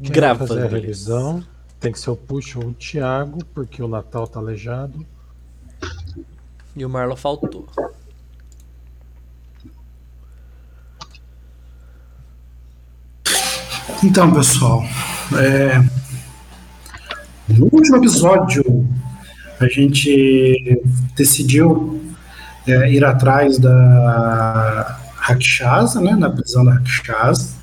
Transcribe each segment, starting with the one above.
Gravando fazer a revisão tem que ser o Puxa ou o Thiago, porque o Natal tá aleijado. E o Marlon faltou. Então, pessoal, é, no último episódio a gente decidiu é, ir atrás da Rakshasa, né, na prisão da Rakshasa,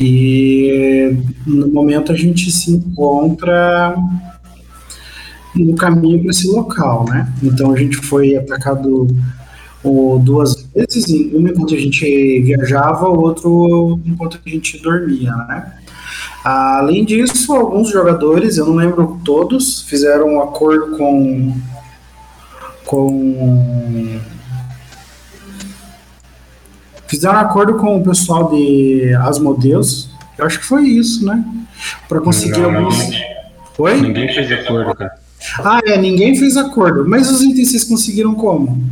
e no momento a gente se encontra no caminho para esse local, né? Então a gente foi atacado o, duas vezes, uma enquanto a gente viajava, outro enquanto a gente dormia, né? Além disso, alguns jogadores, eu não lembro todos, fizeram um acordo com com fizeram um acordo com o pessoal de Asmodeus. Eu acho que foi isso, né? Para conseguir Não, alguns. ninguém- Foi? Ninguém fez acordo, cara. Ah, é, ninguém fez acordo. Mas os itens vocês conseguiram como?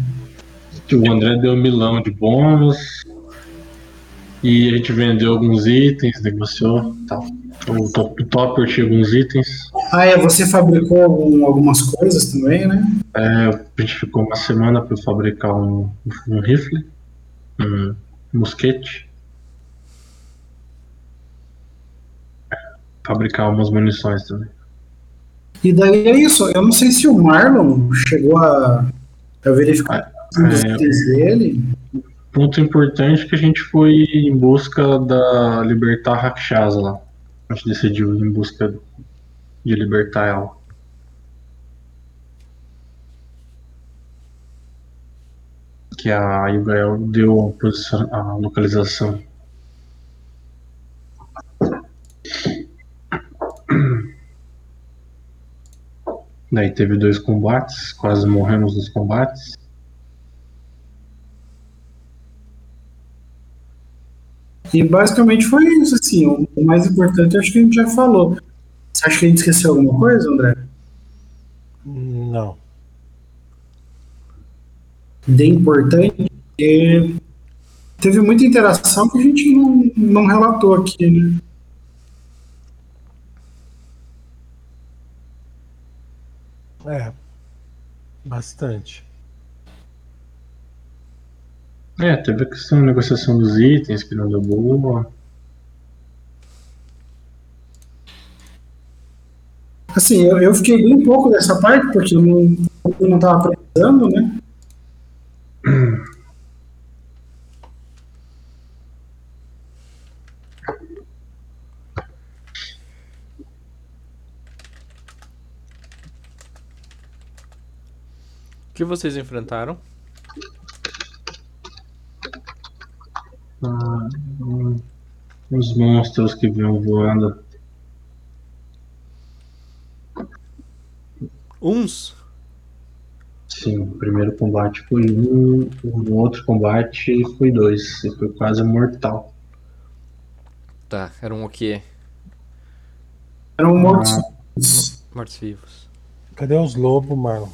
O André deu um milão de bônus. E a gente vendeu alguns itens, negociou tal. O Top- Topper tinha alguns itens. Ah, é, você fabricou algum- algumas coisas também, né? É, a gente ficou uma semana para fabricar um, um rifle, um mosquete. Fabricar umas munições também. E daí é isso. Eu não sei se o Marlon chegou a, a verificar os É. dele. Ponto importante que a gente foi em busca da libertar Rakshasa lá. A gente decidiu ir em busca de libertar ela. Que a Yugael deu a, posição, a localização. Daí teve dois combates, quase morremos nos combates. E basicamente foi isso, assim. O mais importante acho que a gente já falou. Você acha que a gente esqueceu alguma coisa, André? Não. De importante, porque teve muita interação que a gente não, não relatou aqui, né? É. Bastante. É, teve a questão da negociação dos itens que não deu boa. Assim, eu, eu fiquei bem pouco dessa parte, porque eu não, eu não tava precisando, né? O que vocês enfrentaram? Ah, os monstros que vinham voando. Uns? Sim, o primeiro combate foi um, o outro combate foi dois. E foi quase mortal. Tá, eram o quê? Eram mortos. Mortos-vivos. Cadê os lobos, Marlon?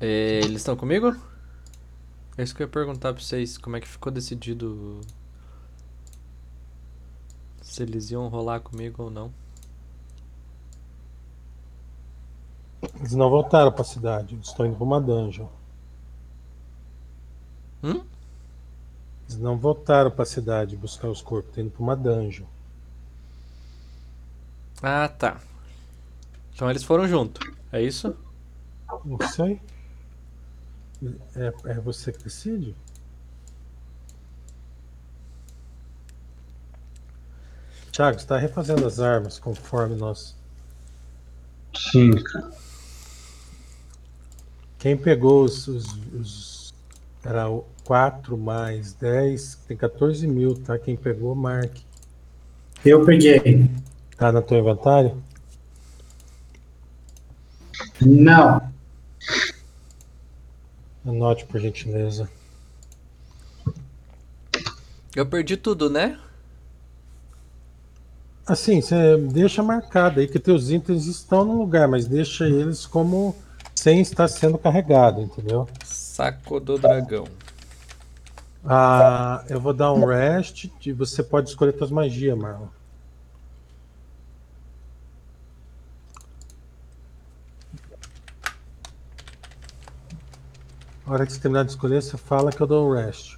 É, eles estão comigo? É isso que eu ia perguntar pra vocês. Como é que ficou decidido se eles iam rolar comigo ou não? Eles não voltaram pra cidade. Eles estão indo pra uma dungeon. Hum? Eles não voltaram pra cidade buscar os corpos. Estão indo pra uma dungeon. Ah, tá. Então eles foram junto. É isso? Não sei. É, é você que decide? Thiago, você está refazendo as armas conforme nós. Sim, cara. Quem pegou os. os, os era o 4 mais 10, tem 14 mil, tá? Quem pegou, marque. Eu peguei. Tá no teu inventário? Não. Anote, por gentileza. Eu perdi tudo, né? Assim, você deixa marcado aí que teus itens estão no lugar, mas deixa eles como sem estar sendo carregado, entendeu? Saco do dragão. Ah, eu vou dar um rest e você pode escolher suas magias, Marlon. A hora que você terminar de escolher, você fala que eu dou um rest.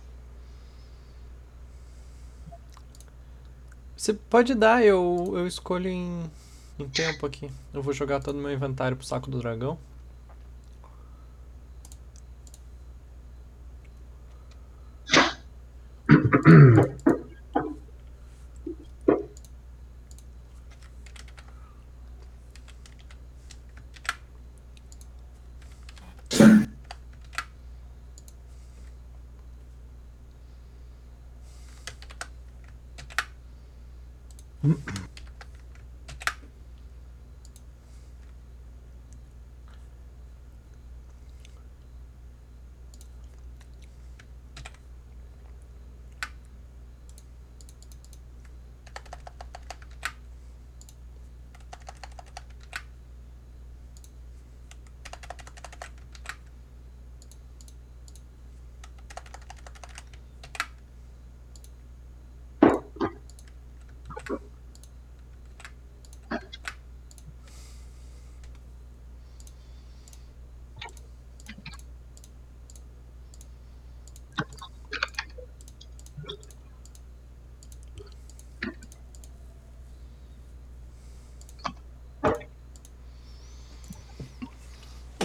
Você pode dar, eu, eu escolho em, em tempo aqui. Eu vou jogar todo o meu inventário pro saco do dragão.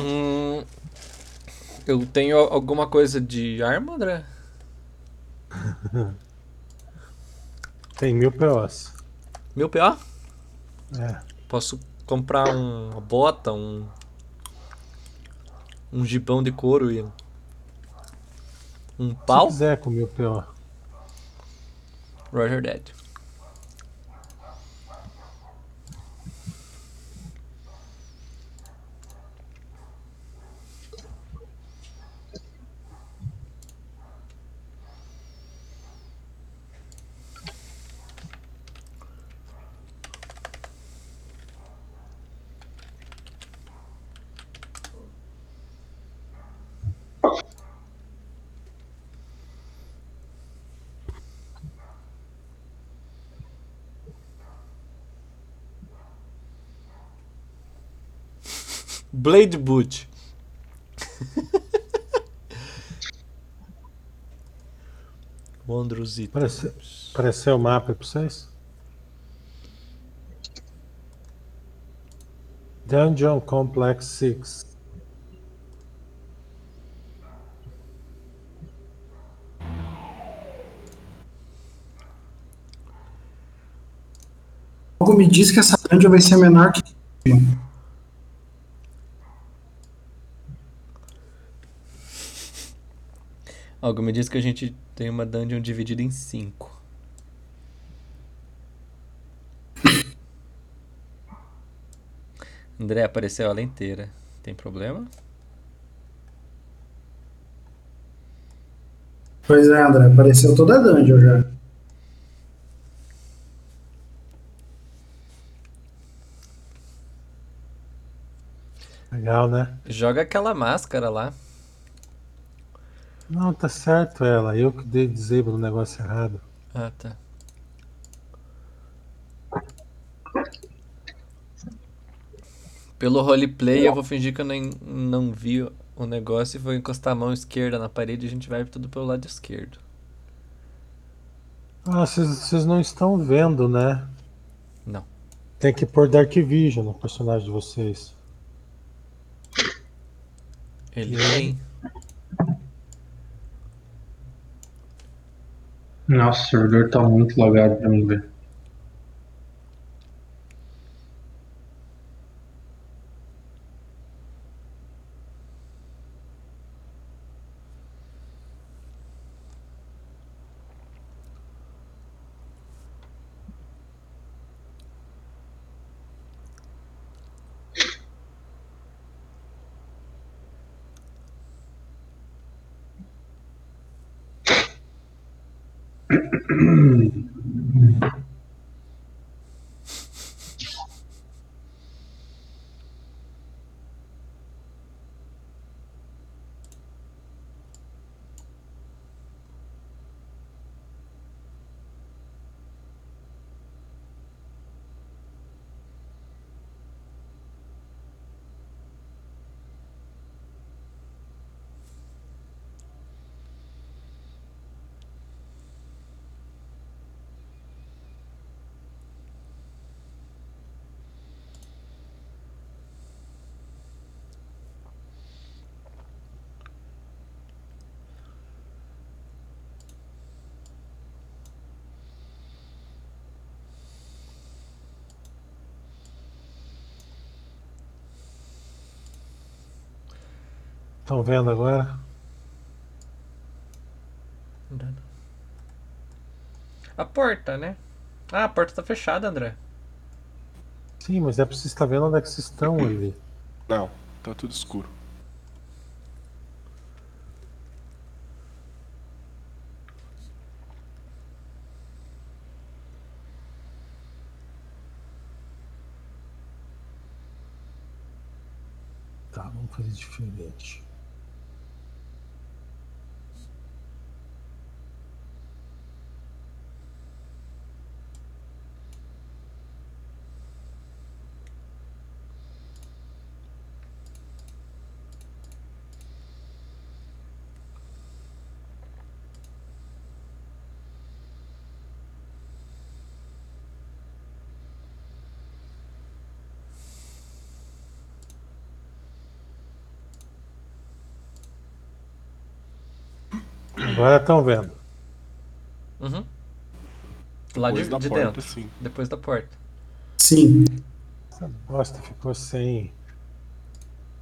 Hum, eu tenho alguma coisa de arma, André? Tem mil POs. Mil PO? É. Posso comprar um- uma bota, um. Um gibão de couro e. Um Se pau? quiser com mil PO. Roger Dead. Blade Boot. Wondrous Parece-. Apareceu o mapa pra vocês? Dungeon Complex 6. Algo me diz que essa dungeon vai ser menor que. Algo me diz que a gente tem uma dungeon dividida em cinco. André apareceu ela inteira. Tem problema? Pois é, André, apareceu toda a dungeon já. Legal, né? Joga aquela máscara lá. Não, tá certo ela. Eu que dei disable no negócio errado. Ah, tá. Pelo roleplay, eu vou fingir que eu nem, não vi o negócio e vou encostar a mão esquerda na parede e a gente vai tudo pelo lado esquerdo. Ah, vocês não estão vendo, né? Não. Tem que pôr Dark Vision no personagem de vocês. Ele tem. Nossa, o servidor tá muito lagado pra mim ver. Estão vendo agora? A porta, né? Ah, a porta tá fechada, André. Sim, mas é pra vocês estar vendo onde é que vocês estão ali. Não, tá tudo escuro. Tá, vamos fazer diferente. Agora estão vendo. Uhum. Lá de, Depois de porta, dentro. sim. Depois da porta. Sim. Essa bosta ficou sem.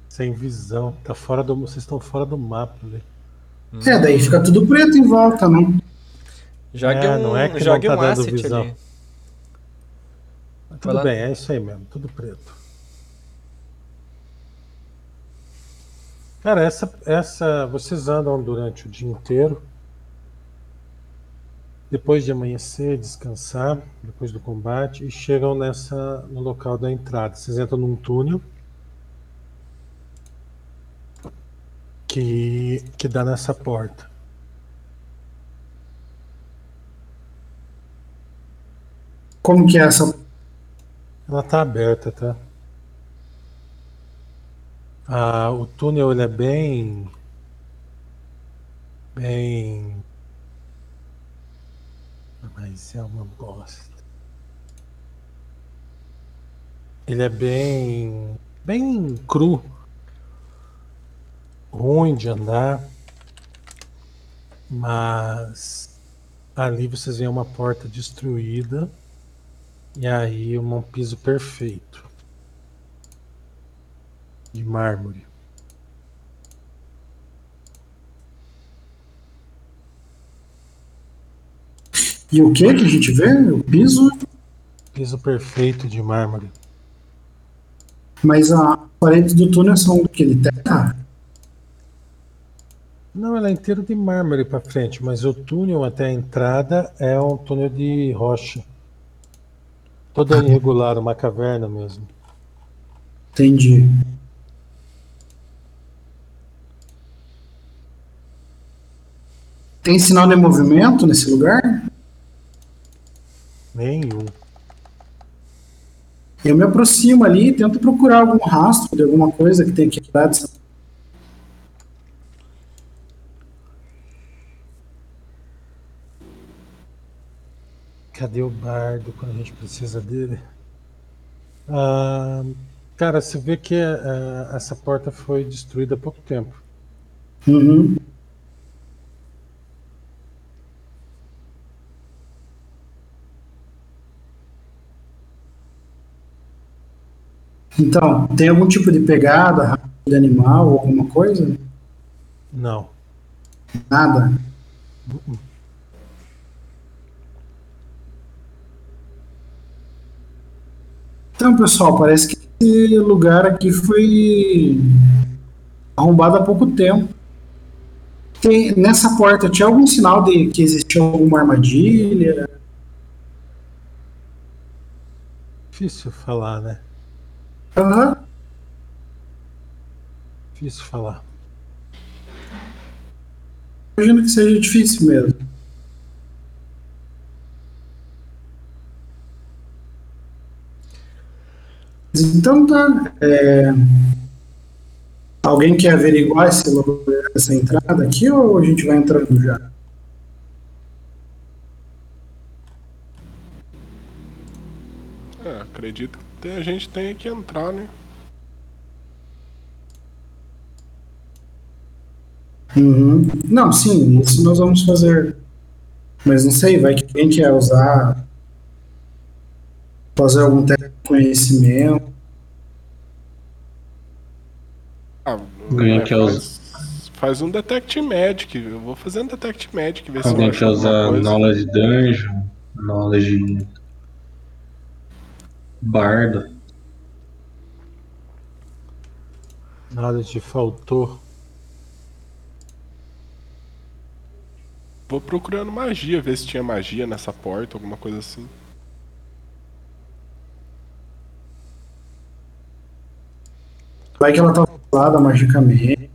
Sem visão. Tá fora do. Vocês estão fora do mapa ali. É, daí fica tudo preto em volta, né? Jogue É, um, não é que jogue não um tá dando asset visão. ali. Tudo lá. bem, é isso aí mesmo, tudo preto. Cara, essa, essa. Vocês andam durante o dia inteiro. Depois de amanhecer, descansar, depois do combate, e chegam nessa no local da entrada. Vocês entram num túnel que, que dá nessa porta. Como que é essa. Ela tá aberta, tá? Ah, o túnel ele é bem. Bem. Mas é uma bosta. Ele é bem. Bem cru. Ruim de andar. Mas. Ali vocês veem uma porta destruída. E aí um piso perfeito. De mármore. E o que que a gente vê? O piso, Piso perfeito de mármore. mas a parede do túnel são aquele terra. Não, ela é inteiro de mármore para frente, mas o túnel até a entrada é um túnel de rocha. Todo irregular, uma caverna mesmo. Entendi. Tem sinal de movimento nesse lugar? Nenhum. Eu me aproximo ali e tento procurar algum rastro de alguma coisa que tenha quebrado. essa- Cadê o bardo quando a gente precisa dele? Ah, cara, você vê que ah, essa porta foi destruída há pouco tempo. Uhum. Então, tem algum tipo de pegada, de animal ou alguma coisa? Não. Nada. Então, pessoal, parece que esse lugar aqui foi arrombado há pouco tempo. Tem, nessa porta tinha algum sinal de que existia alguma armadilha? Difícil falar, né? Aham. Difícil falar. Imagino que seja difícil mesmo. Então tá. é, Alguém quer averiguar esse essa entrada aqui ou a gente vai entrando já? É, acredito que a gente tem que entrar, né? Uhum. Não, sim, isso nós vamos fazer. Mas não sei, vai que quem quer usar. Fazer algum teste de conhecimento. Ah, Ganha é, que é os- faz- Faz um Detect Magic. Eu vou fazer um Detect Magic, ver se Alguém acho quer usar. Knowledge Dungeon, Knowledge Bardo. Nada de faltou. Vou procurando magia, ver se tinha magia nessa porta, alguma coisa assim. Vai que ela tá falada magicamente.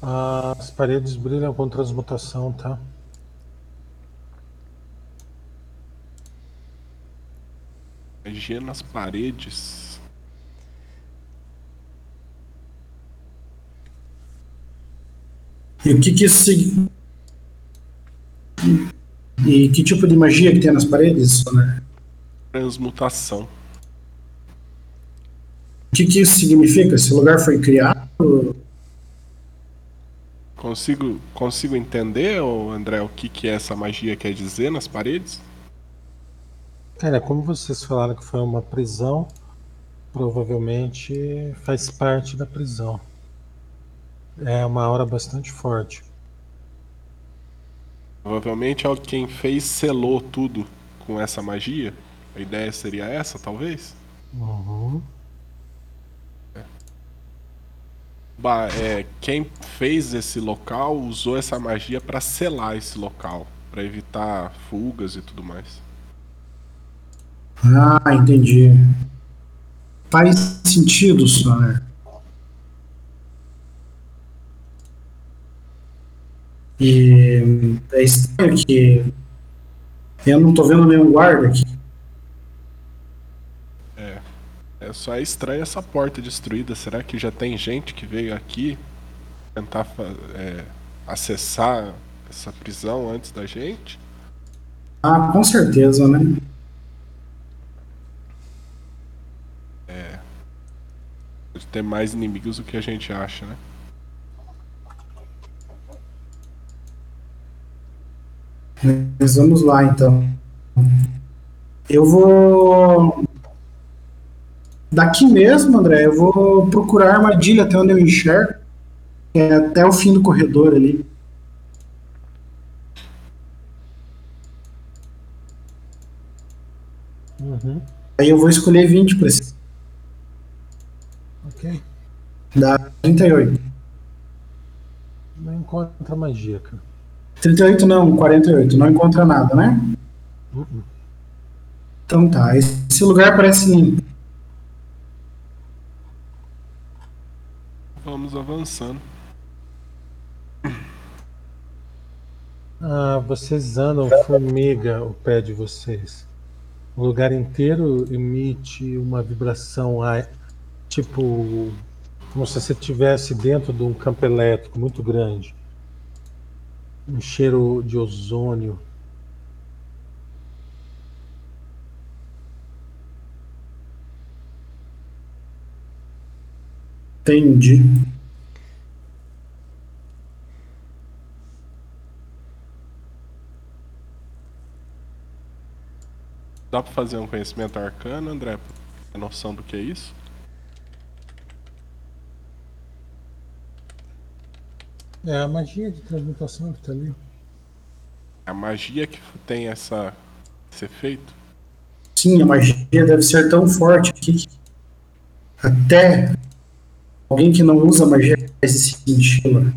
As paredes brilham com transmutação, tá? Magia nas paredes. E o que que isso significa? E que tipo de magia que tem nas paredes, né? Transmutação. O que que isso significa? Esse lugar foi criado? Consigo, consigo entender, André, o que, que essa magia quer dizer nas paredes? Cara, como vocês falaram que foi uma prisão, provavelmente faz parte da prisão. É uma aura bastante forte. Provavelmente é quem fez selou tudo com essa magia. A ideia seria essa, talvez? Uhum. Ba- é, quem fez esse local usou essa magia para selar esse local, para evitar fugas e tudo mais. Ah, entendi. Faz sentido, Soner. E é estranho que eu não tô vendo nenhum guarda aqui. É só estranho essa porta destruída. Será que já tem gente que veio aqui tentar é, acessar essa prisão antes da gente? Ah, com certeza, né? Pode ter mais inimigos do que a gente acha, né? Mas vamos lá, então. Eu vou. Daqui mesmo, André, eu vou procurar armadilha até onde eu enxergo. É até o fim do corredor ali. Uhum. Aí eu vou escolher 20 pra esse. Dá 38. Não encontra magia, cara. 38 não, 48. Não encontra nada, né? Uhum. Então tá. Esse lugar parece limpo. Vamos avançando. Ah, vocês andam formiga o pé de vocês. O lugar inteiro emite uma vibração tipo como se você estivesse dentro de um campo elétrico muito grande. Um cheiro de ozônio. Entendi. Dá pra fazer um conhecimento arcano, André? Pra ter noção do que é isso? É a magia de transmutação que tá ali. É a magia que tem essa, esse efeito? Sim, a magia deve ser tão forte que até alguém que não usa magia faz senti-la.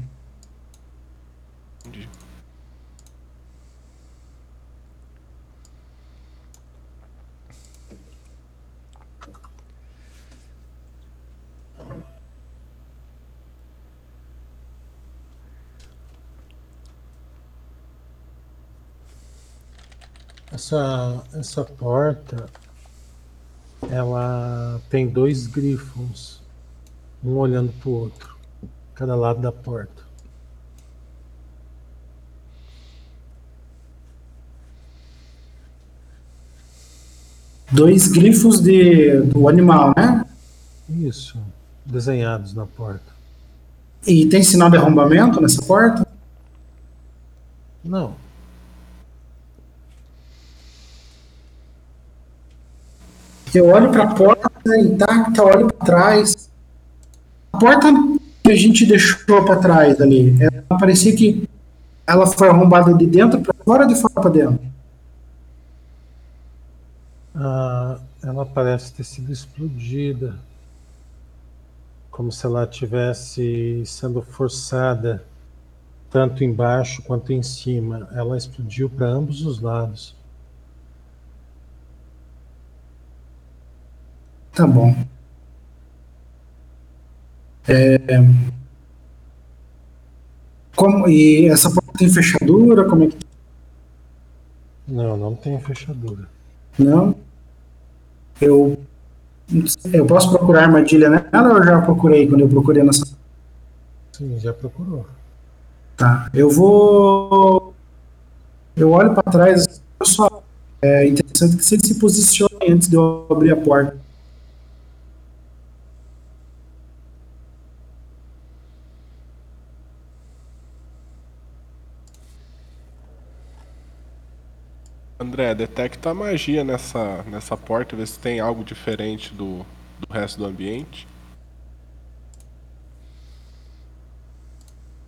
Essa, essa porta, ela tem dois grifos, um olhando pro outro, cada lado da porta. Dois grifos de, do animal, né? Isso, desenhados na porta. E tem sinal de arrombamento nessa porta? Não, Eu olho pra porta intacta, olho pra trás. A porta que a gente deixou pra trás ali, ela parecia que ela foi arrombada de dentro pra fora de fora pra dentro? Ah, ela parece ter sido explodida. Como se ela tivesse sendo forçada tanto embaixo quanto em cima. Ela explodiu para ambos os lados. Tá bom. É... Como... E essa porta tem fechadura? Como é que. Não, não tem fechadura. Não? Eu. Eu posso procurar armadilha nela ou eu já procurei quando eu procurei nessa. Sim, já procurou. Tá. Eu vou. Eu olho para trás. Só. É interessante que você se posicione antes de eu abrir a porta. André, detecta a magia nessa, nessa porta, vê se tem algo diferente do, do resto do ambiente.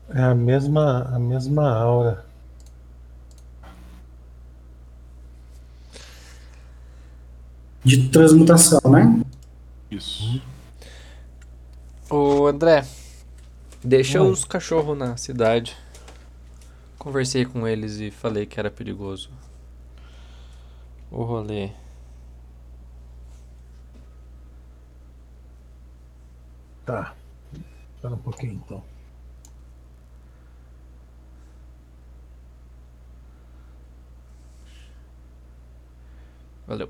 É a mesma, a mesma aura. De transmutação, né? Isso. Ô André, deixa Oi. os cachorros na cidade. Conversei com eles e falei que era perigoso. O rolê. Tá. Espera um pouquinho então. Valeu.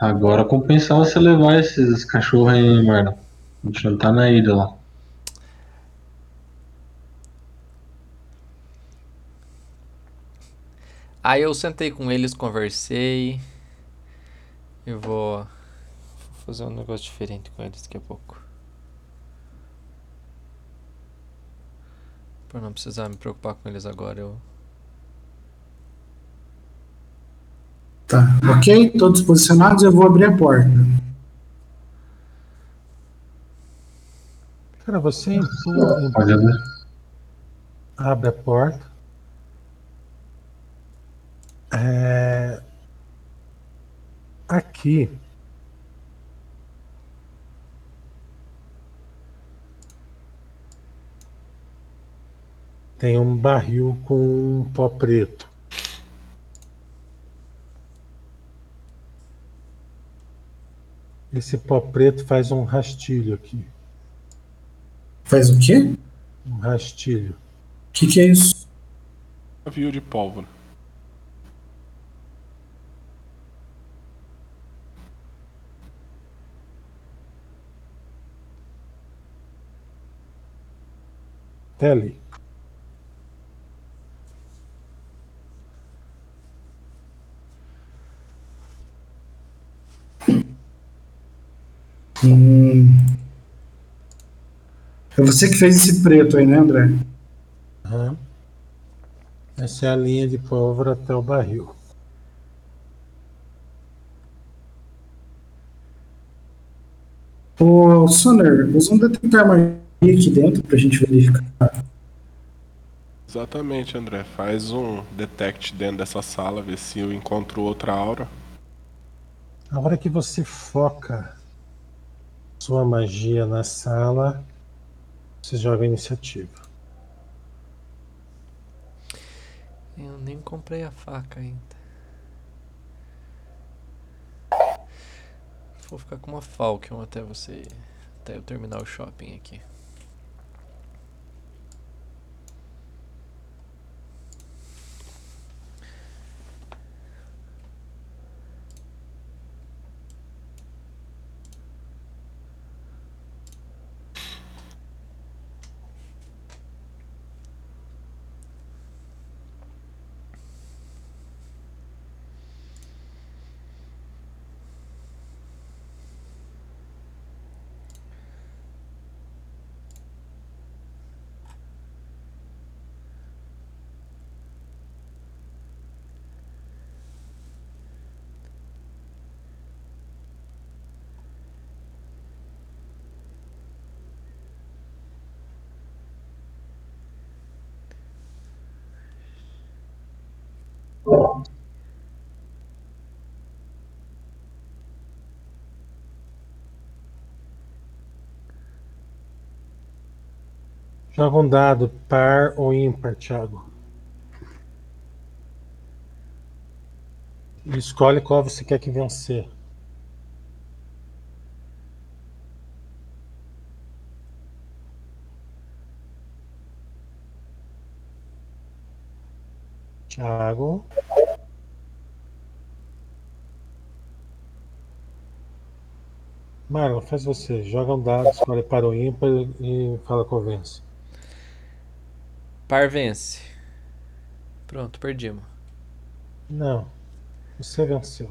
Agora compensava você levar esses cachorros aí, Marlon. A gente não tá na ilha lá. Aí eu sentei com eles, conversei. Eu vou vou fazer um negócio diferente com eles daqui a pouco. Pra não precisar me preocupar com eles agora, eu. Tá. Ok? Todos posicionados, eu vou abrir a porta. Cara, você empurra, abre a porta. É... Aqui. Tem um barril com um pó preto. Esse pó preto faz um rastilho aqui. Faz o quê? Um rastilho. O que, que é isso? Navio de pólvora. Tele. Hum. É você que fez esse preto aí, né, André? Aham. Essa é a linha de pólvora até o barril. Ô, Soner, usa um detectar magia aqui dentro pra gente verificar. Exatamente, André. Faz um detect dentro dessa sala, vê se eu encontro outra aura. A hora que você foca sua magia na sala, você joga a iniciativa. Eu nem comprei a faca ainda. Vou ficar com uma Falcon até você. Até eu terminar o shopping aqui. Joga um dado, par ou ímpar, Thiago. E escolhe qual você quer que vencer. Thiago. Marlon, faz você. Joga um dado, escolhe para o ímpar e fala qual vence. Par vence. Pronto, perdimos. Não. Você venceu.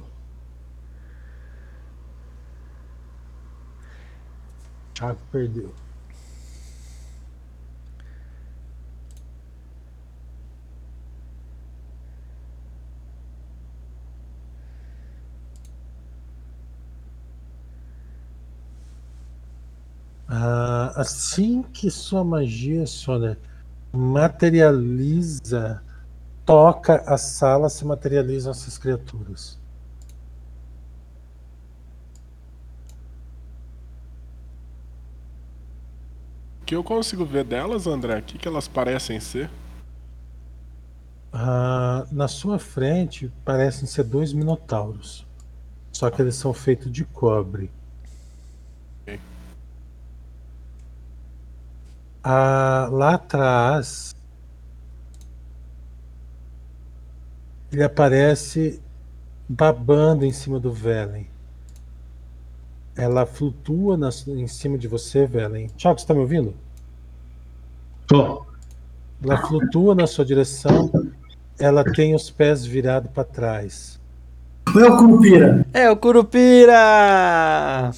Thiago perdeu. Ah, assim que sua magia, Sônia, materializa, toca a sala, se materializam essas criaturas. O que eu consigo ver delas, André? O que, que elas parecem ser? Ah, na sua frente parecem ser dois minotauros. Só que eles são feitos de cobre. Ah, lá atrás ele aparece babando em cima do Velen. Ela flutua na- em cima de você, Velen. Tiago, você está me ouvindo? Tô. Ela flutua na sua direção. Ela tem os pés virados para trás. Meu Curupira. É o Curupira!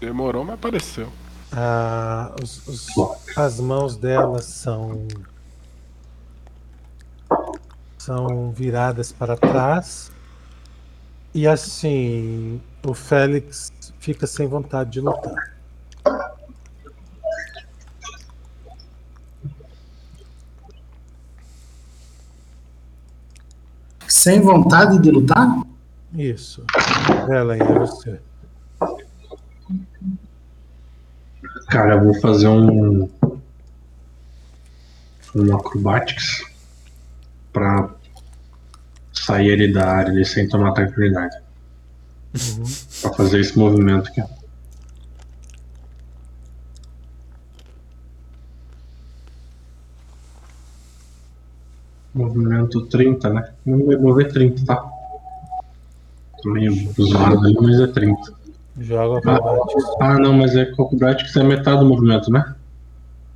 Demorou, mas apareceu. Ah, os- os- as mãos dela são são viradas para trás e assim o Félix fica sem vontade de lutar. Sem vontade de lutar? Isso. Ela é você. Cara, eu vou fazer um. Um acrobatics pra sair ele da área ali sem tomar ataque de verdade. Pra fazer esse movimento aqui. Movimento 30, né? Não vai mover 30, tá? Tô meio zoado ali, mas é 30. Joga acrobatics. Ah, não, mas é que o acrobatics é metade do movimento, né?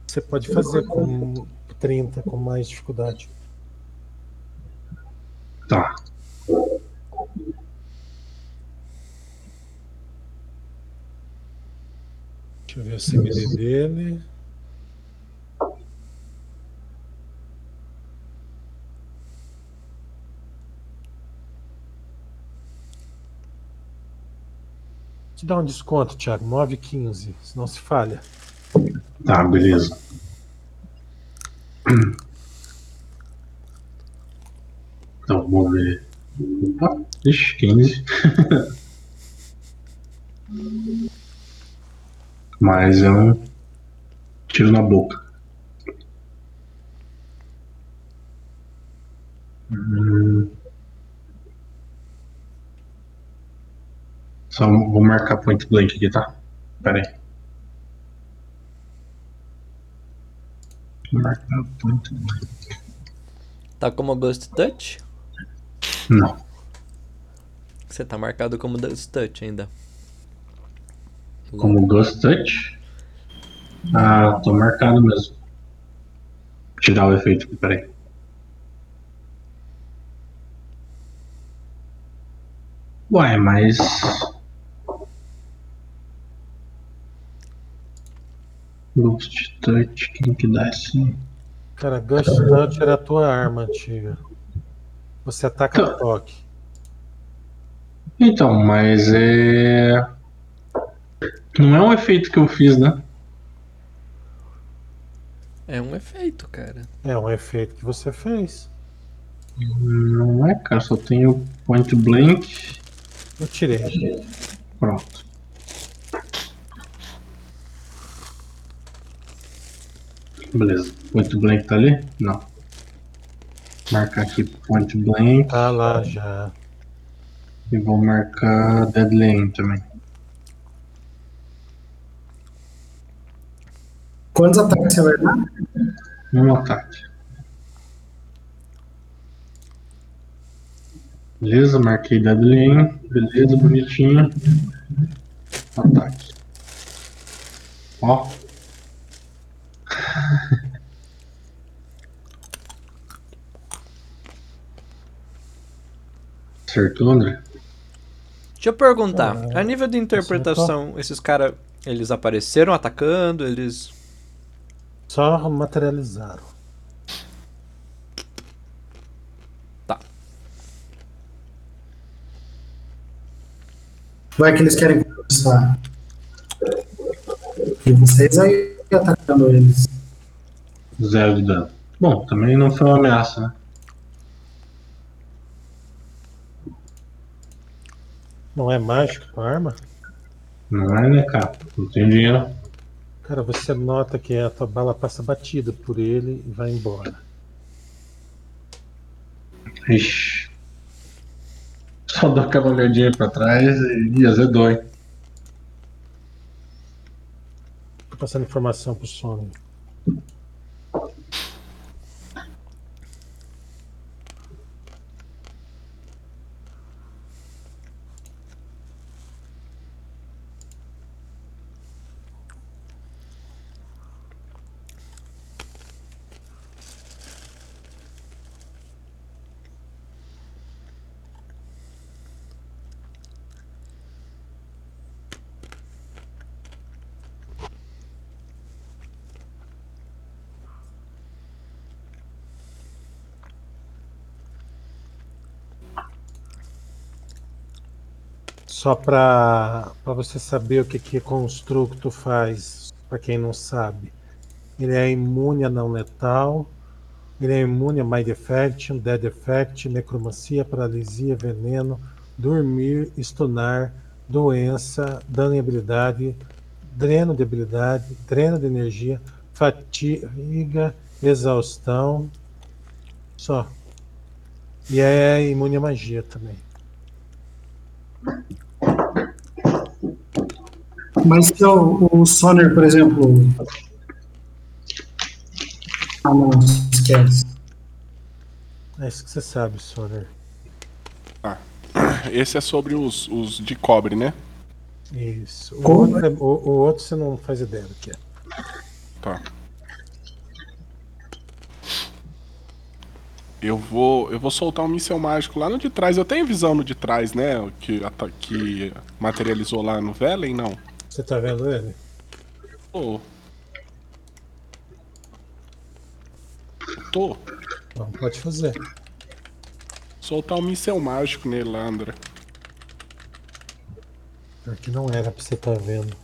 Você pode fazer com 30 com mais dificuldade. Tá. Deixa eu ver o CMD dele. Te dá um desconto, Thiago. 9,15, senão se falha. Tá, beleza. Então, vamos ver. Opa, ixi, 15. Mas é um tiro na boca. Hum. Só vou marcar point blank aqui, tá? Pera aí. Marcar point blank. Tá como Ghost Touch? Não. Você tá marcado como Ghost Touch ainda. Como Ghost Touch. Ah, tô marcado mesmo. Vou tirar o efeito aqui, peraí. Ué, mas. Ghost Touch, quem que dá assim? Cara, Ghost Touch era a tua arma antiga. Você ataca Tá. toque. Então, mas é. Não é um efeito que eu fiz, né? É um efeito, cara. É um efeito que você fez. Não é, cara, só tenho point blank. Eu tirei. Pronto. Beleza. Point blank tá ali? Não. Marcar aqui point blank Tá lá já. e vou marcar deadly aim também. Quantos ataques você vai dar? Um ataque. Beleza, marquei deadly aim. Beleza, bonitinho. Ataque. Ó. Acertou, André? Deixa eu perguntar, Ah, a nível de interpretação, esses caras, eles apareceram atacando, eles... Só materializaram. Vai que eles querem conversar. E vocês aí atacando eles. Zero de dano. Bom, também não foi uma ameaça, né? Não é mágico a arma? Não é, né, cara? Não tem dinheiro. Cara, você nota que a tua bala passa batida por ele e vai embora. Ixi. Só dou aquela olhadinha pra trás e e azedou, hein? Tô passando informação pro Sony. Só para você saber o que, que construto faz, para quem não sabe. Ele é imune a não letal, ele é imune a Mind Effect, Dead Effect, Necromancia, Paralisia, Veneno, Dormir, Stunar, Doença, Dano em Habilidade, Dreno de Habilidade, Dreno de Energia, Fatiga, Exaustão. Só. E é imune a magia também. Mas se o, o Soner, por exemplo. Ah, não, esquece. É isso que você sabe, Soner. Esse é sobre os, os de cobre, né? Isso. O outro, é- o, o outro você não faz ideia do que é. Tá. Eu vou, eu vou soltar um míssel mágico lá no de trás. Eu tenho visão no de trás, né? o Que, que materializou lá no Velen, não. Você tá vendo ele? Tô. Tô. Não, pode fazer. Soltar um míssel mágico nele lá, André. Porque não era pra você tá vendo.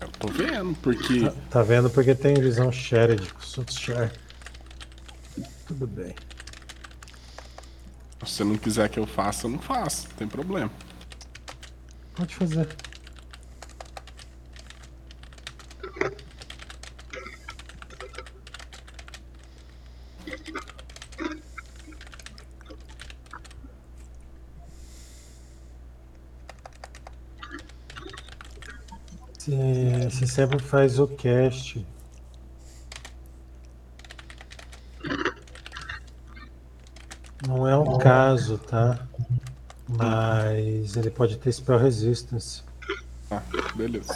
Eu tô vendo, porque. Tá, tá vendo porque tem visão shared com os outros share. Tudo bem. Se você não quiser que eu faça, eu não faço. Não tem problema. Pode fazer. Você sempre faz o cast. Não é um caso, tá? Mas ele pode ter spell resistance. Tá, beleza.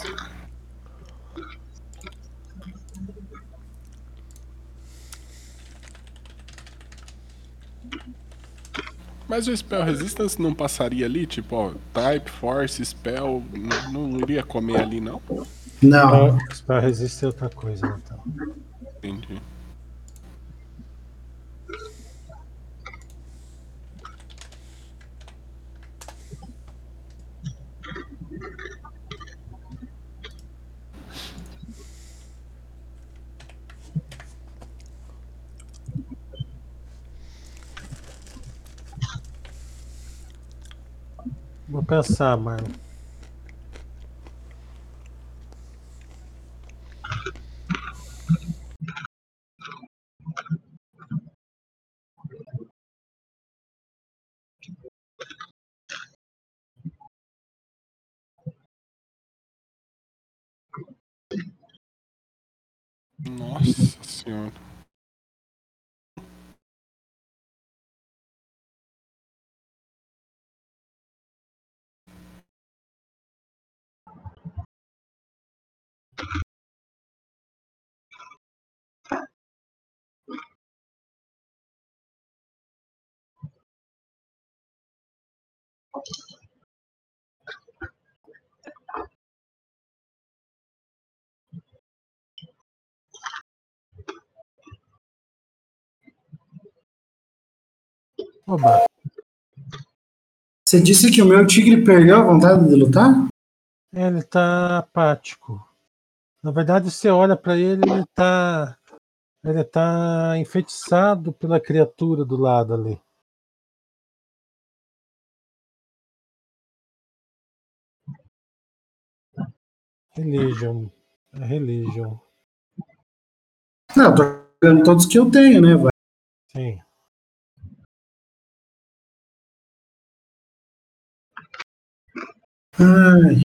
Mas o Spell Resistance não passaria ali? Tipo, ó, Type, Force, Spell, não, não iria comer ali, não? Não. Para resistir outra coisa, então. Entendi. Vou pensar, mano. Oba. Você disse que o meu tigre perdeu a vontade de lutar? Ele tá apático. Na verdade, você olha pra ele, ele tá. Ele tá enfeitiçado pela criatura do lado ali. Religion. É religion. Não, tô jogando todos que eu tenho, né? Vai. Sim. Ai.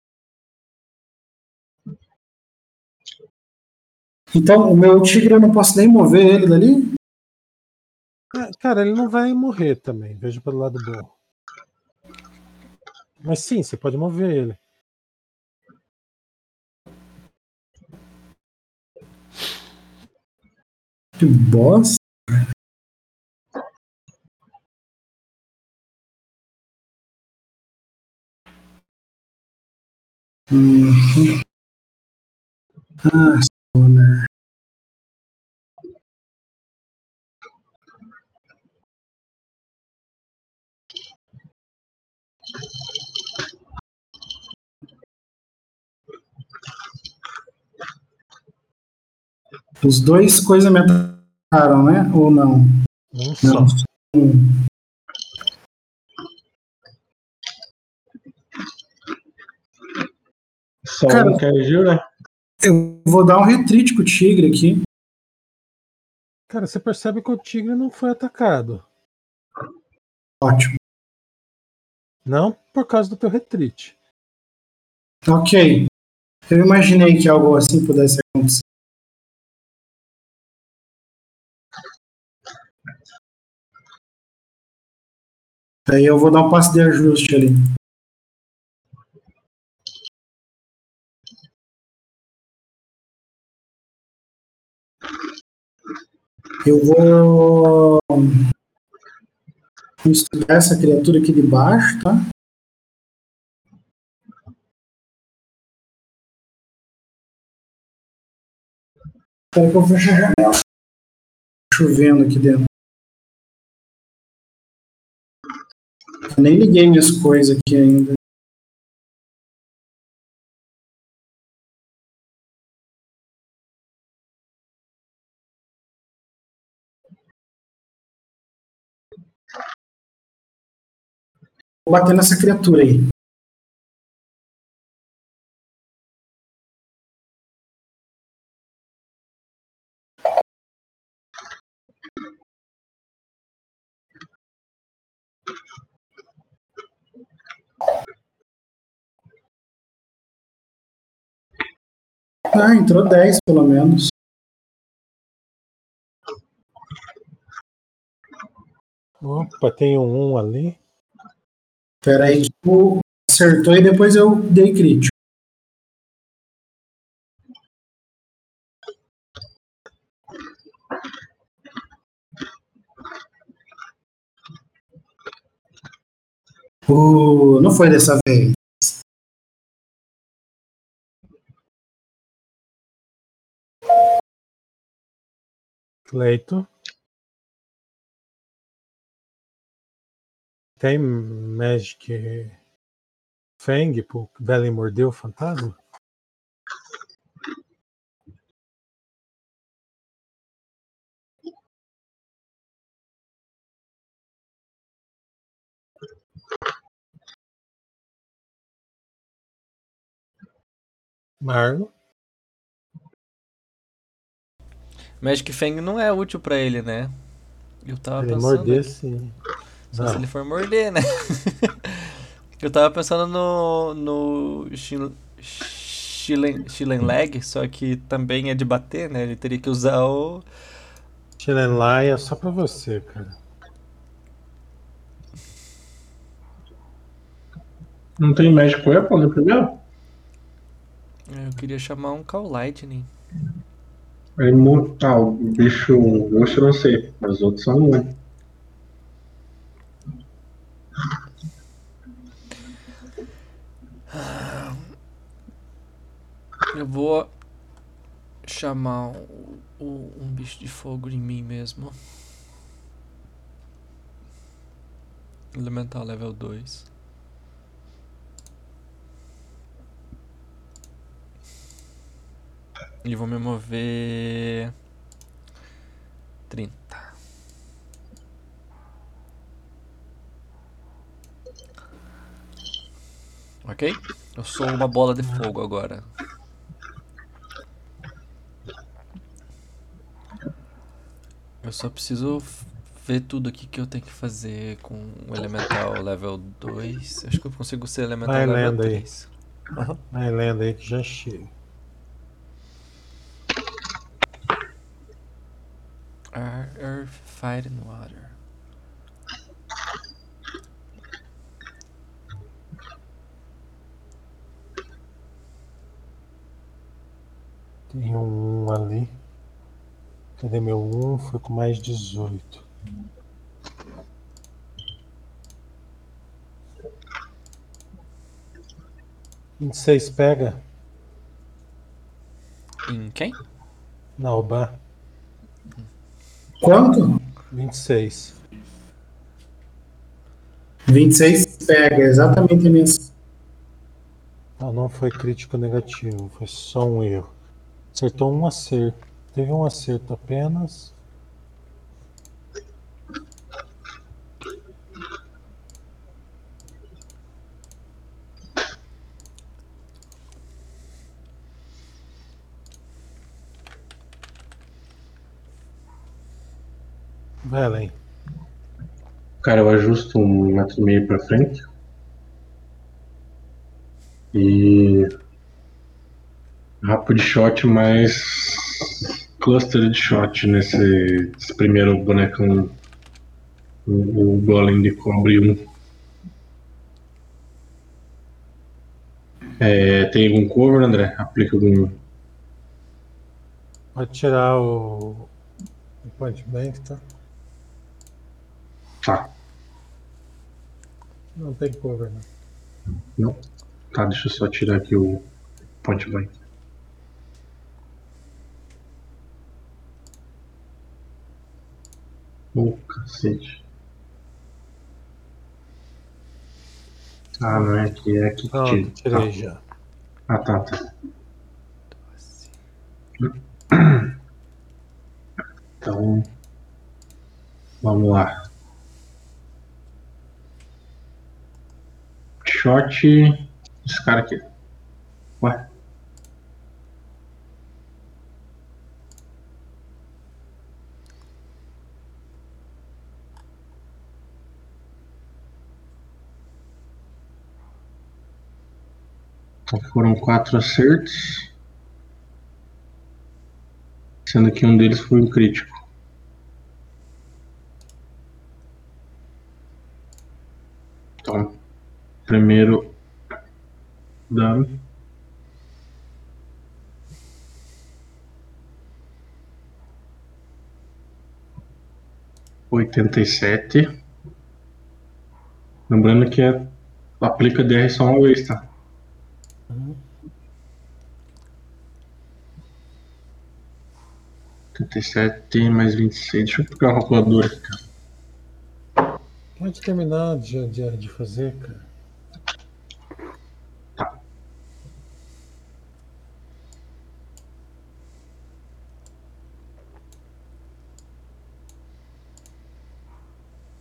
Então, o meu tigre eu não posso nem mover ele dali? É, Cara, ele não vai morrer também. Veja pelo lado bom. Mas sim, você pode mover ele. Que bosta. Uhum. Ah, Sona. Os dois coisas me atacaram, né? Ou não? Só. Não. Só Cara- um agiu, né? Eu vou dar um retreat com o tigre aqui. Cara, você percebe que o tigre não foi atacado. Ótimo. Não por causa do teu retreat. Ok. Eu imaginei que algo assim pudesse acontecer. Aí eu vou dar um passo de ajuste ali. Eu vou estudar essa criatura aqui de baixo, tá? Espera que eu feche a janela. Chovendo aqui dentro. Eu nem liguei minhas coisas aqui ainda. Vou bater nessa criatura aí. Ah, entrou 10 pelo menos. Opa, tem um 1 ali. Pera aí, tipo, acertou e depois eu dei crítico. Uh, não foi dessa vez. Cleito. tem Magic Fang pro Belen morder o fantasma? Marlon? Magic Fang não é útil para ele, né? Eu tava ele pensando. Morder, sim. Só se ele for morder, né? Eu tava pensando no. no. Shin- Shilen, Shilen Leg, só que também é de bater, né? Ele teria que usar o. Chilenlai é só pra você, cara. Não tem Magic Weapon no primeiro? Eu queria chamar um Call Lightning. Ah, o bicho eu não sei, mas os outros são muito. Eu vou chamar o- um bicho de fogo em mim mesmo. Elemental level 2. E vou me mover. 30. Ok? Eu sou uma bola de fogo agora. Eu só preciso ver tudo aqui que eu tenho que fazer com o Elemental level 2. Acho que eu consigo ser Elemental Vai level lendo aí. 3. Vai lendo aí que já chega. Ar- Earth, Fire and Water. Tem um ali. Cadê meu um? Foi com mais 18. Vinte e seis pega? Em quem? Na Oba. Quanto? 26. 26 pega, exatamente a minha. Não, não foi crítico negativo, foi só um erro. Acertou um acerto. Teve um acerto apenas. Vai. Cara, eu ajusto um metro e meio pra frente. E. Rapid shot mais cluster de shot nesse, primeiro bonecão. O, o Golem de cobre 1. É, tem algum cover, André? Aplica algum. Pode tirar o, o point blank, tá? Tá, Não tem cover, não. não. Tá, deixa eu só tirar aqui o point blank. Ô, cacete. Ah, não é aqui, é aqui que Pronto, tira. tirei Tá. já. Ah, tá, tá. Então, vamos lá. Shot. Esse cara aqui. Ué. Então foram quatro acertos. Sendo que um deles foi um crítico. Então, primeiro dano. Oitenta e sete. Lembrando que é, aplica DR só uma vez, tá? Oitenta e sete mais vinte e seis. Deixa eu pegar uma calculadora aqui, cara. Pode terminar de, de, de fazer, cara.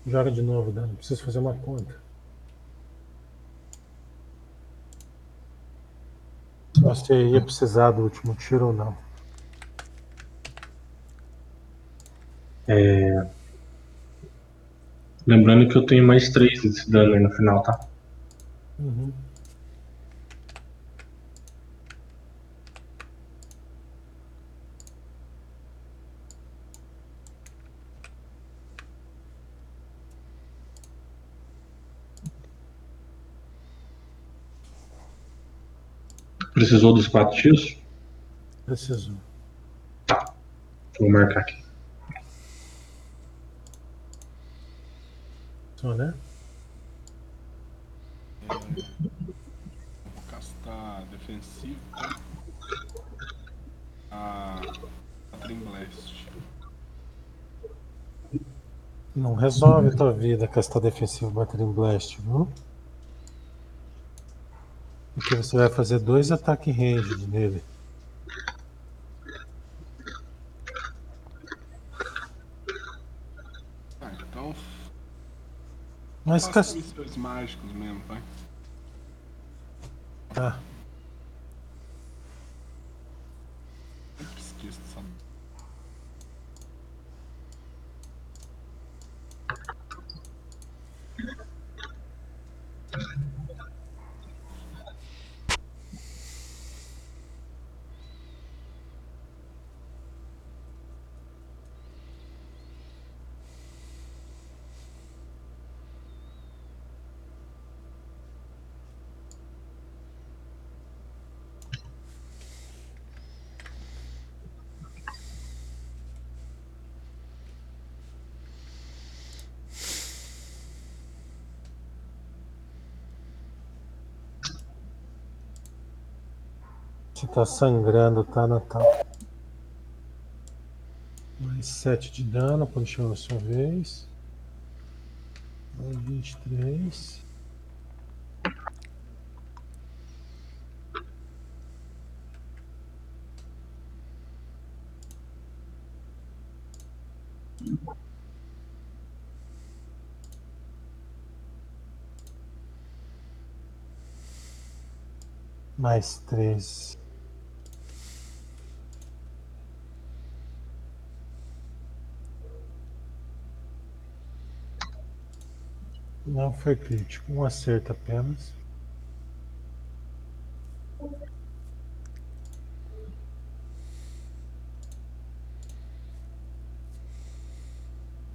Joga de novo, Dan. Preciso fazer uma conta. Você ia precisar do último tiro ou não? É... Lembrando que eu tenho mais três desse dano aí no final, tá? Uhum. Precisou dos quatro tiros? Precisou. Vou marcar aqui. Só, né? Vou castar defensivo. tá? A. A Trim Blast. Não resolve a tua vida castar defensivo Battering Blast, viu? Porque você vai fazer dois ataques ranged nele. Ah, então. Mas cas... mágicos mesmo, vai. Tá. Sempre esqueço dessa. Você tá sangrando, tá, Natal? Mais 7 de dano, continua a sua vez. Mais 23. Mais 13. Não foi crítico, um acerto apenas.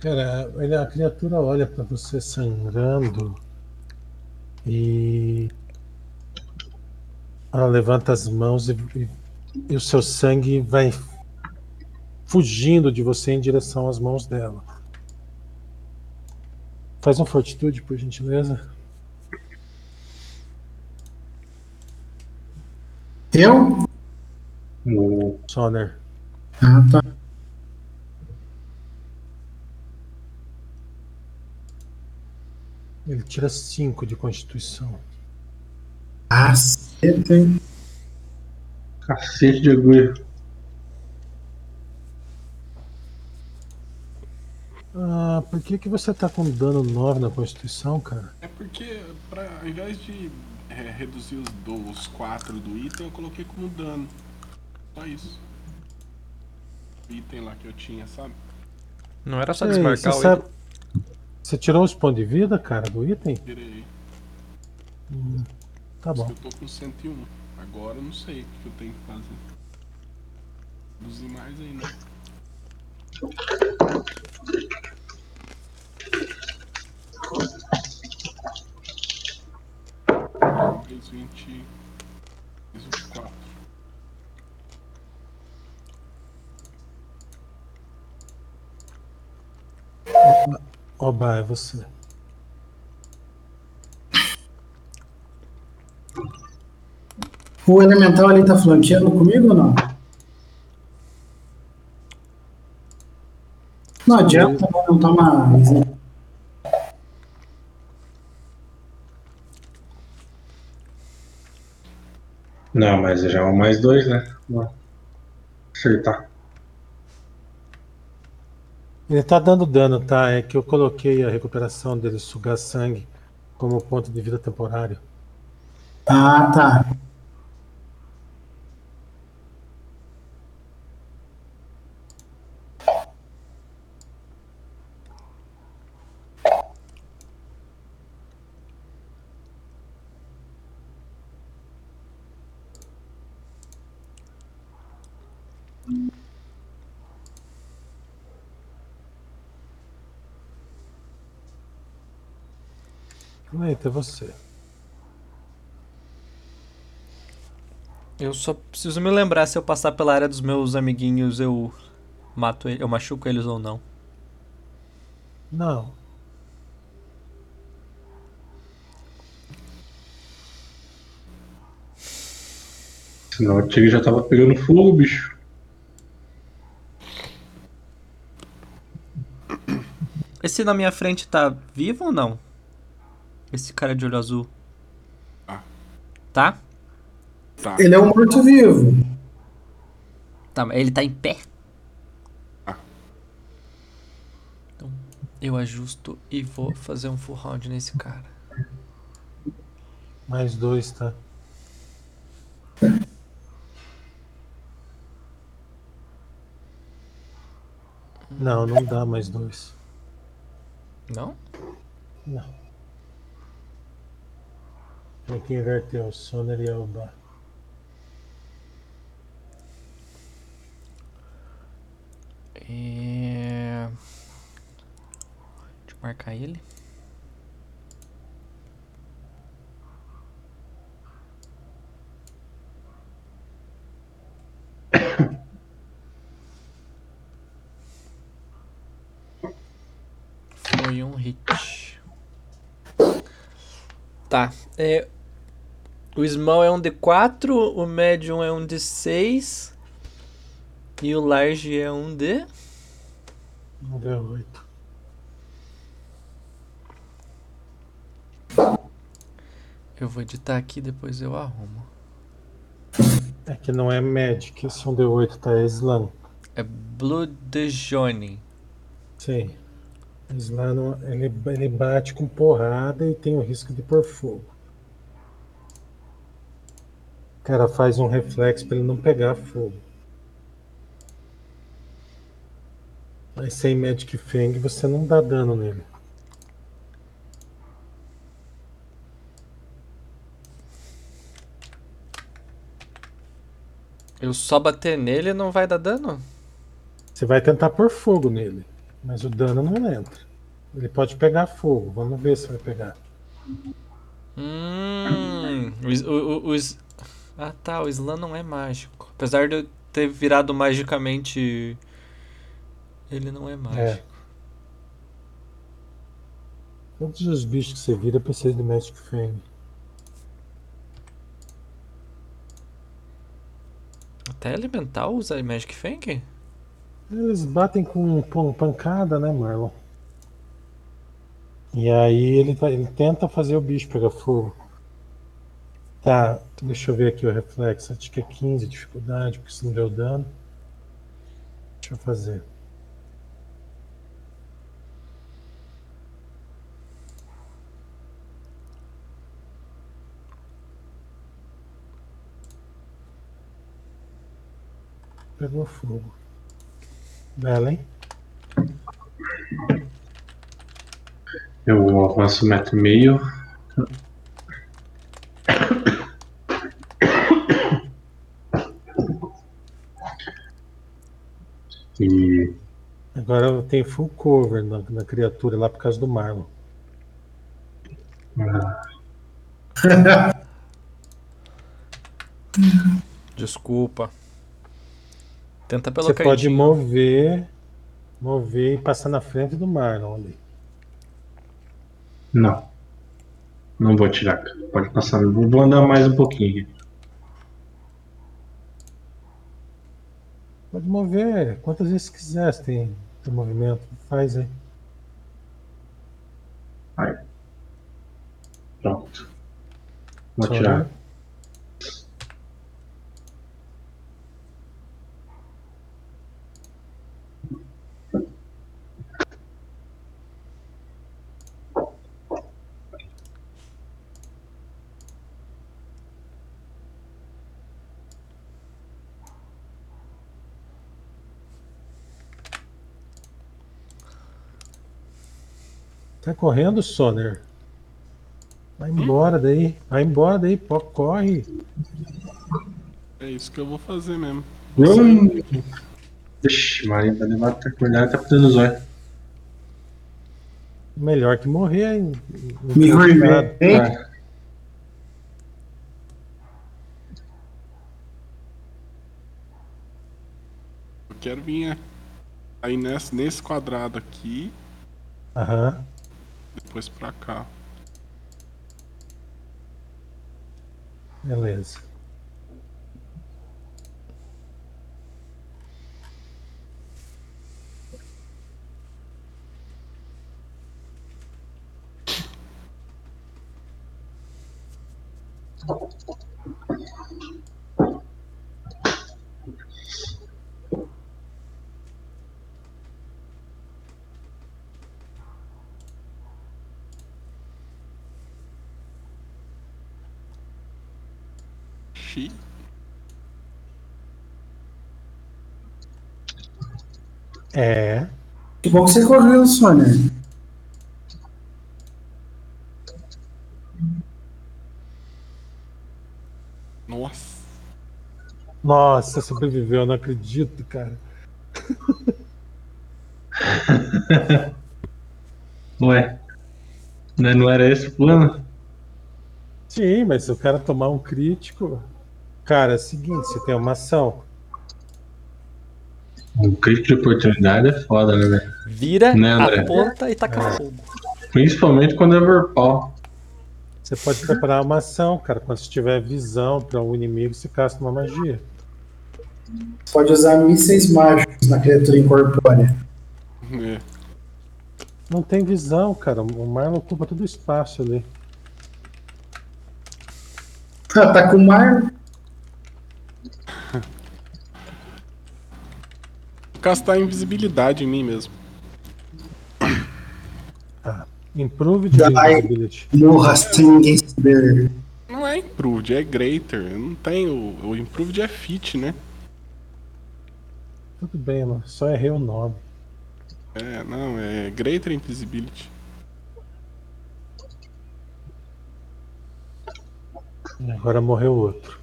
Cara, ele- a criatura olha pra você sangrando e ela levanta as mãos e, e- e o seu sangue vai fugindo de você em direção às mãos dela. Faz uma fortitude, por gentileza. Eu? O Soner. Ah, tá. Ele tira 5 de constituição. Caceta, hein? cacete de agulha. Ah, por que, que você tá com dano 9 na constituição, cara? É porque, pra, ao invés de é, reduzir os, do, os quatro do item, eu coloquei como dano. Só isso. O item lá que eu tinha, sabe? Não era só Ei, desmarcar você, o sabe- você tirou os pontos de vida, cara, do item? Virei. Tá bom. Eu tô com 101. Agora eu não sei o que eu tenho que fazer. Reduzir mais ainda. 20. Mais 24. Oba, é você. O elemental ali tá flanqueando comigo ou não? Não adianta não tomar. Não, mas já é um mais dois, né? Vou acertar. Ele tá dando dano, tá? É que eu coloquei a recuperação dele sugar sangue como ponto de vida temporário. Ah, tá. Eita, você. Eu só preciso me lembrar se eu passar pela área dos meus amiguinhos eu mato ele, eu machuco eles ou não. Não. Senão o tigre já tava pegando fogo, bicho. Esse na minha frente tá vivo ou não? Esse cara de olho azul. Tá. Tá? Tá. Ele é um morto-vivo. Tá, mas ele tá em pé? Ah. Então, eu ajusto e vou fazer um full round nesse cara. Mais dois, tá? Não, não dá mais dois. Não? Não. Tem que inverter o Soner e a Uba. É... Deixa eu marcar ele. Foi um hit. Tá. É, o small é um D4, o medium é um D6 e o large é um D. Vamos ver oito. Eu vou editar aqui, depois eu arrumo. É que não é Magic, esse é um D8, tá? É Slam. É Blood de Johnny. Sim. Slam não- ele, ele bate com porrada e tem o risco de pôr fogo. O cara faz um reflexo pra ele não pegar fogo. Mas sem Magic Fang você não dá dano nele. Eu só bater nele não vai dar dano? Você vai tentar pôr fogo nele, mas o dano não entra. Ele pode pegar fogo, vamos ver se vai pegar. Hum. O, is- o, o- o is- Ah tá, o Slam não é mágico. Apesar de eu ter virado magicamente. Ele não é mágico. Todos os bichos que você vira precisam de Magic Fang. Até elemental usa Magic Fang? Eles batem com pancada, né, Marlon? E aí ele, vai- ele tenta fazer o bicho pegar fogo. Tá, deixa eu ver aqui o reflexo. Acho que é 15 a dificuldade, porque se não deu dano. Deixa eu fazer. Pegou fogo. Bela, hein? Eu avanço um metro e meio. E Agora tenho full cover na, na criatura lá por causa do Marlon. Desculpa. Tenta pelo Você pode cantinho. mover, mover e passar na frente do Marlon ali. não. Não vou tirar. Pode passar. Vou andar mais um pouquinho. Pode mover quantas vezes quiser, se tem, movimento. Faz aí. Pronto. Vou Só tirar. Tá correndo, Soner? Vai embora daí. Vai embora daí, pô, corre. É isso que eu vou fazer mesmo. Hum. Ixi, Maria, vai levar até acordar até fazendo zóio. Melhor que morrer em. em Me? Ah, Eu quero vir aí nesse, nesse quadrado aqui, Aham. Depois pra cá. Beleza. É. Que bom que você correu, Sônia. Nossa. Nossa, sobreviveu, eu não acredito, cara. Ué. Né, Não era esse o plano? Sim, mas se o cara tomar um crítico. Cara, é o seguinte, você tem uma ação. Um crítico de oportunidade é foda, né, velho? Vira, Né, aponta e taca É. fogo. Principalmente quando é verbal. Você pode preparar uma ação, cara. Quando você tiver visão para um inimigo, você casta uma magia. Pode usar mísseis mágicos na criatura incorpórea. É. Não tem visão, cara. O Marlon ocupa todo o espaço ali. Ah, tá com o mar. Castar invisibilidade em mim mesmo. Improve de Ai. invisibility. Morra sem ninguém saber. Não é improved, é greater. Eu não tenho. O improved é fit, né? Tudo bem, mano. Só errei o nome. É, não, é greater invisibility. Agora morreu outro.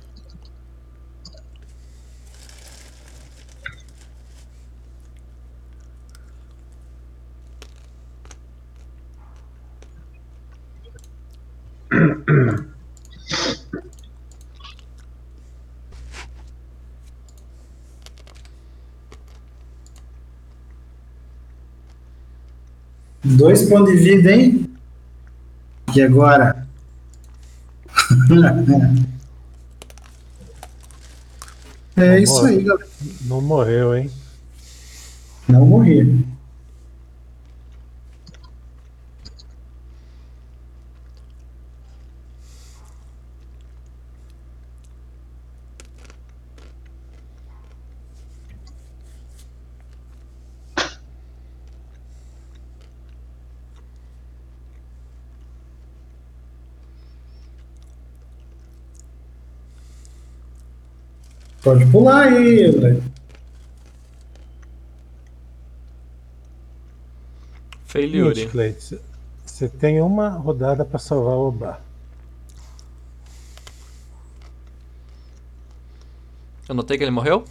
Dois pontos de vida, hein? E agora? é isso aí, galera. Não morreu, hein? Não morri. Pode pular aí, André. Failure. Você tem uma rodada para salvar o Obá. Eu notei que ele morreu?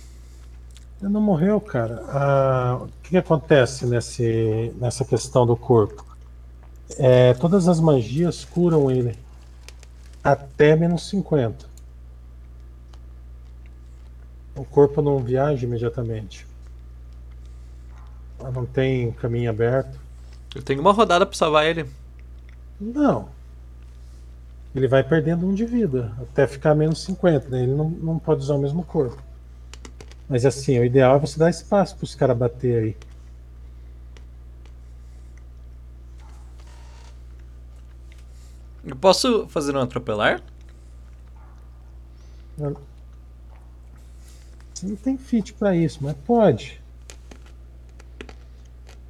Ele não morreu, cara. Ah, o que, que acontece nesse, nessa questão do corpo? É, todas as magias curam ele até menos 50. O corpo não viaja imediatamente. Ela Não tem caminho aberto. Eu tenho uma rodada pra salvar ele. Não. Ele vai perdendo um de vida até ficar menos 50. Né? Ele não, não pode usar o mesmo corpo. Mas assim, o ideal é você dar espaço para os caras bater aí. Eu posso fazer um atropelar? Você não tem fit para isso, mas pode.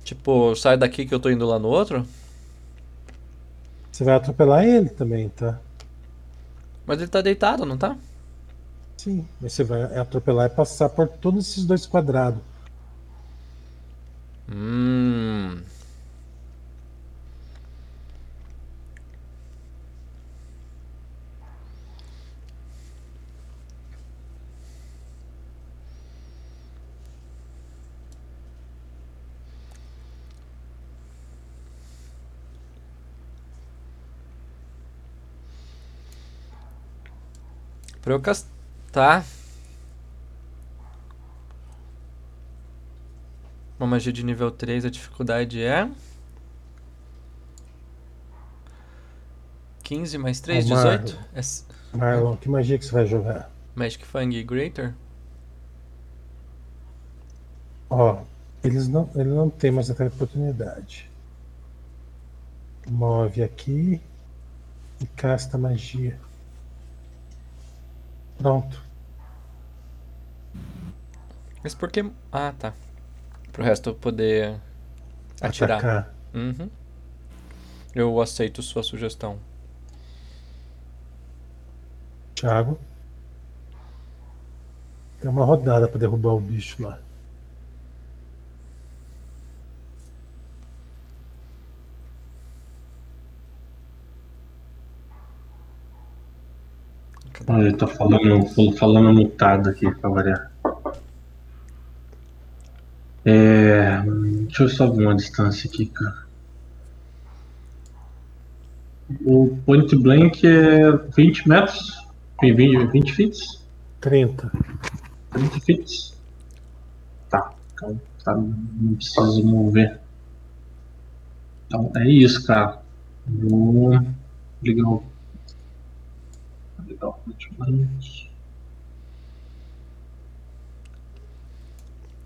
Tipo, sai daqui que eu tô indo lá no outro? Você vai atropelar ele também, tá? Mas ele tá deitado, não tá? Sim, mas você vai atropelar e passar por todos esses dois quadrados. Hum. Pra eu castar. Uma magia de nível 3, a dificuldade é. 15 mais 3, Ô, Marlon. 18? É Marlon, que magia que você vai jogar? Magic Fang Greater? Ó, eles não, ele não tem mais aquela oportunidade. Move aqui e casta magia. Pronto. Mas por que. Ah, tá. Pro resto eu poder atirar. Atacar. Uhum. Eu aceito sua sugestão. Thiago. Tem uma rodada pra derrubar o bicho lá. Olha, eu tô falando, falando mutado aqui pra variar. É, deixa eu só ver uma distância aqui, cara. O point blank é 20 metros? Tem 20, 20 feet? 30. 30 feet? Tá, então tá, não preciso mover. Então é isso, cara. Vou ligar o. blank.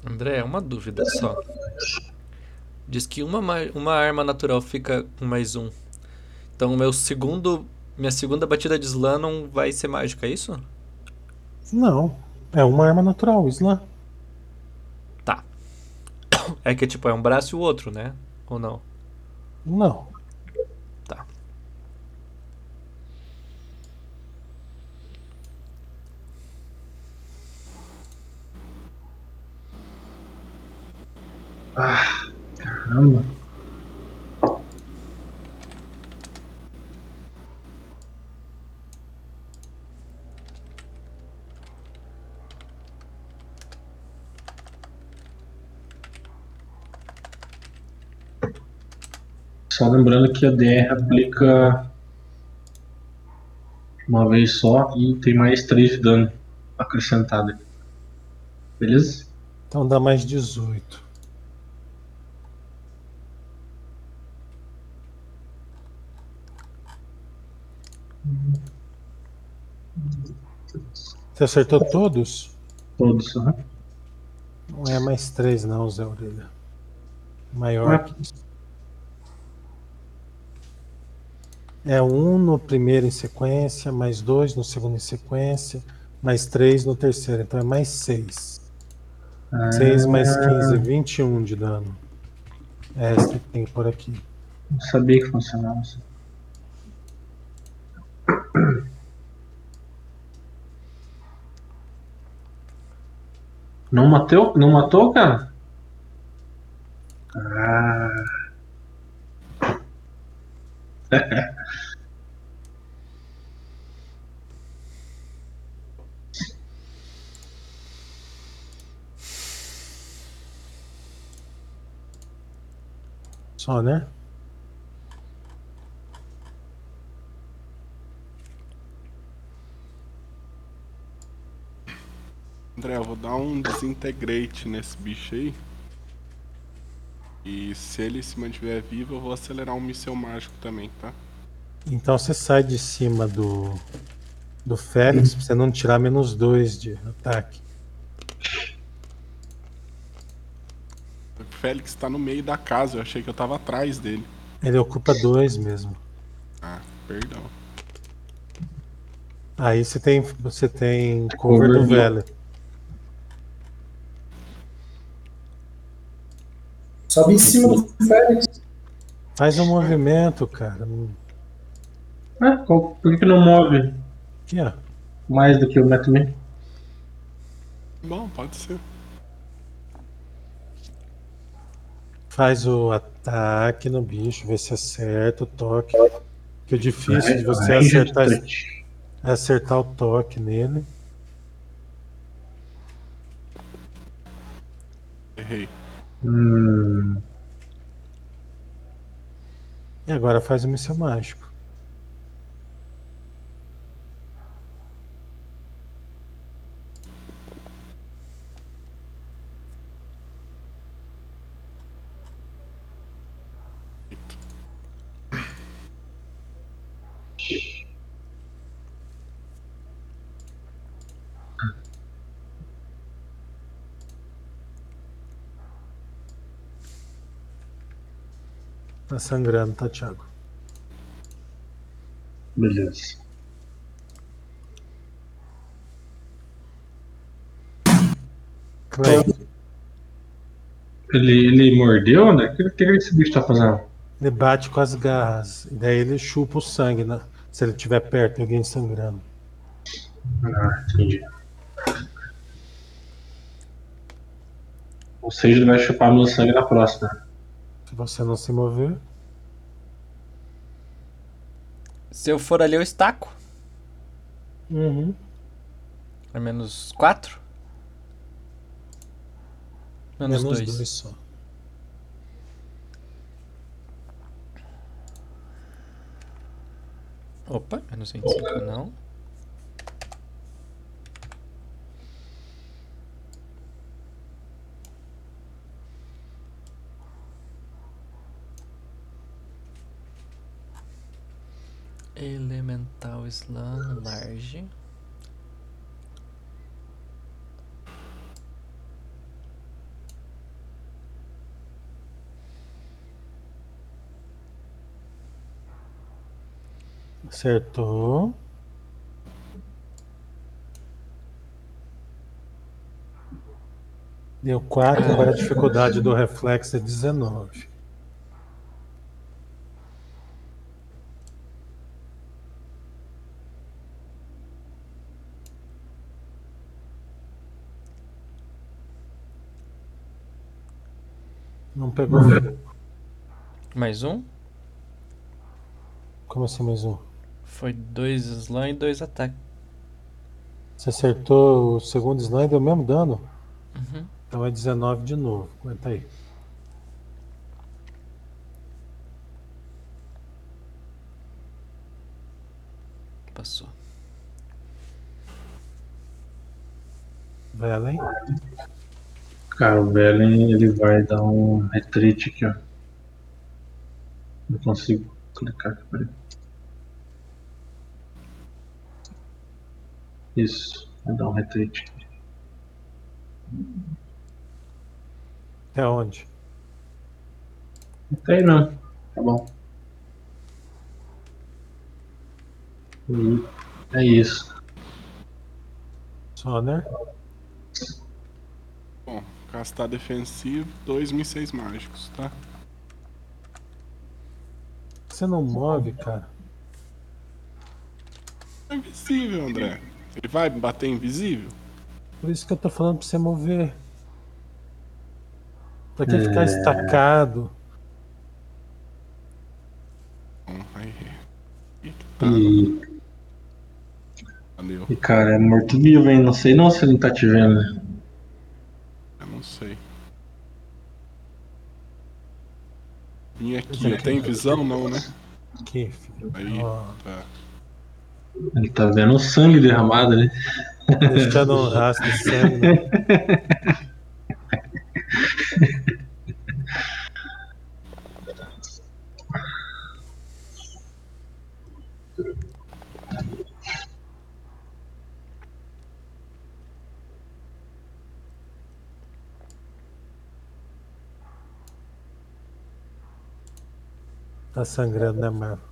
André, uma dúvida só. Diz que uma, ma- uma arma natural fica com mais um. Então, meu segundo, minha segunda batida de slam não vai ser mágica, é isso? Não. É uma arma natural, Islam. Tá. É que tipo, é um braço e o outro, né? Ou não? Não. Caramba. Só lembrando que a DR aplica uma vez só e tem mais 3 de dano acrescentado. Beleza? Então dá mais 18. Você acertou todos? Todos. aham. Não é mais 3 não, Zé Orelha. Maior Ah. que isso. É um no primeiro em sequência, mais dois no segundo em sequência, mais três no terceiro. Então é mais 6. 6 mais 15, 21 de dano. Extra que tem por aqui. Não sabia que funcionava assim. Não matou? Não matou, cara? Ah. Só, né? André, eu vou dar um desintegrate nesse bicho aí. E se ele se mantiver vivo, eu vou acelerar um míssel mágico também, tá? Então você sai de cima do, do Félix pra você não tirar menos 2 de ataque. O Félix tá no meio da casa, eu achei que eu tava atrás dele. Ele ocupa 2 mesmo. Ah, perdão. Aí você tem, você tem cover Cover do do- Sobe em cima do Félix. Faz um movimento, cara. Ah, qual- por que que não move Aqui, ó. mais do que o metro meio? Bom, pode ser. Faz o ataque no bicho, vê se acerta o toque. Que o difícil de você acertar, é acertar o toque nele. Errei. Hum, E agora faz o míssil mágico. Tá sangrando, tá, Thiago? Beleza. Clay, Ele, ele mordeu, né? O que, que esse bicho tá fazendo? ele bate com as garras. E daí ele chupa o sangue, né? Se ele estiver perto de alguém sangrando. Ah, entendi. Ou seja, ele vai chupar meu sangue na próxima. Se você não se mover. Se eu for ali, eu estaco. Uhum. É menos 4? Menos Menos 2. dois só. Opa, menos 25 não. Elemental Slam Large. Acertou. Deu 4, agora a dificuldade do reflexo é 19. Não pegou. Mais um. Como assim mais um? Foi dois slam e dois ataques. Você acertou o segundo slide, deu o mesmo dano? Uhum. Então é 19 de novo. Aguenta aí. Passou. Vai além? Cara, o Velen ele vai dar um retreat aqui, ó. Não consigo clicar aqui, peraí. Isso, vai dar um retreat. Até onde? Não tem não. Tá bom. E é isso. Só, né? Castar defensivo, dois mísseis mágicos, tá? Você não move, cara. É invisível, André. Ele vai bater invisível? Por isso que eu tô falando pra você mover. Pra que ficar estacado? Tá, E, valeu. e cara, é morto-vivo, hein? Não sei não se ele não tá te vendo, né? Eu não sei. Vim aqui, ó. Tem visão não, né? Aqui, filho. Aí, tá. Ele tá vendo o sangue derramado, né? deixando um rastro de sangue. Né? Tá sangrando, né, Marvel?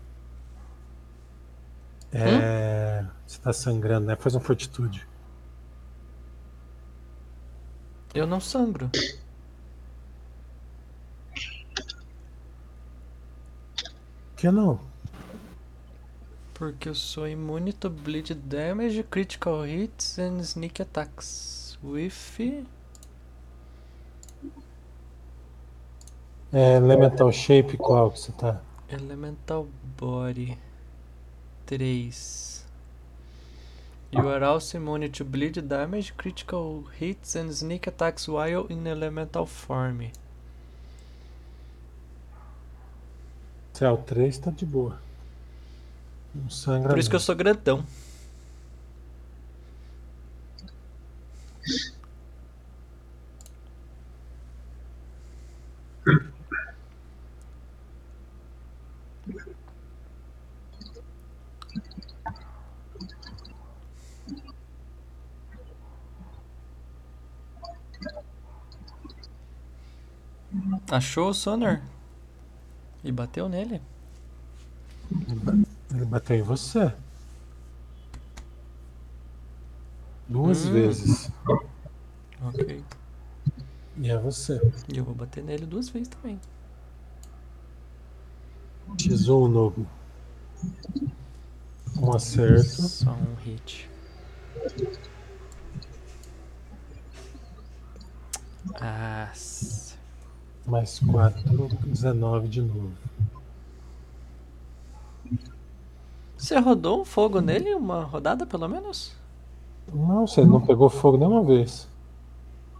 É. Você tá sangrando, né? Faz uma fortitude. Eu não sangro. Que não? Porque eu sou imune to bleed damage, critical hits and sneak attacks. With. É Elemental Shape qual que você tá? Elemental Body 3. You are also immune to bleed damage, critical hits and sneak attacks while in elemental form. O 3, tá de boa. Não sangra. Por isso que eu sou grandão. Achou o Sonar? E bateu nele? Ele bateu em você. Duas Hum. vezes. Ok. E é você. E eu vou bater nele duas vezes também. X1 no. Um acerto. Só um hit. Ah. Mais 4, 19 de novo. Você rodou um fogo nele uma rodada pelo menos? Não, você não pegou fogo nenhuma vez.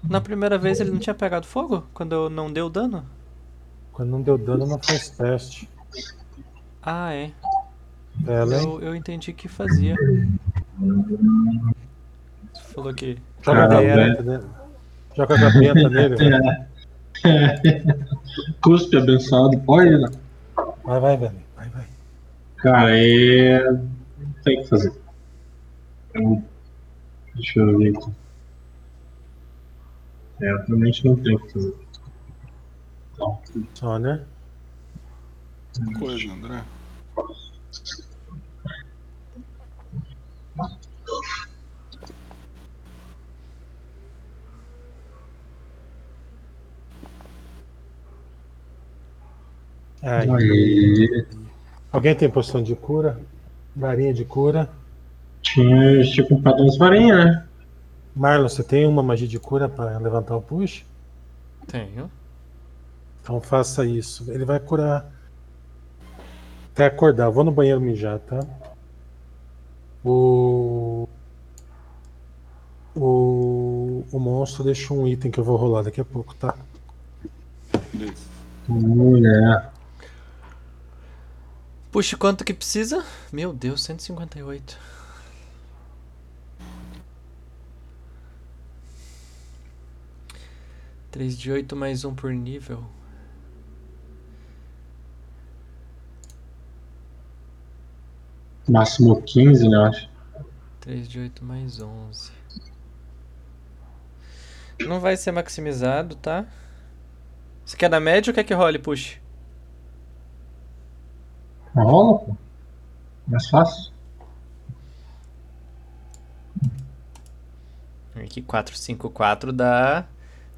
Na primeira vez ele não tinha pegado fogo? Quando eu não deu dano? Quando não deu dano, não faz teste. Ah, é. Ela? Eu, eu entendi que fazia. Você falou que. Joga Cara, benta, né? Joga da benta nele. Cuspe abençoado, pode? né? Vai, vai, velho. Vai, vai. Cara, é. Não tem o que fazer. Eu- Deixa eu ver aqui. É, realmente não tenho o que fazer. Então, Só, né? Coisa, André. Aí. Alguém tem poção de cura? Varinha de cura. Tinha, tinha comprado umas varinhas, né? Marlon, você tem uma magia de cura para levantar o push? Tenho. Então faça isso. Ele vai curar até acordar. Eu vou no banheiro mijar, tá? O. O, o monstro deixou um item que eu vou rolar daqui a pouco, tá? Beleza. Mulher. Puxa, quanto que precisa? Meu Deus, 158. Três de oito mais um por nível. Máximo 15, né? eu acho. 3 de 8 mais 11. Não vai ser maximizado, tá? Você quer da média ou quer que role, puxe? Rola, pô. Mais fácil. Aqui 4, 5, 4 dá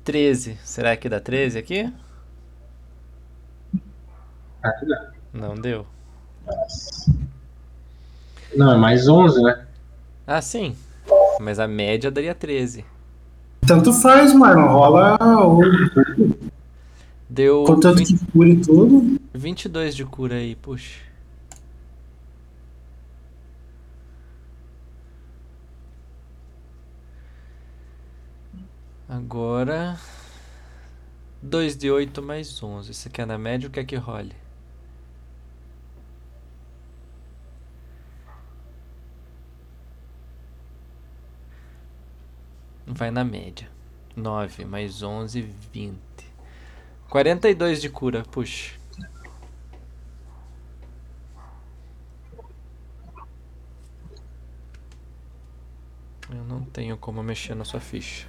13. Será que dá 13 aqui? Aqui dá. Não deu. Não, é mais 11, né? Ah, sim. Mas a média daria 13. Tanto faz, Marlon. Rola o Deu contanto 20, que cure tudo. 22 de cura aí, puxa. Agora. 2 de 8 mais 11. Você quer na média ou quer que role? Vai na média. 9 mais 11, 20. 42 de cura, puxa. Eu não tenho como mexer na sua ficha.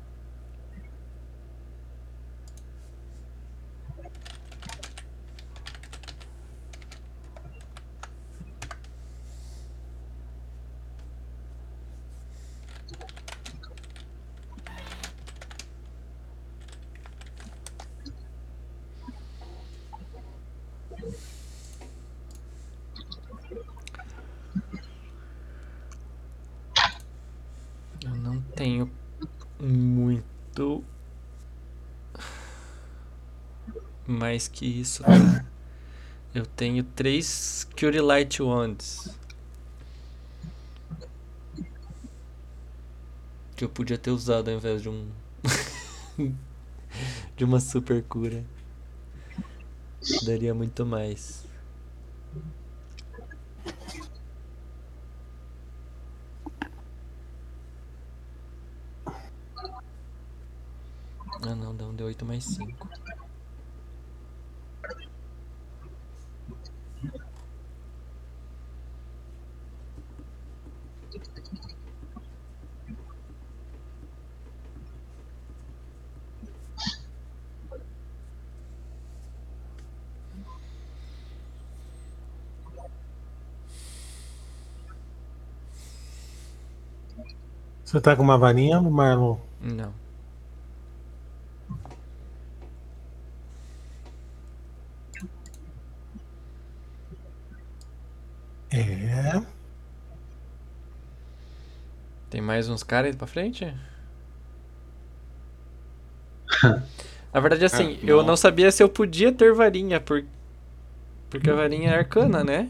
mais que isso. tá? Eu tenho três Cure Light Wands. Que eu podia ter usado ao invés de um. de uma super cura. Daria muito mais. Ah não, dá um D8 mais 5. Você tá com uma varinha, Marlon? Não. É. Tem mais uns caras aí pra frente? Na verdade, assim, Ah, eu não. sabia se eu podia ter varinha, por... porque a varinha é arcana, né?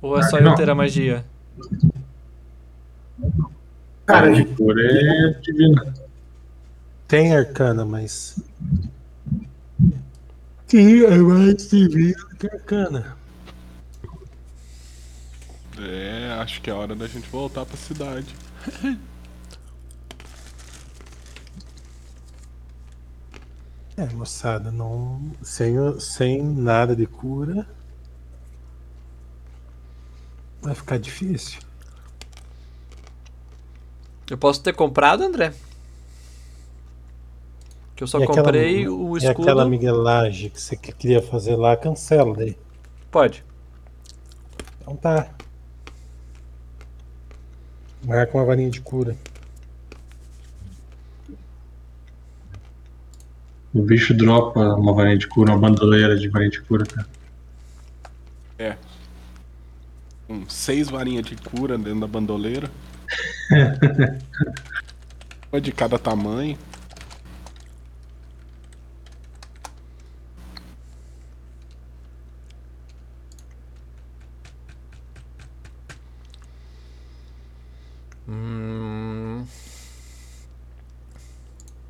Ou é só eu Não. ter a magia? Cara, a de cura é divina. Tem arcana, mas. Sim, é mais divino que arcana. É, acho que é hora da gente voltar pra cidade. É, moçada, não. Sem, sem nada de cura. Vai ficar difícil. Eu posso ter comprado, André? Que eu só E aquela- comprei o E aquela escudo. miguelagem que você que- queria fazer lá, cancela daí. Pode. Então tá. Marca uma varinha de cura. O bicho dropa uma varinha de cura, uma bandoleira de varinha de cura, cara. É. Com seis varinhas de cura dentro da bandoleira. Uma de cada tamanho. Hum...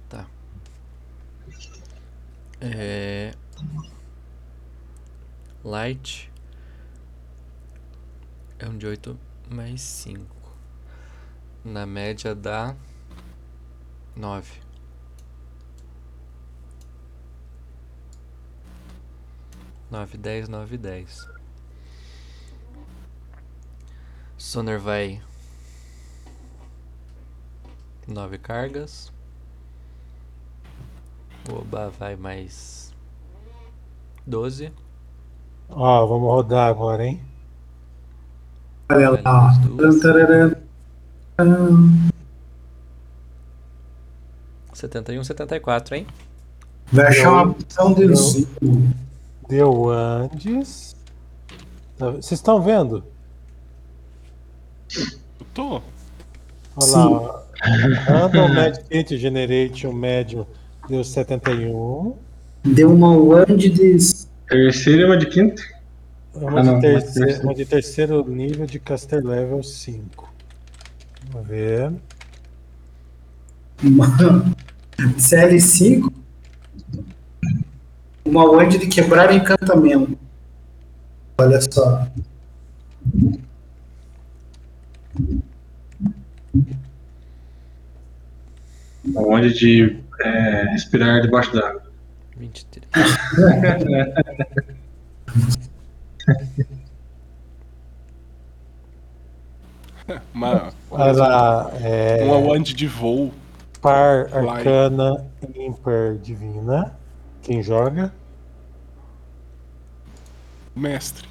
Tá. É... Light é um de 8 mais 5. Na média dá 9. Nove, dez, nove, dez. Soner vai Nove cargas. O Oba vai mais 12. Ó, vamos rodar agora, hein? olha lá. Mais duas. Tantararã. 71, 74, hein? Vai achar uma opção de. Deu antes. Tá- Vocês estão vendo? Eu tô. Olha Sim. lá. Random Magic Kit Generate um médium deu 71. Deu uma wand de. Terceira e uma de quinta. Uma, Ah, de não, terceiro, terceiro. uma de terceiro nível de caster level 5. Vamos ver. Uma CL5. Uma wand de quebrar encantamento. Olha só. Onde de é, respirar debaixo d'água. 23. Uma, lá. É, uma wand de voo. par, Fly. arcana, ímpar, divina. Quem joga? Mestre.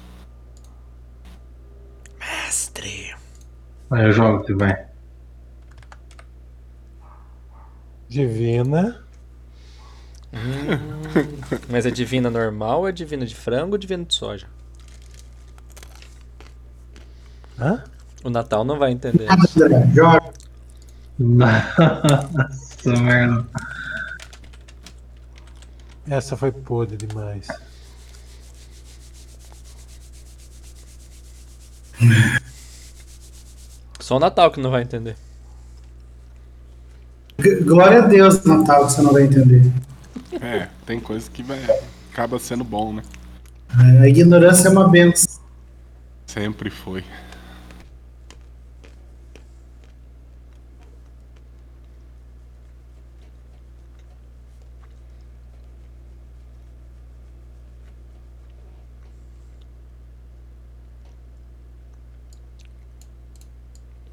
Mestre. Aí eu jogo, que vai. Divina. Mas é divina normal ou é divina de frango ou divina de soja? Hã? O Natal não vai entender. André, joga. Nossa, merda. Essa foi podre demais. Só o Natal que não vai entender. Glória a Deus, Natal, que você não vai entender. É, tem coisa que vai, acaba sendo bom, né? A ignorância é uma benção. Sempre foi.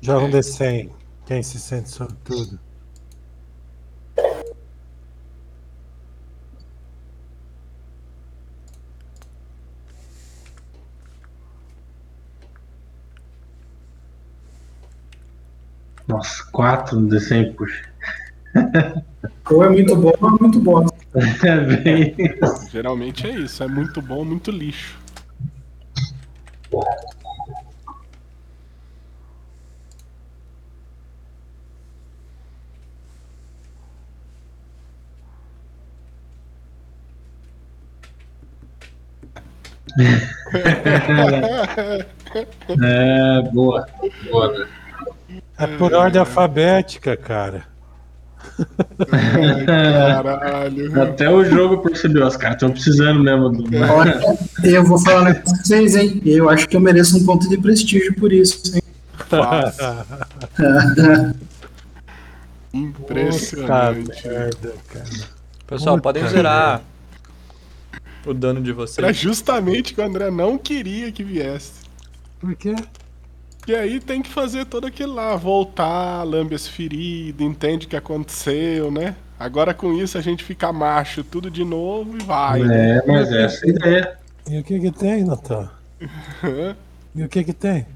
Joga um D100. Quem se sente sobretudo? Nossa, 4 no D100, puxa. Ou é muito bom ou é muito bom. É bem. Geralmente é isso, é muito bom, muito lixo. É, boa. Boa, né? É por ordem alfabética, cara. Caralho. Até o jogo percebeu, os caras estão precisando mesmo do. Olha, eu vou falar negócio pra vocês, hein? Eu acho que eu mereço um ponto de prestígio por isso, hein? Fácil. Puta Impressionante. merda, cara. Pessoal, Puta podem zerar o dano de vocês. Era justamente que o André não queria que viesse. Por quê? E aí tem que fazer todo aquele lá, voltar, lambe as feridas, entende o que aconteceu, né? Agora com isso a gente fica macho tudo de novo e vai. né? É, mas essa é a ideia. E o que que tem, Natan? E o que que tem?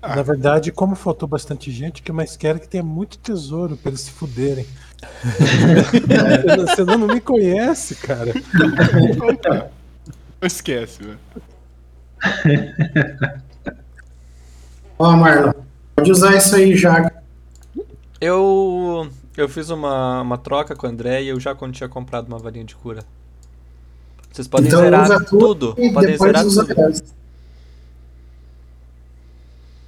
Ah. Na verdade, como faltou bastante gente, o que eu mais quero é que tenha muito tesouro pra eles se fuderem. Você não, me conhece, cara. Não esquece, né? Ó, Marlon, pode usar isso aí já. Eu. Eu fiz uma, uma troca com o André e eu já tinha comprado uma varinha de cura. Vocês podem então zerar tudo. e Podem zerar tudo. essa.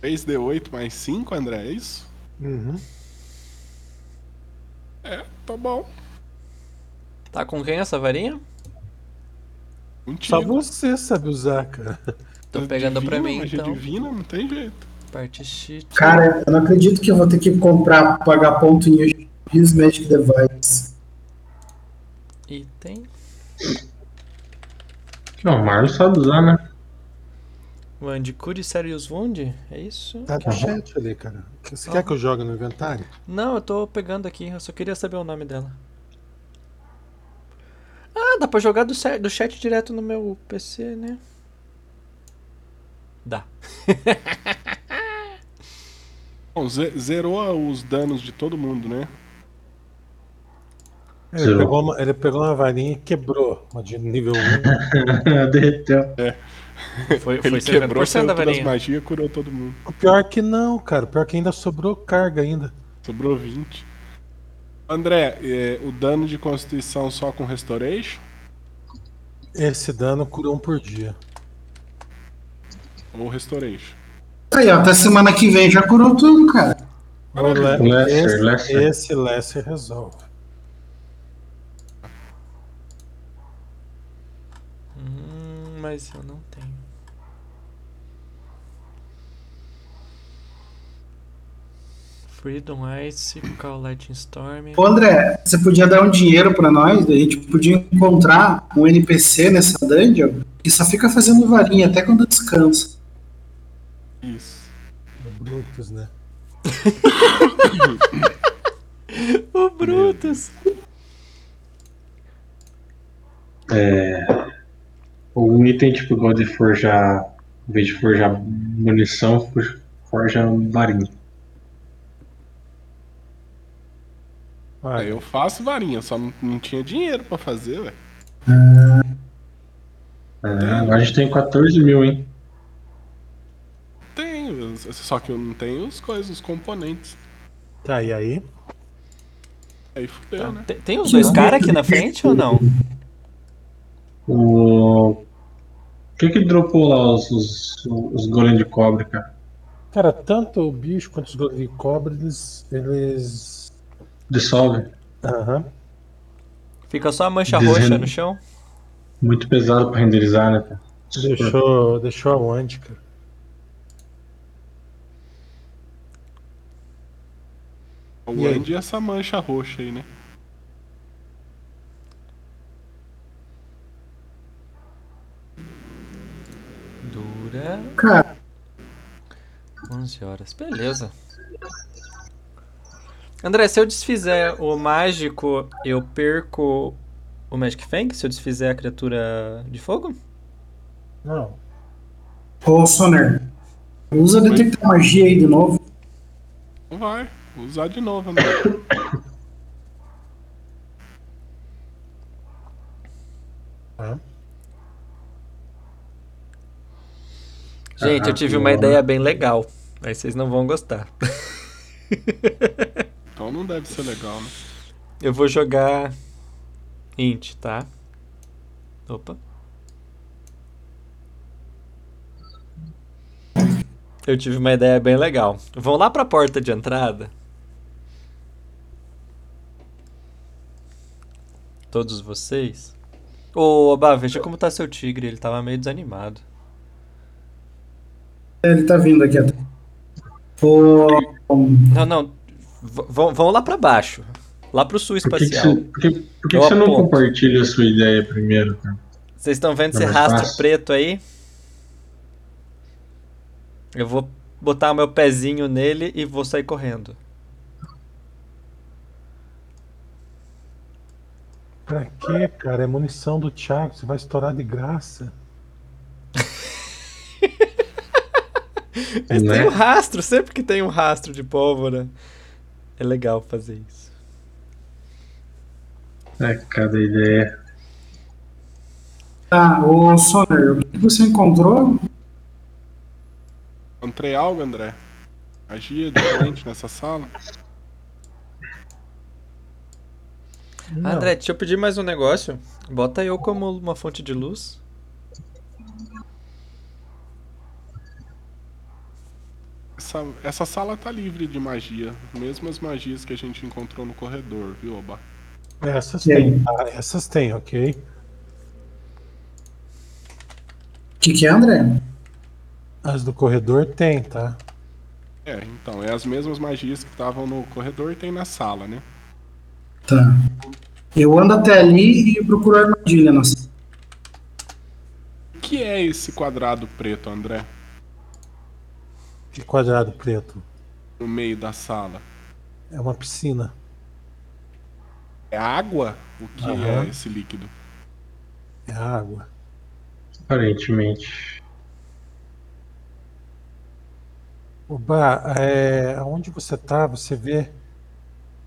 3D8 mais 5, André, é isso? Uhum. É, tá bom. Tá com quem essa varinha? Só Contigo. você sabe usar, cara. Tô pegando pra Divina, mim, magia então. divina, não tem jeito. Parte sheet. Cara, eu não acredito que eu vou ter que comprar, pagar ponto em His Magic Device. Item. Não, o Marlon sabe usar, né? Wand Cure Serious Wound? É isso? Tá no chat ali, cara. Você quer que eu jogue no inventário? Não, eu tô pegando aqui, eu só queria saber o nome dela. Ah, dá pra jogar do, do chat direto no meu PC, né? Dá. Bom, ze- zerou os danos de todo mundo, né? Ele pegou, uma, ele pegou uma varinha e quebrou. Uma de nível 1. Derreteu. Foi, Ele foi quebrou 50% saiu da todas as magias, curou todo mundo. O pior que não, cara. O pior que ainda sobrou carga ainda. Sobrou 20. André, é, o dano de constituição só com Restoration? Esse dano cura um por dia. Ou Restoration? Aí, ó, até semana que vem já curou tudo, cara. O Le- Lesser, esse, Lesser. esse Lesser resolve. Hum, mas eu não tenho. Freedom Ice, Call Lightning Storm. Ô, André, você podia dar um dinheiro pra nós, a gente podia encontrar um NPC nessa dungeon que só fica fazendo varinha até quando descansa. Isso. Brutus, né? O Brutus! É. Um item tipo igual de forjar. Em vez de forjar munição, for- forja varinha. Aí eu faço varinha, só não, não tinha dinheiro pra fazer, velho. Ah, agora a gente tem 14 mil, hein? Tenho, só que eu não tenho as coisas, os componentes. Tá, e aí? Aí fudeu, né? Tem, tem os dois caras aqui na frente ou não? O. O que que dropou lá os, os, os golem de cobre, cara? Cara, tanto o bicho quanto os golems de cobre, eles. eles... Dissolve. Aham. Fica só a mancha roxa no chão. Muito pesado pra renderizar, né, cara? Deixou, deixou aonde, cara? O E? Andy e essa mancha roxa aí, né? Dura Cara, 11 horas. Beleza. André, se eu desfizer o mágico, eu perco o Magic Fang? Se eu desfizer a criatura de fogo? Não. ô Soner, usa detectar magia aí de novo. Não vai. Vou usar de novo, André. Tá? Gente, eu Ah, tive uma boa. ideia bem legal. Mas vocês não vão gostar. Então não deve ser legal, né? Eu vou jogar int, tá? Opa. Eu tive uma ideia bem legal. Vão lá pra porta de entrada. Todos vocês. Ô, Obá, veja como tá seu tigre. Ele tava meio desanimado. Ele tá vindo aqui até. Ô, Não, não. V- vão, lá pra baixo. Lá pro sul Por que, que espacial. você, por que, por que você não compartilha a sua ideia primeiro, cara? Vocês estão vendo Não, esse mas rastro fácil. preto aí? Eu vou botar o meu pezinho nele e vou sair correndo. Pra quê, cara? É munição do Thiago, você vai estourar de graça. Mas Né? tem um rastro, sempre que tem um rastro de pólvora. É legal fazer isso. É, cada ideia. tá, ô Soner, o que você encontrou? Encontrei algo, André? Magia diferente nessa sala? Não, André, deixa eu pedir mais um negócio. Bota eu como uma fonte de luz. Essa, essa sala tá livre de magia. Mesmas magias que a gente encontrou no corredor, viu, Oba? essas tem, tá? Essas tem, ok? O que, que é, André? As do corredor tem, tá? É, então, é as mesmas magias que estavam no corredor e tem na sala, né? Tá. Eu ando até ali e procuro armadilha. Nossa. O que é esse quadrado preto, André? Que quadrado preto. No meio da sala? É uma piscina. É água? O que Aham. é esse líquido? É água. Aparentemente. Oba, é, onde você tá, você vê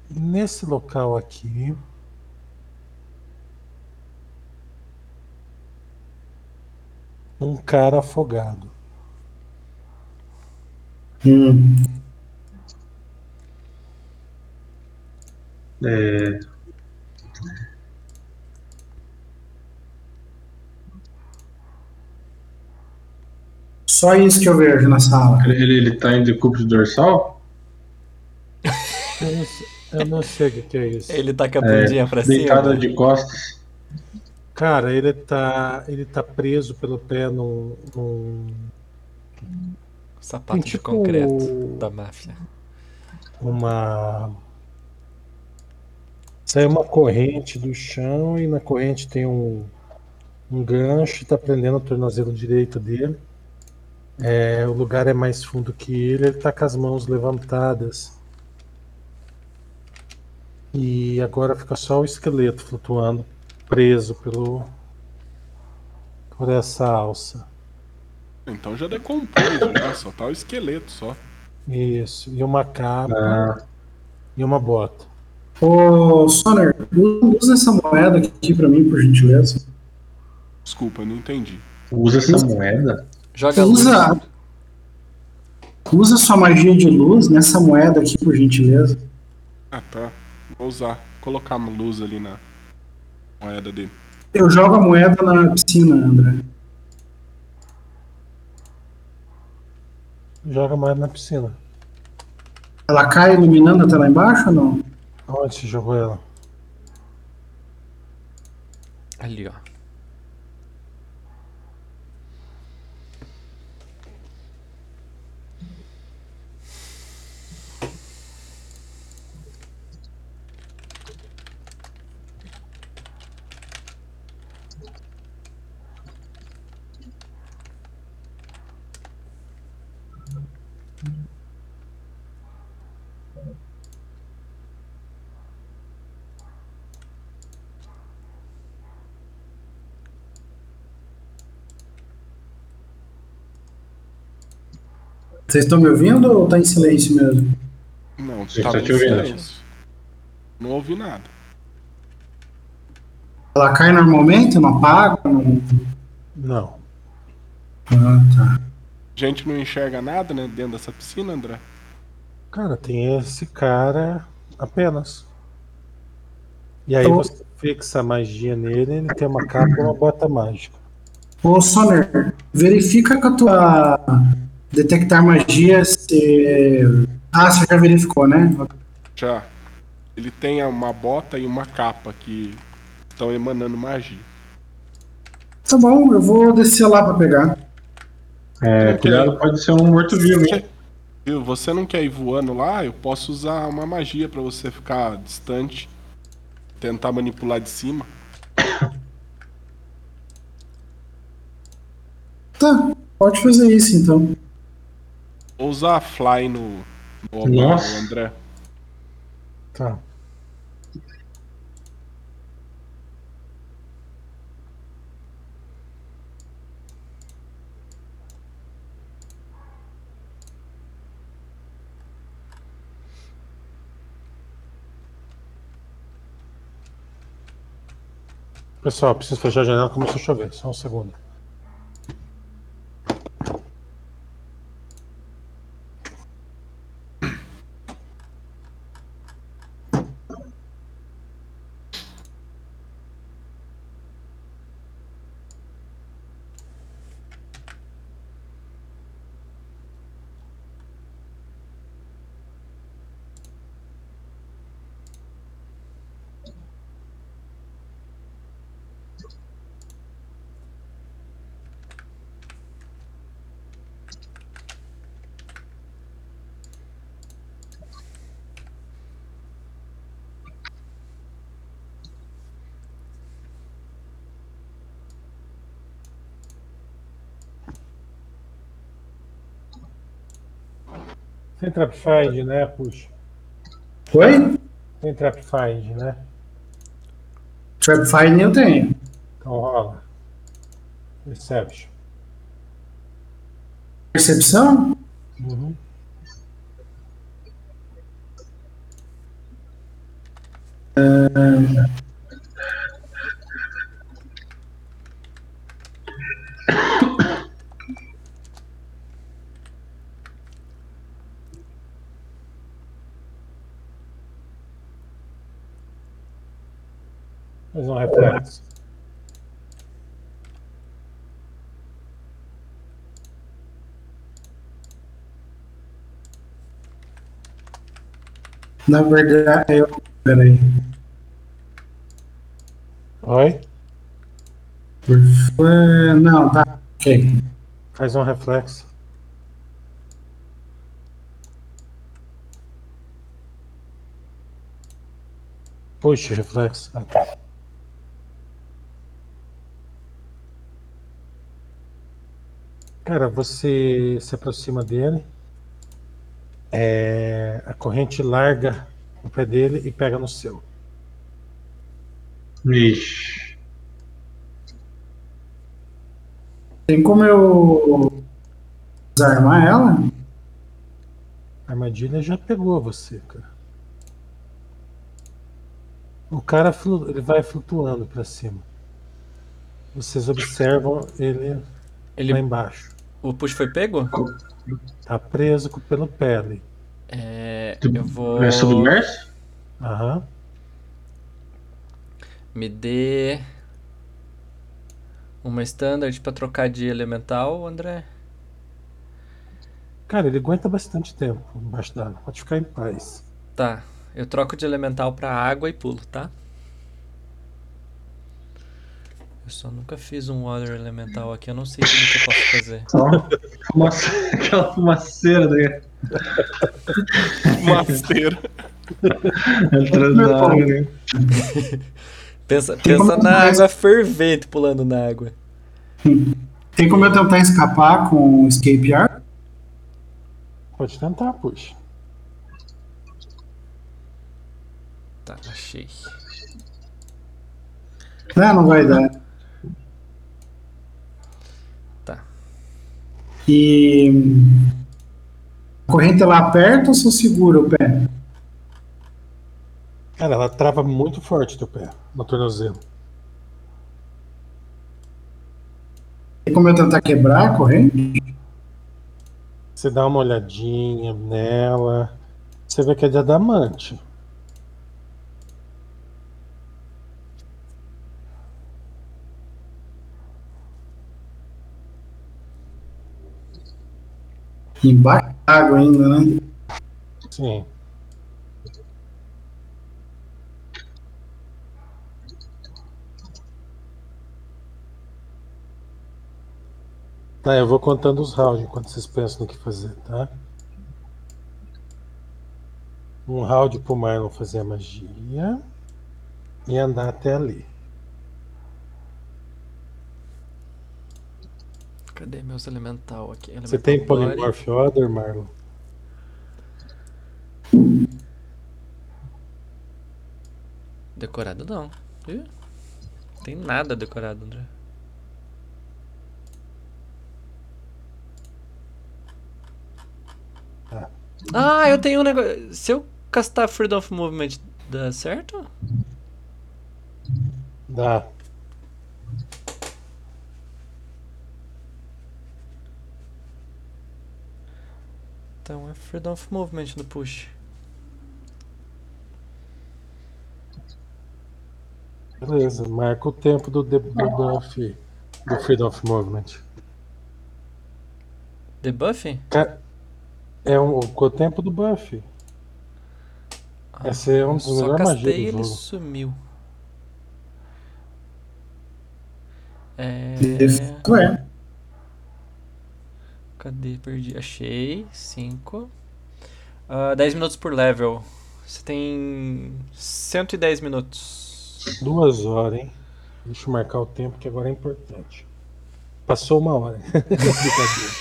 nesse local aqui. Um cara afogado. Hum. É, Só isso que eu vejo na sala. ele, ele tá em decúbito dorsal? Eu não sei, eu não sei o que é isso. Ele tá com a É, bundinha pra deitada cima. de costas. Cara, ele tá, ele tá preso pelo pé num, num Sapato Tem de tipo concreto da máfia. uma. Sai uma corrente do chão e na corrente tem um, um gancho e tá prendendo o tornozelo direito dele. É, o lugar é mais fundo que ele, ele tá com as mãos levantadas. E agora fica só o esqueleto flutuando, preso pelo por essa alça. Então já decompôs, já. Só tá o esqueleto só. Isso. E uma capa Ah, e uma bota. Ô, Soner, usa essa moeda aqui pra mim, por gentileza. Desculpa, eu não entendi. usa essa moeda? Joga luz. Usa, usa sua magia de luz nessa moeda aqui, por gentileza. Ah, tá. Vou usar. Colocar uma luz ali na moeda dele. Eu jogo a moeda na piscina, André. Joga mais na piscina. Ela cai iluminando até lá embaixo ou não? Onde você jogou ela? Ali, ó. Vocês estão me ouvindo ou tá em silêncio mesmo? Não, Tava tá te ouvindo. silêncio. Não ouvi nada. Ela cai normalmente, não apaga? Não... Não. Ah, tá. A gente não enxerga nada, né, dentro dessa piscina, André? Cara, tem esse cara apenas. E aí Eu- você fixa a magia nele, ele tem uma capa e uma bota mágica. Ô, Soner, verifica com a tua detectar magia se... Ah, você já verificou, né? Já. Ele tem uma bota e uma capa que estão emanando magia. Tá bom, eu vou descer lá pra pegar. É, cuidado, pode ser um morto-vivo, hein? Viu? Você não quer ir voando lá? Eu posso usar uma magia pra você ficar distante. Tentar manipular de cima. Tá, pode fazer isso então. Ou usar fly no, no Nossa. André. Tá. Pessoal, preciso fechar a janela, começou a chover. Só um segundo. Tem trap find, né? Puxa. Oi? Tem trap find, né? Trapfine eu tenho. Então rola. Perception. Percepção? Uhum. Faz um reflexo. Na verdade, eu. Peraí. Oi? Não, tá. Ok. Faz um reflexo. Puxa, reflexo. Ah, tá. Cara, você se aproxima dele. É, a corrente larga o pé dele e pega no seu. Ixi. Tem como eu desarmar ela? A armadilha já pegou você, cara. O cara flu- ele vai flutuando pra cima. Vocês observam ele, Ele, lá embaixo. O push foi pego? Tá preso pelo pele. É, eu vou. É submerso? Aham. Me dê uma standard pra trocar de elemental, André. Cara, ele aguenta bastante tempo embaixo d'água. Pode ficar em paz. Tá, eu troco de elemental pra água e pulo, tá? Eu só nunca fiz um water elemental aqui, eu não sei tudo que eu posso fazer. Só aquela fumaceira né? Masteira. entrando na água, né? Pensa, pensa na mais- água fervente pulando na água. Tem como eu tentar escapar com o escape arc? Pode tentar, puxa. Tá, achei. Não, não vai dar. E. A corrente ela aperta ou só segura o pé? Cara, ela trava muito forte teu pé no tornozelo. Tem como eu tentar quebrar a corrente? Você dá uma olhadinha nela. Você vê que é de adamante. Embaixo d'água ainda, né? Sim. Tá, eu vou contando os rounds enquanto vocês pensam no que fazer, tá? Um round pro Marlon fazer a magia e andar até ali. Cadê meus elemental aqui? Você Elemental tem body. Polymorph Order, Marlon? Decorado não. Ih, tem nada decorado, André. Tá. Ah, eu tenho um negócio. Se eu castar Freedom of Movement, dá certo? Dá. Então é Freedom of Movement no push. Beleza, marca o tempo do debuff do Freedom of Movement. Debuff? Ca- É um, o tempo do buff. Esse é um dos melhores magias do ele jogo. sumiu. É. Ué, Cadê? Perdi. Achei. 5. 10 minutos por level. Você tem 110 minutos. Duas horas, hein? Deixa eu marcar o tempo que agora é importante. Passou uma hora. Brincadeira.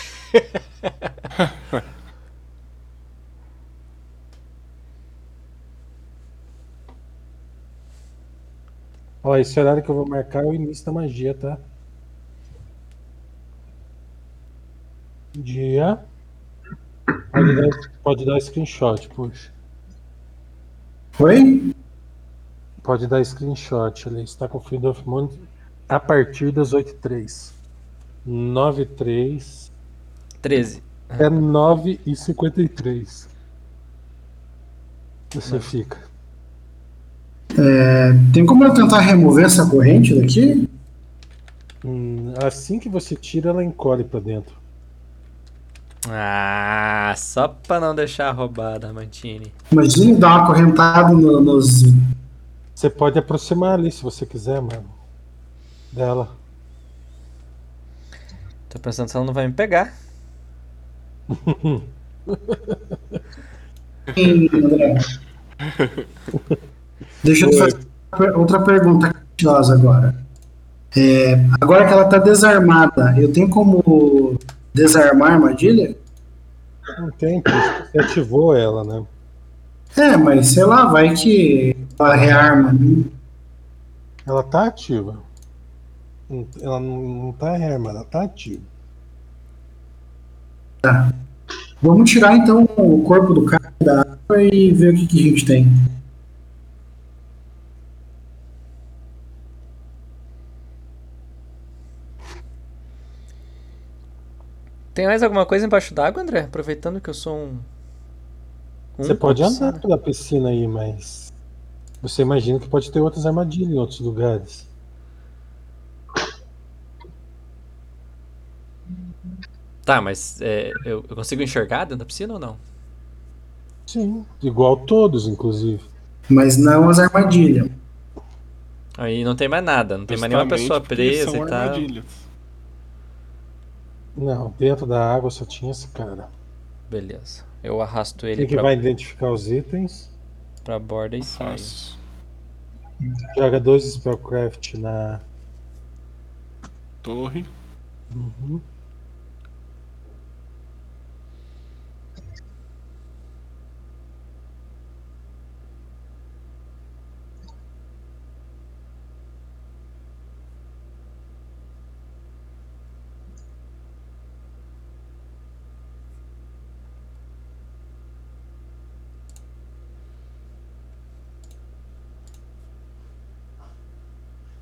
Esse horário que eu vou marcar é o início da magia, tá? Dia. Pode dar, pode dar screenshot, puxa. Oi? Pode dar screenshot ali. Está com Freedom of Monde a partir das 8h03. 9h03 13. é 9h53. Você Não. fica. É, tem como eu tentar remover essa corrente daqui? Hum, assim que você tira, ela encolhe pra dentro. Ah, só pra não deixar roubada, Mantini. Imagina dar uma correntada no- nos. Você pode aproximar ali se você quiser, mano. Dela. Tô pensando se ela não vai me pegar. Sim, André. Deixa eu te fazer outra- outra pergunta curiosa agora. É, agora que ela tá desarmada, eu tenho como desarmar a armadilha? Não tem. Você ativou ela, né? É, mas sei lá, vai que ela rearma. né? Ela tá ativa. Ela não, não tá rearmada, ela tá ativa. Vamos tirar então o corpo do cara da água e ver o que, que a gente tem. Tem mais alguma coisa embaixo d'água, André? Aproveitando que eu sou um. um Você pode piscina. andar pela piscina aí, mas. Você imagina que pode ter outras armadilhas em outros lugares. Tá, mas é, eu, eu consigo enxergar dentro da piscina ou não? Sim, igual todos, inclusive. Mas não as armadilhas. Aí não tem mais nada, não tem mais nenhuma pessoa presa são e tal. armadilhas. Não, dentro da água só tinha esse cara. Beleza. Eu arrasto ele Quem que pra, vai identificar os itens? pra borda e saio. Faço. Joga dois Spellcraft na. Torre. Uhum.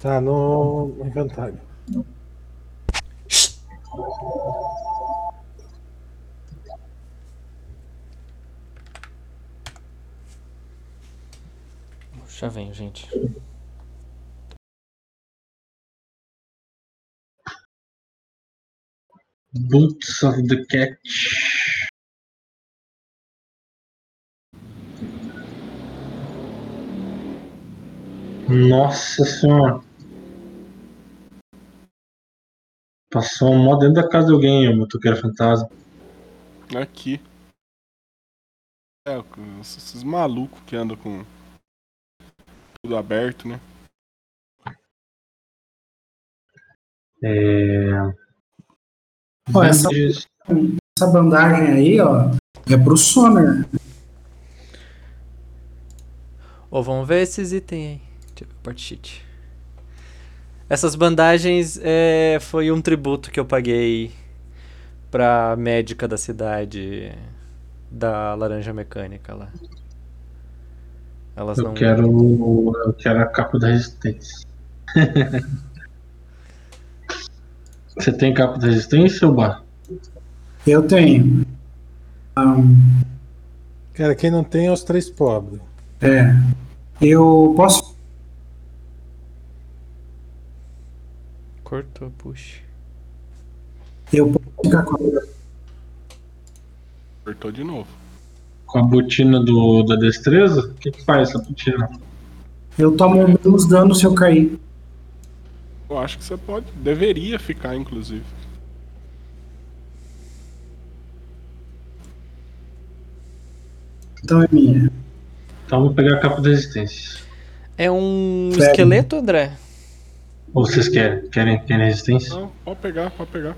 Tá no inventário. Já venho, gente. Boots of the Cat. Nossa senhora. Passou um mó dentro da casa de alguém, o motoqueiro fantasma. Aqui. É, esses malucos que andam com tudo aberto, né? É... Ó, essa, essa bandagem aí, ó, é pro Sonar. Ô, vamos ver esses itens aí. Deixa eu ver o part sheet. Essas bandagens é, foi um tributo que eu paguei pra médica da cidade da Laranja Mecânica lá. Elas Eu não. quero. Eu quero a capa da resistência. Você tem capa da resistência, ou Bar? Eu tenho. Ah, Cara, quem não tem é os três pobres. é. Eu posso. Cortou, puxa. Eu posso ficar com a Apertou de novo. Com a botina do, da destreza? O que, que faz essa botina? Eu tomo menos dano se eu cair. Eu acho que você pode. Deveria ficar, inclusive. Então é minha. Então eu vou pegar a capa da resistência. É um Sério? esqueleto, André? Ou vocês querem? Querem, querem resistência? Não, pode pegar, pode pegar.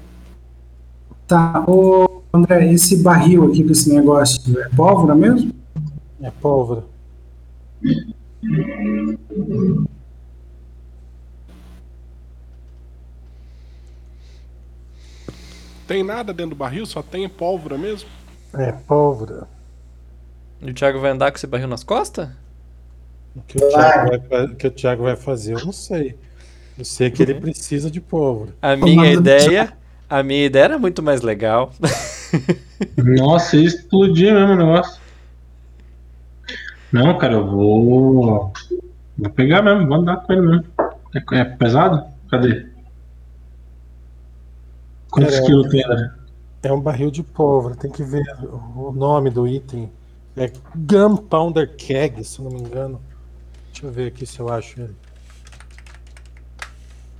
Tá, ô André, esse barril aqui com esse negócio é pólvora mesmo? É pólvora. Tem nada dentro do barril, só tem pólvora mesmo. É pólvora. E o Thiago vai andar com esse barril nas costas? O que o, Thiago vai, o que o Thiago vai fazer, eu não sei. Eu sei que ele precisa de pólvora. A minha Tomada do ideia. A minha ideia era muito mais legal. Nossa, ia explodir mesmo o negócio. Não, cara, eu vou. Vou pegar mesmo, vou andar com ele mesmo. É, é pesado? Cadê? Quantos Cara, quilos tem, André? É um barril de pólvora, tem que ver o nome do item. É Gunpowder Keg, se eu não me engano. Deixa eu ver aqui se eu acho ele.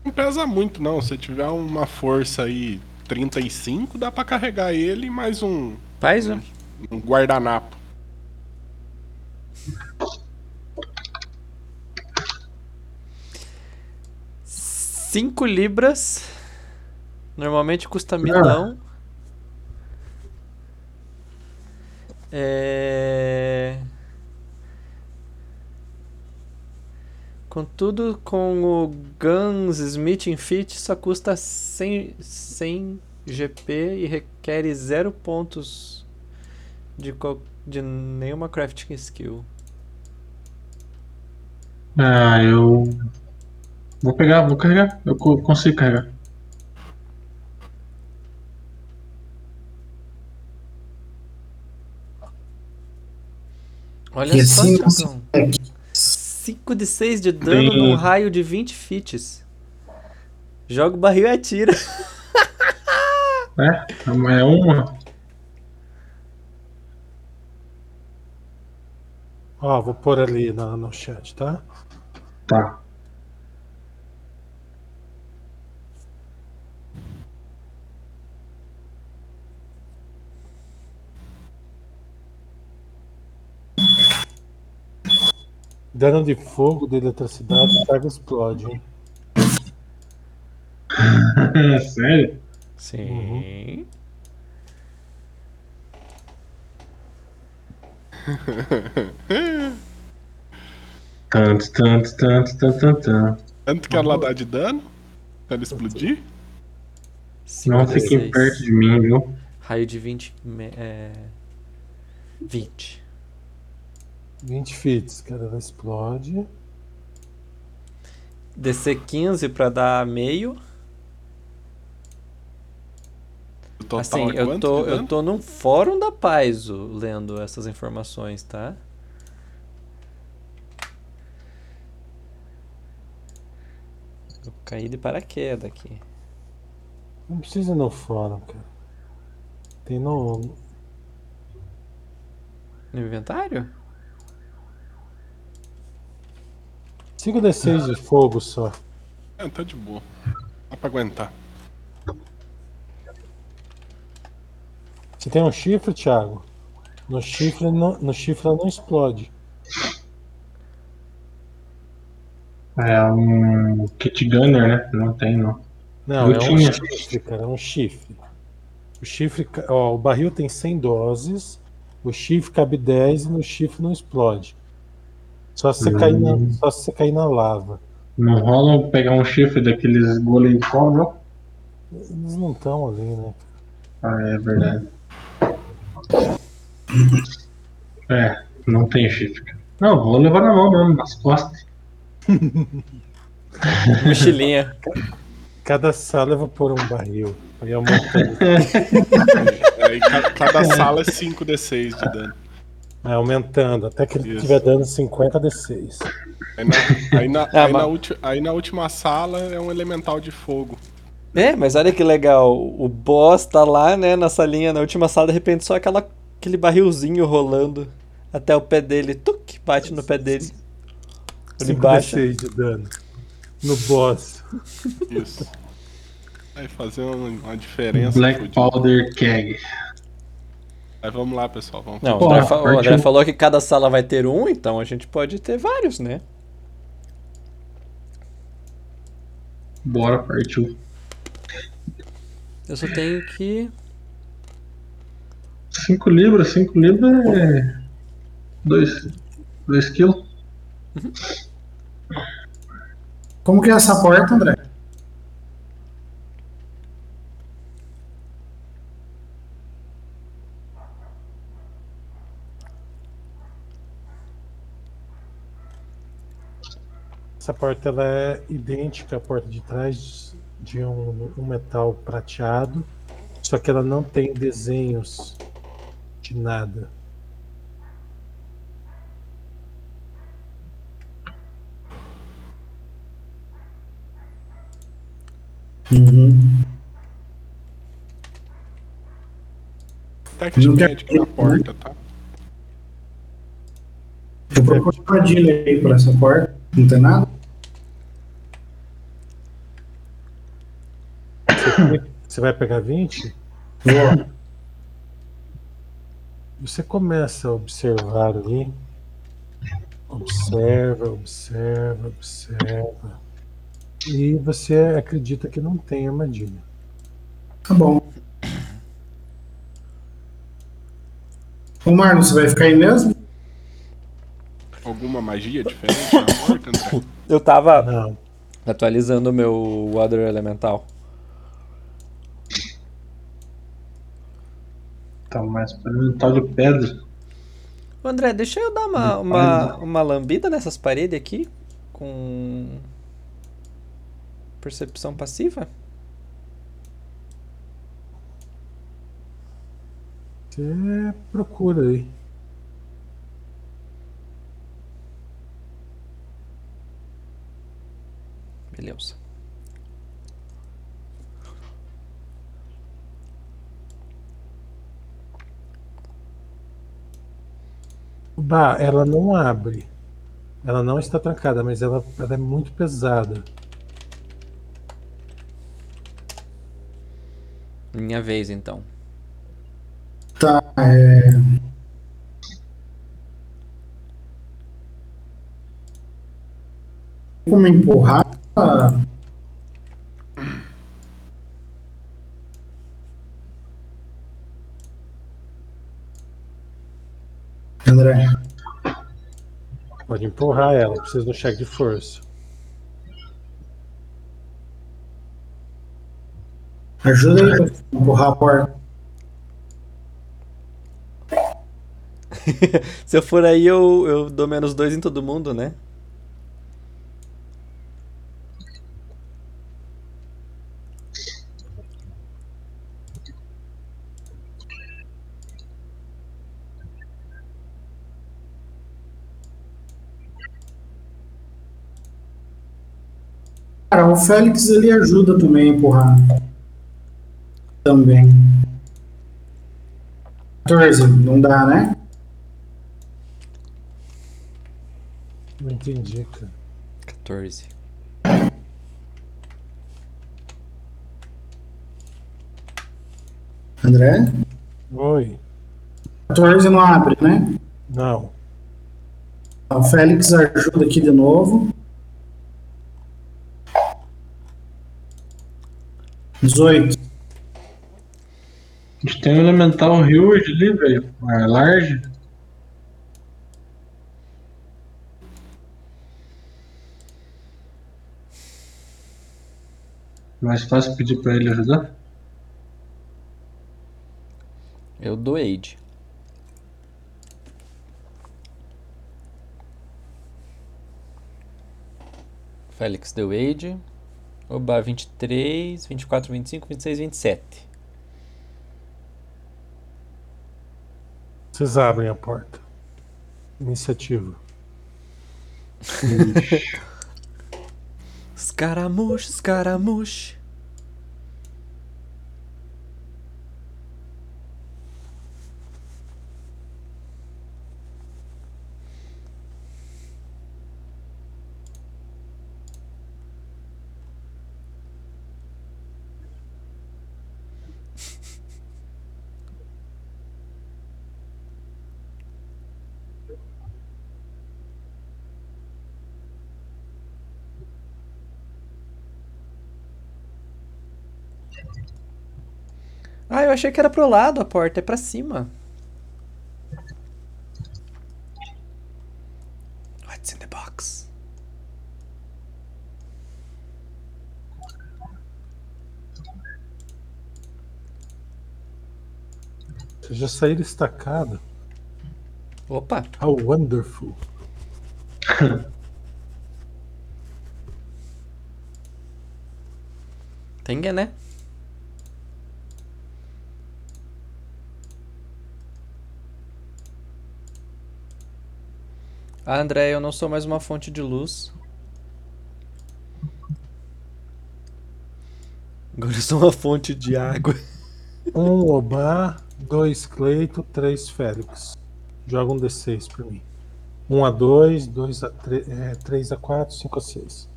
Não pesa muito, não. Se tiver uma força aí 35, dá pra carregar ele e mais um, Faz um. um guardanapo. Cinco libras. Normalmente custa milão. É... Contudo, com o Guns Smith Fit só custa 100, 100 GP e requer 0 pontos de, de nenhuma crafting skill. Ah, eu. Vou pegar, vou carregar. Eu co- consigo carregar. Olha E só, assim. 5 de 6 de dano Bem- num raio de 20 fits. Joga o barril e atira. É? É uma. Ó, vou pôr ali no, no chat, tá? Tá. Dano de fogo, de eletricidade, carga explode, hein? Sério? Sim. Tanto, tanto, tanto, tanto, tanto, tanto. Tanto que ela dá de dano? Pra ela explodir? Não fiquem perto de mim, viu? Raio de 20. me- É... 20. 20 fits, cara, ela explode. DC 15 pra dar meio. Total assim, é eu tô, eu tô num fórum da paz o- lendo essas informações, tá? Eu caí de paraquedas aqui. Não precisa ir no fórum, cara. Tem no. No inventário? 5 D6 de fogo só. É, tá de boa. Dá pra aguentar. Você tem um chifre, Thiago? No chifre não, no chifre ela não explode. É um kit gunner, né? Não tem, não. Não, Eu é um tinha. chifre, cara, é um chifre. O chifre, ó, o barril tem 100 doses, o chifre cabe 10 e no chifre não explode. Só se você, cair, na, Hum. só se você cair na lava. Não rola pegar um chifre daqueles golem de não? Eles não estão ali, né? Ah, é verdade. É, não tem chifre. Não, vou levar na mão mesmo, nas costas. Mochilinha. Cada sala eu vou pôr um barril. Aí ca- cada sala é 5d6 de dano. Vai aumentando, até que ele Isso. estiver dando 50 D6. Aí na, aí na- Ah, aí na mas- ulti- aí na última sala é um elemental de fogo. É, mas olha que legal. O boss tá lá, né, na salinha, na última sala, de repente só aquela, aquele barrilzinho rolando até o pé dele. Tuc, bate no pé dele. Ele 5 baixa. D6 de dano. No boss. Isso. Vai fazer uma, uma diferença. Black. Powder Keg. Aí vamos lá, pessoal. Vamos Não, o André, fa- o André partiu. falou que cada sala vai ter um, então a gente pode ter vários, né? Bora, partiu. Eu só tenho que. 5 libras, 5 libras é. 2 quilos. Como que é essa porta, André? Essa porta ela é idêntica à porta de trás de um, um metal prateado, só que ela não tem desenhos de nada. Uhum. Não quer- Magic na porta, tá? Eu procuro armadilha aí por essa porta. Não tem nada? Você vai pegar 20? Vou. Você começa a observar ali. Observa, observa, observa. E você acredita que não tem armadilha. Tá bom. Ô, Marlon, você vai ficar aí mesmo? Alguma magia diferente na porta, André? Eu tava Não. atualizando o meu Water Elemental. Tá mais pra um tal de pedra. Ô, André, deixa eu dar uma, uma, uma lambida nessas paredes aqui com percepção passiva. Você procura aí. Beleza. Bah, ela não abre. Ela não está trancada, mas ela, ela é muito pesada. Minha vez, então. Tá, é. Como empurrar? André, Pode empurrar ela, precisa do cheque de força. ajuda aí pra empurrar a porta. Se eu for aí, eu, eu dou menos dois em todo mundo, né? Cara, o Félix ele ajuda também a empurrar. Também. 14, não dá, né? Não entendi, cara. 14. André? Oi. 14 não abre, né? Não. O Félix ajuda aqui de novo. 18. A gente tem um elemental huge ali, velho. É large. Mais fácil pedir pra ele ajudar? Eu dou aid. Félix deu aid. Oba, 23, 24, 25, 26, 27. Vocês abrem a porta. Iniciativa. Escaramuche, escaramuche. Eu achei que era pro lado a porta, é pra cima. What's in the box? Vocês já saíram estacado. Opa, How wonderful. Tenga, né? Ah, André, eu não sou mais uma fonte de luz. Agora eu sou uma fonte de água. Um Obá, dois Cleito, três Félix. Joga um D6 pra mim. 1 a 2, 2 a 3, é, 3 a 4, 5 a 6.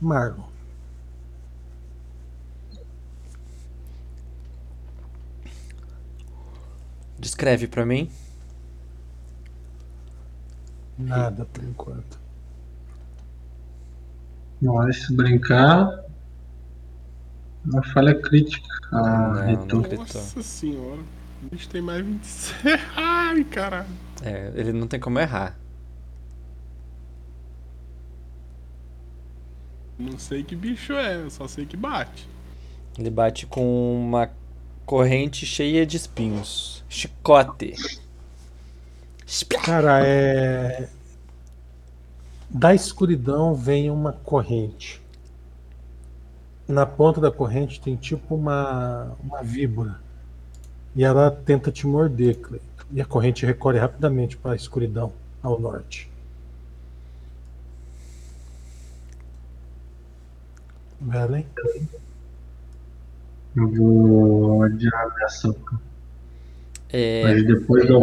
Marlon. Descreve pra mim. Nada por enquanto. Mas se brincar. Uma falha crítica. Ah, Não, não. Nossa senhora. O bicho tem mais 26. Ai, caralho. É, ele não tem como errar. Não sei que bicho é, eu só sei que bate. Ele bate com uma corrente cheia de espinhos. Chicote. Cara, é. Da escuridão vem uma corrente. Na ponta da corrente tem tipo uma, uma víbora. E ela tenta te morder, Cleito. E a corrente recorre rapidamente para a escuridão, ao norte. Velen? Eu vou adiar a minha ação. É, Mas depois eu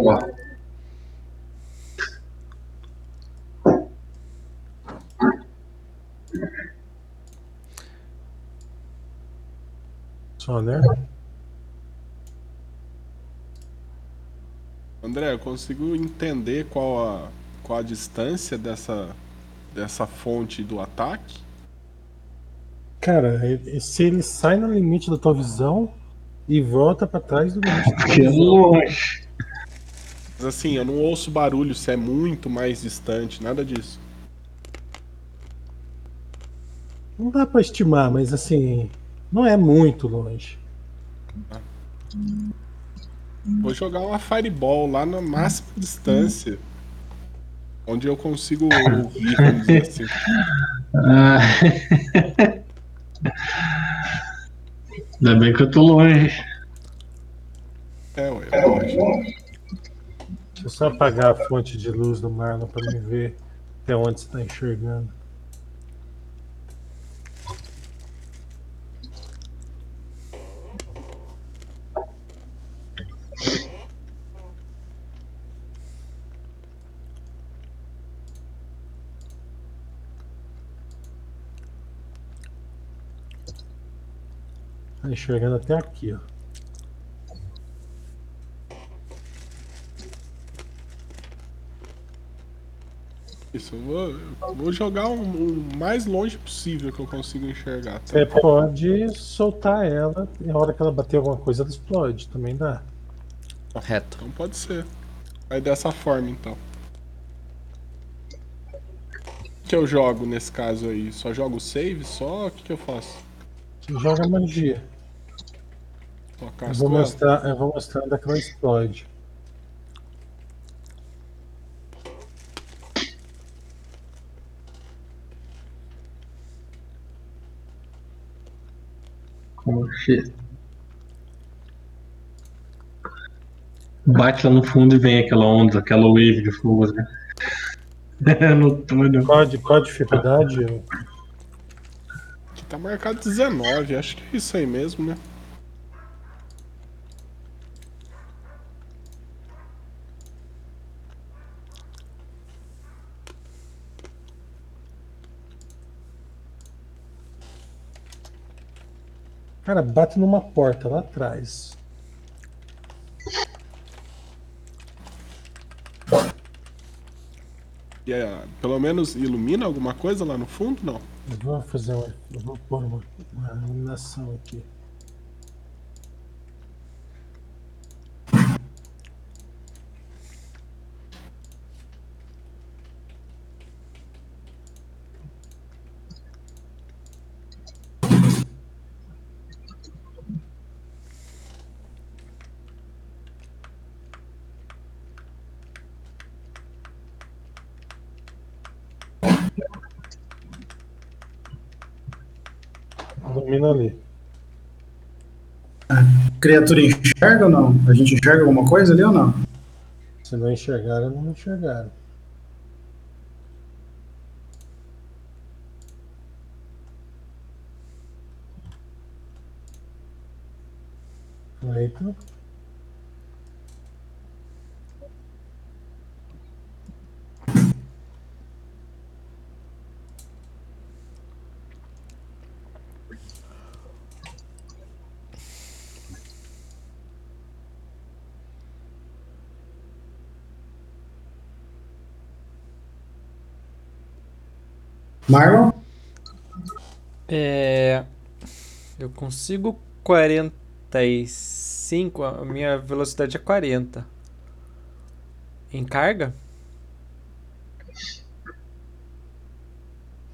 vou. Soner? André, eu consigo entender qual a, qual a distância dessa, dessa fonte do ataque? Cara, se ele sai no limite da tua visão e volta para trás do limite Que é longe. Mas assim, eu não ouço barulho se é muito mais distante, nada disso. Não dá para estimar, mas assim, não é muito longe. Vou jogar uma Fireball lá na máxima distância. Onde eu consigo ouvir, vamos dizer assim. Ah. Ainda bem que eu tô longe. É, ué, lógico. Deixa eu só apagar a fonte de luz do Marlon para me ver Até onde você está enxergando? Tá enxergando até aqui, ó. Isso, eu vou, eu vou jogar o o mais longe possível que eu consigo enxergar. tá? Você pode soltar ela e a hora que ela bater alguma coisa ela explode, também dá. Reto. Então pode ser. Vai dessa forma então. O que eu jogo nesse caso aí? Só jogo save? Só? O que, que eu faço? Você joga magia. Eu vou mostrar, eu vou mostrar onde é que ela explode. Bate lá no fundo e vem aquela onda, aquela wave de fogo, né? no túnel. Qual, qual a dificuldade? Aqui tá marcado 19, acho que é isso aí mesmo, né? Cara, bate numa porta lá atrás. E é, pelo menos ilumina alguma coisa lá no fundo? Não. Eu vou fazer uma. Eu vou pôr uma, uma iluminação aqui. Ilumina ali. Criatura enxerga ou não? A gente enxerga alguma coisa ali ou não? Se não enxergaram, não enxergaram. Cleiton. Marlon? É. Eu consigo 45. A minha velocidade é 40. Em carga?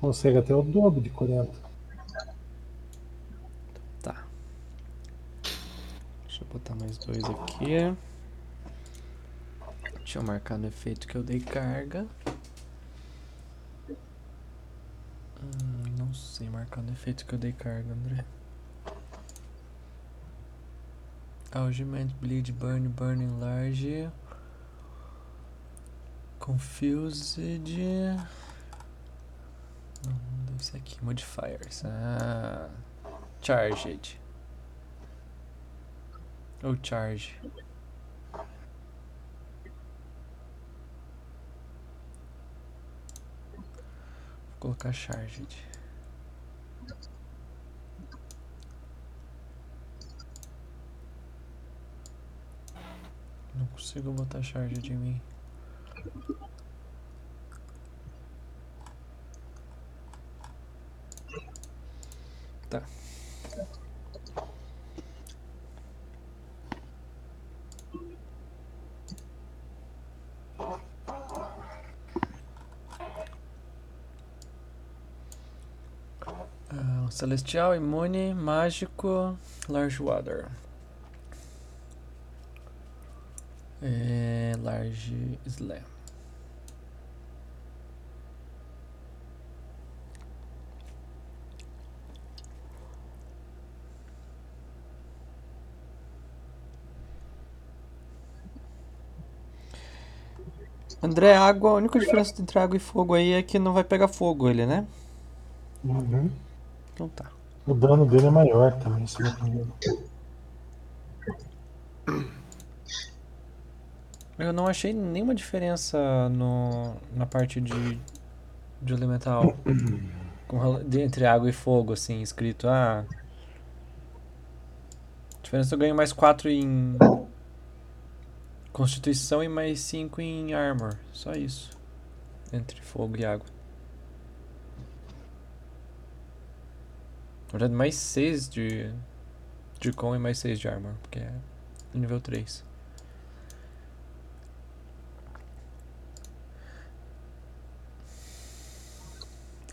Consegue até o dobro de 40. Tá. Deixa eu botar mais dois aqui. Deixa eu marcar no efeito que eu dei carga. Hum, não no efeito que eu dei carga, André. Algement, Bleed, Burn, Burn, Enlarge. Confused. Não, ser aqui. Modifiers. Ah. Charged. Ou charge. Vou colocar charged. Não consigo botar charged em mim. Tá. Ah, celestial, imune, mágico, large water. Slam. André, água, a única diferença entre água e fogo aí é que não vai pegar fogo ele, né? Uhum. Então tá. O dano dele é maior também, se não me engano. Eu não achei nenhuma diferença no, na parte de, de elemental com entre água e fogo, assim, escrito. Ah. Diferença eu ganho mais 4 em Constituição e mais 5 em Armor. Só isso. Entre fogo e água. Na verdade, mais 6 de, de com e mais 6 de Armor, porque é nível 3.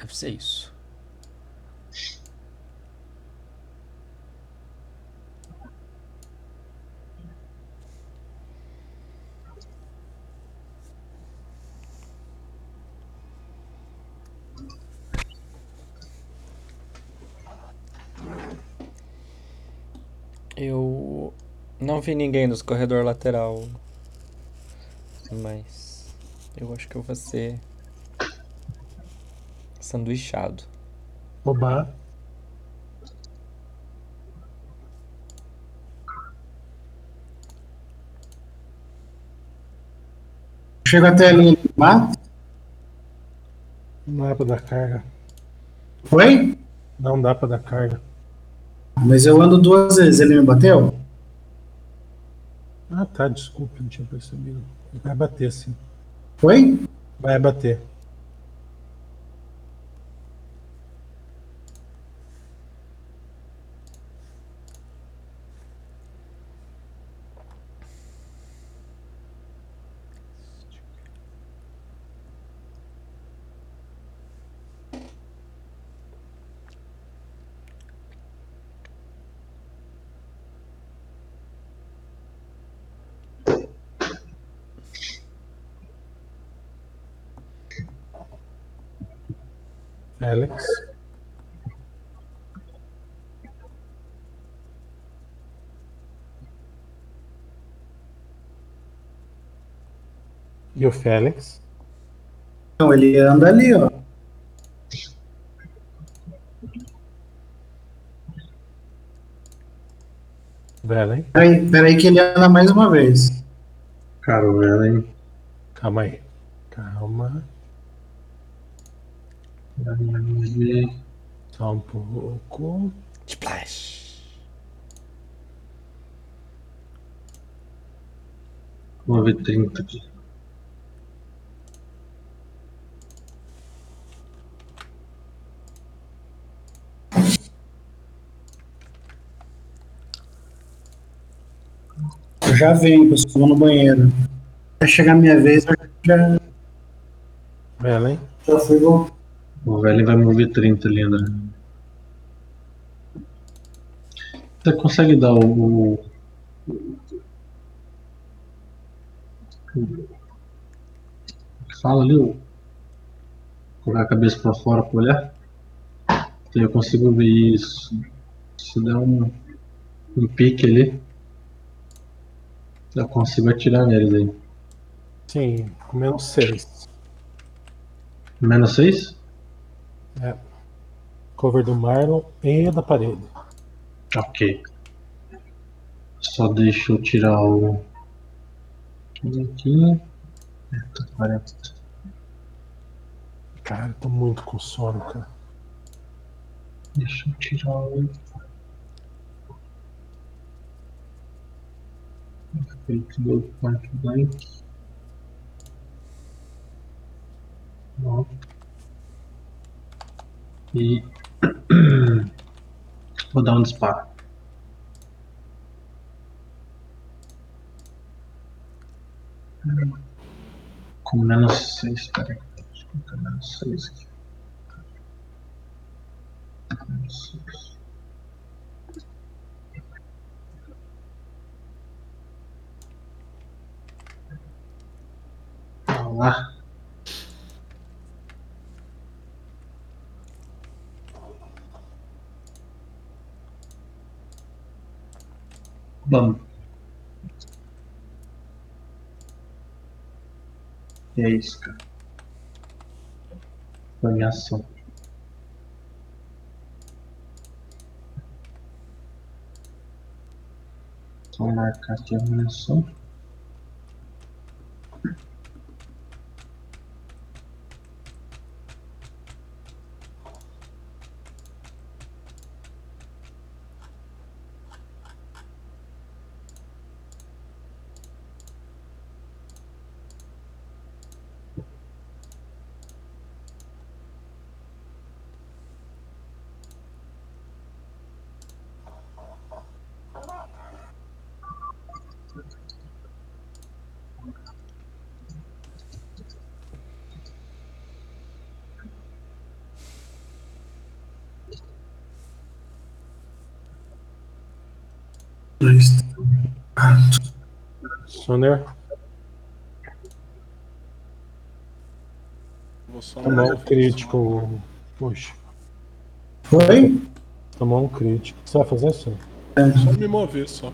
Deve ser isso. Eu não vi ninguém nos corredor lateral, mas eu acho que eu vou ser sanduichado. Oba. Chego até a linha de mata. Não dá pra dar carga. Foi? Não dá pra dar carga. Mas eu ando duas vezes. Ele me bateu? Ah tá, desculpa, não tinha percebido. Vai bater sim. Foi? Vai bater. Alex. E o Félix? Não, ele anda ali, ó. Velen? Peraí, peraí que ele anda mais uma vez. Cara, o Velen. Calma aí. Calma. Só um pouco. Splash! Ver 30 aqui. Já venho, pessoal, vou no banheiro. Vai chegar a minha vez, eu já, Velen? já fui bom. O Velen vai mover 30 ali, André. Você consegue dar o. Fala ali, o- colocar a cabeça pra fora pra olhar. Então eu consigo ver isso. Se der um, um pique ali, eu consigo atirar neles aí. Sim, com menos 6. Menos 6? Cover do Marlon e da parede. Ok. Só deixa eu tirar o. Aqui. É, tá 40. Cara, eu tô muito com sono, cara. Deixa eu tirar o. Feito do point blank. E. Vou dar um disparo. Com menos 6, peraí. Eu colocar menos 6 aqui. Menos 6. Vamos lá. Vamos. E é isso, cara. Minha ação. Só marcar aqui a minha Só tomou um crítico. Puxa, Foi? tomou um crítico. O que você vai fazer, Soner? Só me mover só.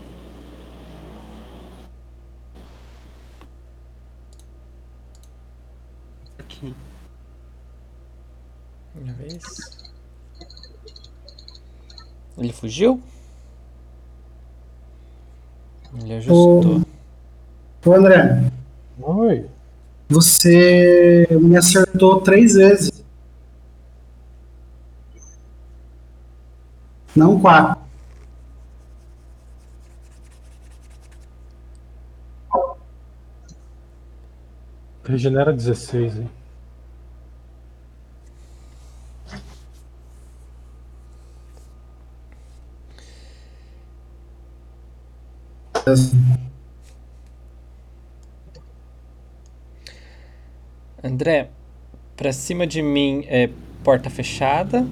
Aqui. Minha vez. Ele fugiu? Ele ajustou. Ô André, Oi. você me acertou três vezes. Não quatro. Regenera 16, hein? André, pra cima de mim é porta fechada.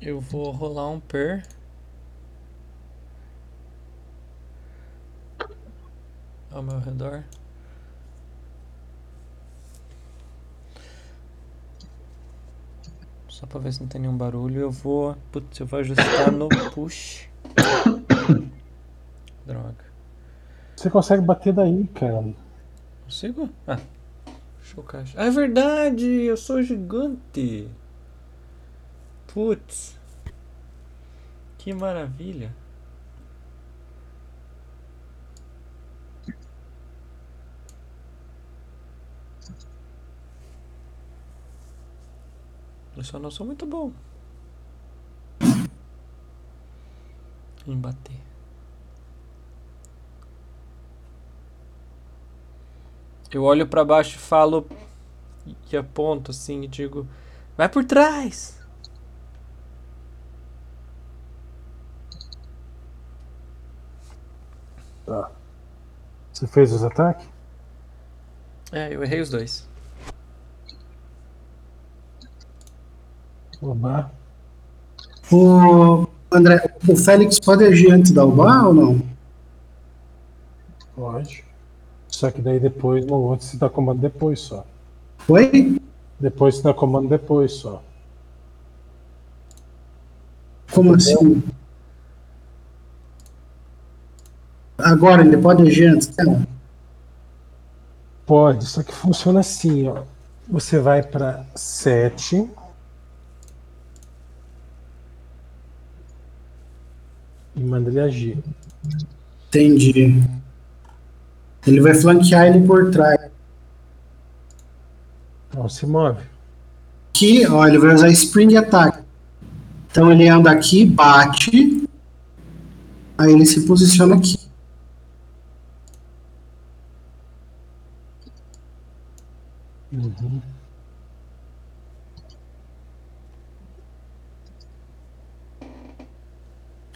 Eu vou rolar um per. Ao meu redor. Só pra ver se não tem nenhum barulho. Eu vou. Putz, eu vou ajustar no push. Você consegue bater daí, cara. Consigo? Ah. Show caixa. Ah, é verdade! Eu sou gigante! Putz. Que maravilha. Eu só não sou muito bom em bater. Eu olho pra baixo e falo e aponto assim e digo: Vai por trás! Tá. Você fez os ataques? É, eu errei os dois. Oba. O André, o Félix pode agir antes da UBA ou não? Pode. Só que daí depois, no outro, você dá comando depois só. Oi? Depois você dá comando depois só. Como assim? Agora ele pode agir antes dela? Pode, só que funciona assim, ó. Você vai para 7. E manda ele agir. Entendi. Ele vai flanquear ele por trás. Não se move. Aqui, ó, ele vai usar Spring Attack. Então ele anda aqui, bate. Aí ele se posiciona aqui. Uhum.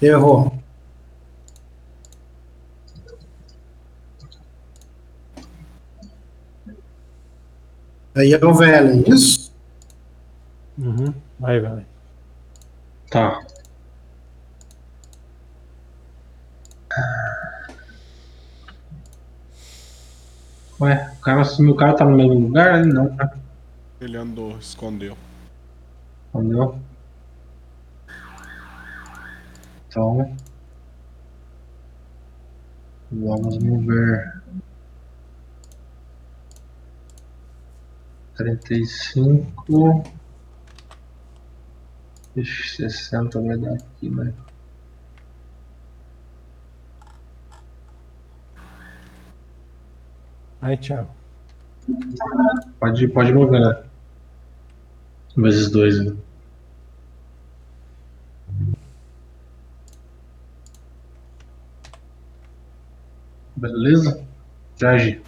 Errou. Aí é o Velen, isso? Uhum. Vai, vai. Tá. Ué, o cara sumiu, o cara tá no mesmo lugar ali? Não, tá? Ele andou, escondeu. Entendeu? Então. Vamos mover. Trinta e cinco. Sessenta vai dar aqui, né? Aí, Thiago. Pode, pode mover, né? Vezes dois, né? Beleza? Já agi.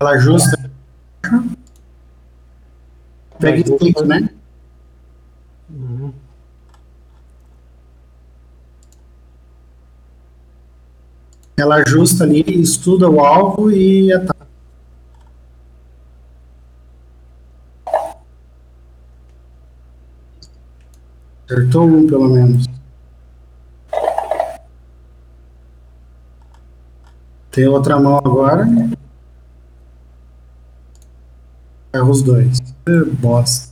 Ela ajusta. Pega e clica, né? Ela ajusta ali, estuda o alvo e ataca. Acertou um, pelo menos. Tem outra mão agora. Erra os dois. Eh, Bosta.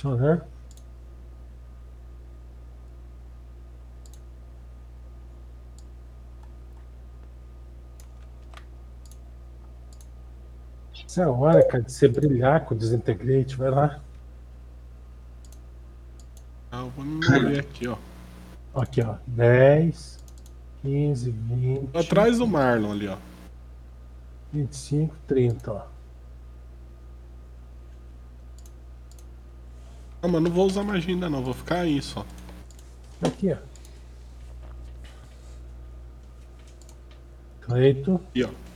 Só ver. Essa é a hora, cara, de você brilhar com o Desintegrate. Vai lá. Ah, eu vou me mover aqui, ó. Aqui, ó. 10, 15, 20, Tô atrás do Marlon ali, ó. 25, 30, ó. Ah, mas não vou usar magia ainda não, vou ficar aí só. Aqui, ó. Cleito. Aqui, ó.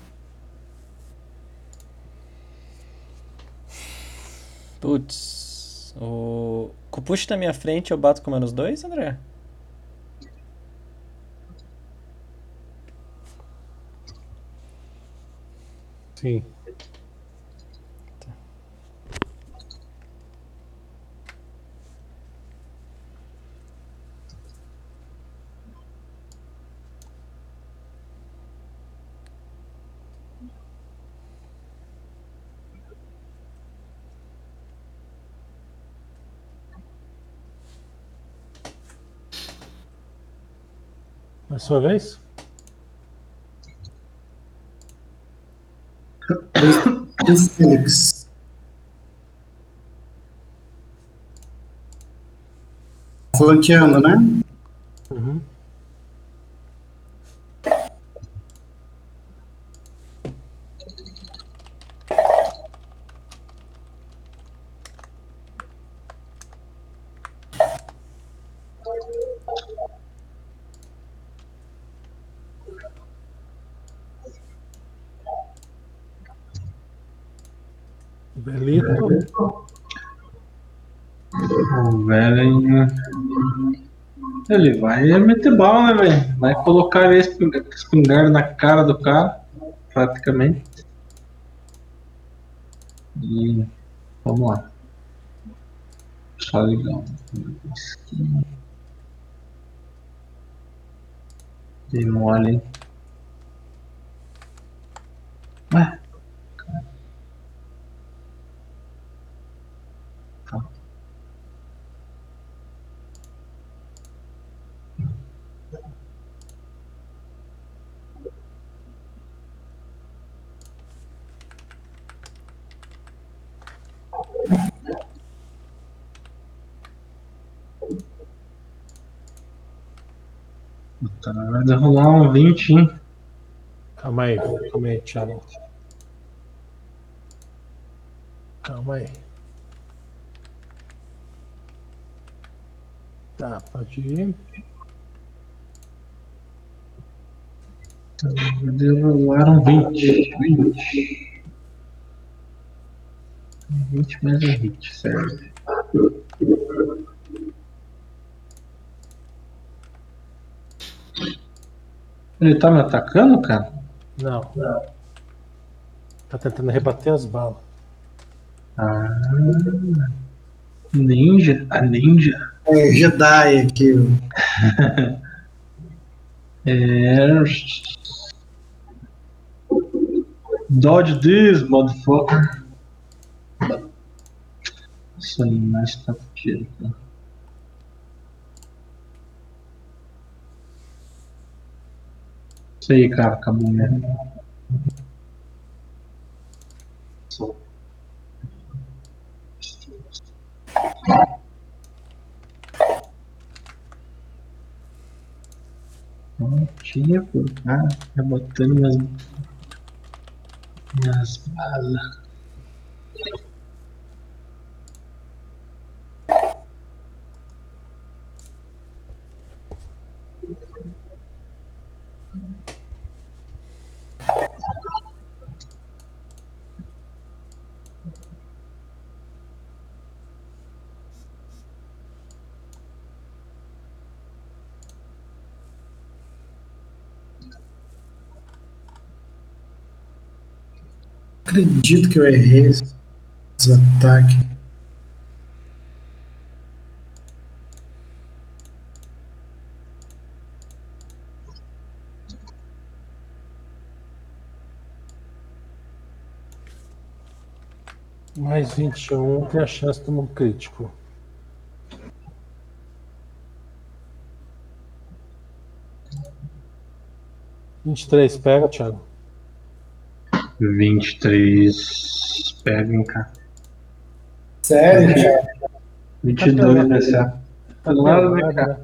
Putz. O. Com o push na minha frente eu bato com menos dois, André? Sim. Sua vez? O Fênix. Flanqueando, né? Uhum. Belito. O velho. Ele vai meter bala, né, velho? Vai colocar a esping- espingarda na cara do cara, praticamente. E vamos lá. Só ligar um negocinho. Dei mole, hein? Ué, Tá na hora de rolar um 20, hein? Calma aí, calma aí, Thiago. Calma aí. Tá, pode ir. Rolaram 20. 20. 20 mais um hit, serve. Ele tá me atacando, cara? Não. Tá tentando rebater as balas. Ah. Ninja. A ninja. É Jedi aqui. É. Dodge this, motherfucker. Esse animal está fudido, cara. Isso aí, cara, acabou mesmo. Não tinha por cá, rebotando minhas, minhas balas. Acredito que eu errei esse ataque. Mais 21 tem a chance de um crítico. Vinte e três, pega, Thiago. 23. Pega, hein, cara. Sério, cara? 22 vai ser. Tá Claro, né, pelado, cara? né?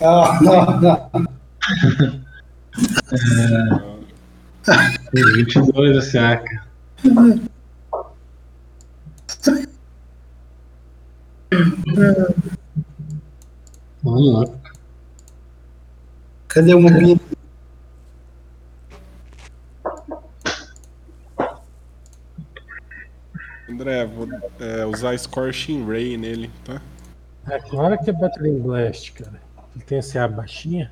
Ah, não, não. 22 vai ser, cara. Vamos lá. Cadê o mobilho? André, vou é, usar Scorching Ray nele, tá? É, que hora que é Battering Blast, cara? Ele tem essa baixinha?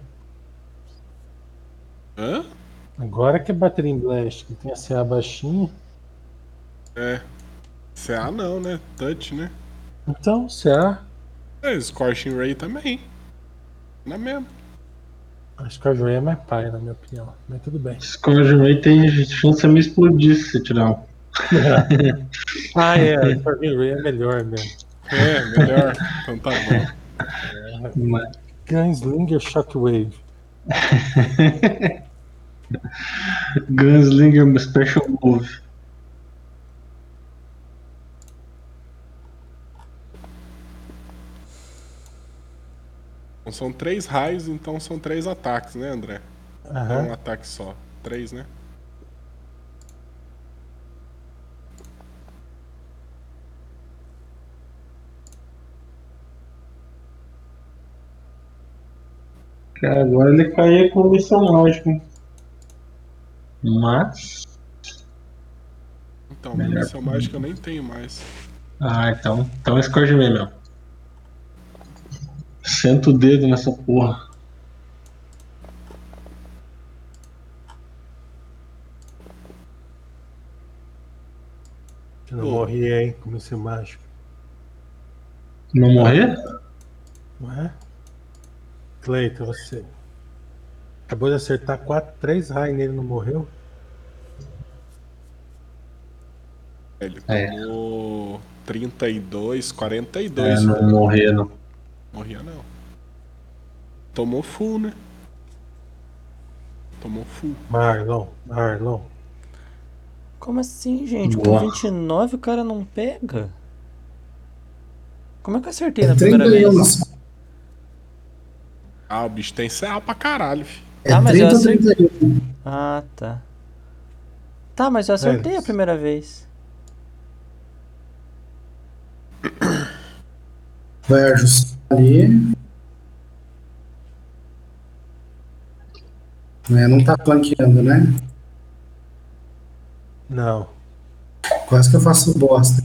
Hã? Agora que é Battering Blast, que tem essa baixinha. É. CA não, né? Touch, né? Então, CA, É, Scorching Ray também. Na mesma. acho que a Joia é mais pai, na minha opinião. Mas tudo bem. Scourge Ray tem chance de me explodir se você tirar um. Ah, é, Scorpion Ray é melhor mesmo. É, melhor. então tá bom. Mas- Gunslinger Shockwave. Gunslinger Special Move. São três raios, então são três ataques, né, André? Não é um ataque só. Três, né? Cara, agora ele caía com missão mágica. Mas. Então, Melhor missão mágica eu nem tenho mais. Ah, então. Então Scourge Ray, meu. Senta o dedo nessa porra. Que não morri, hein? Como ser mágico. Não morrer? Não é? Cleiton, você. Acabou de acertar quatro, três raios nele, não morreu? Ele É. tomou 32, É, 42. não morrer, não. Morria não. Tomou full, né? Tomou full. Marlon, Marlon. Como assim, gente? Boa. Com 29 o cara não pega? Como é que eu acertei É na primeira 31. vez? Ah, o bicho tem CA pra caralho, fi. É Ah, mas eu 30 ou acertei. 31. Ah, tá. Tá, mas eu acertei a Eles. primeira vez. Vai ajustar ali. É, não tá flanqueando, né? Não. Quase que eu faço bosta.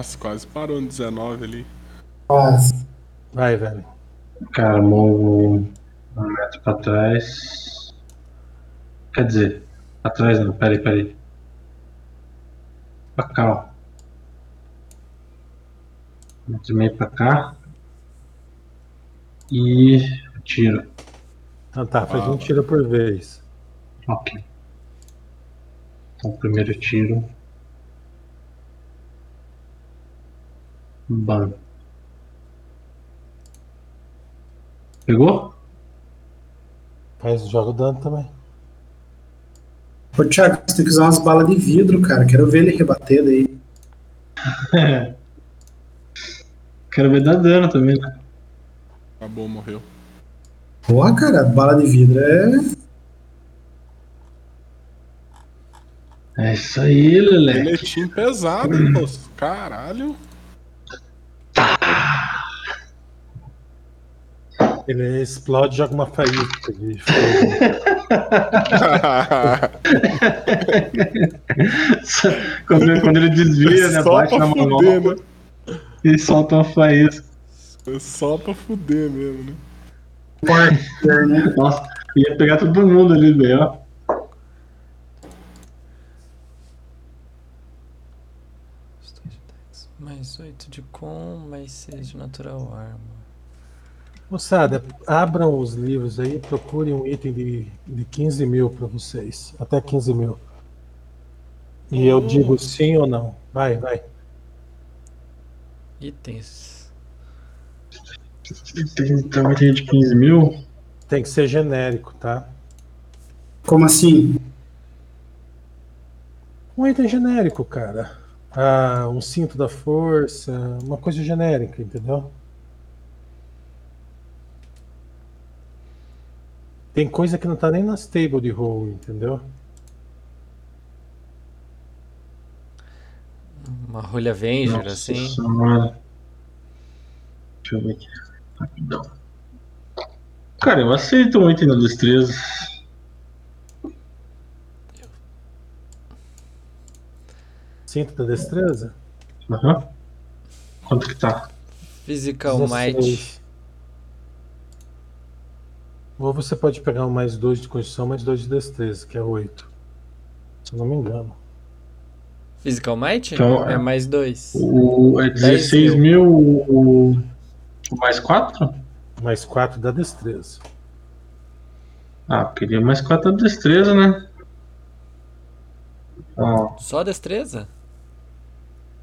Nossa, quase parou no 19 ali. Quase. Vai, velho. Cara, movo um metro pra trás. Quer dizer, pra trás não, peraí, peraí. Pra cá, ó. Um metro e meio pra cá. E tiro. Então tá, faz um tiro por vez. Ok. Então, primeiro tiro. Bam. Pegou? Faz joga o dano também. Ô, Thiago, você tem que usar umas balas de vidro, cara. Quero ver ele rebater daí. Quero ver dar dano também, né? Acabou, morreu. Porra, cara, bala de vidro é. É isso aí, Lele. Bilhetinho pesado, hein, moço? Caralho. Ele explode e joga uma faísca de fogo. quando, quando ele desvia, né? Só Bate na manopla né? e solta uma faísca. É só pra fuder mesmo, né? Porter, né? Nossa, ia pegar todo mundo ali, velho. Mais 8 de com, mais 6 de natural arma. Moçada, abram os livros aí, procurem um item de, de 15 mil pra vocês. Até 15 mil. E eu digo sim ou não. Vai, vai. Itens. Tem então item de 15 mil. Tem que ser genérico, tá? Como assim? Um item genérico, cara. Ah, um cinto da força, uma coisa genérica, entendeu? Tem coisa que não tá nem nas tables de roll, entendeu? Uma rolha Avenger, Nossa assim. Senhora. Deixa eu ver aqui. Rapidão. Cara, eu aceito um item da destreza. Cinto da destreza? Aham. Quanto que tá? Physical 16. Might. Ou você pode pegar um mais dois de constituição, mais dois de destreza, que é 8. Se eu não me engano. Physical Might? Então, é é- mais 2. O, é 16 mil o, o mais 4? Mais 4 da destreza. Ah, queria mais 4 da destreza, né? Só destreza?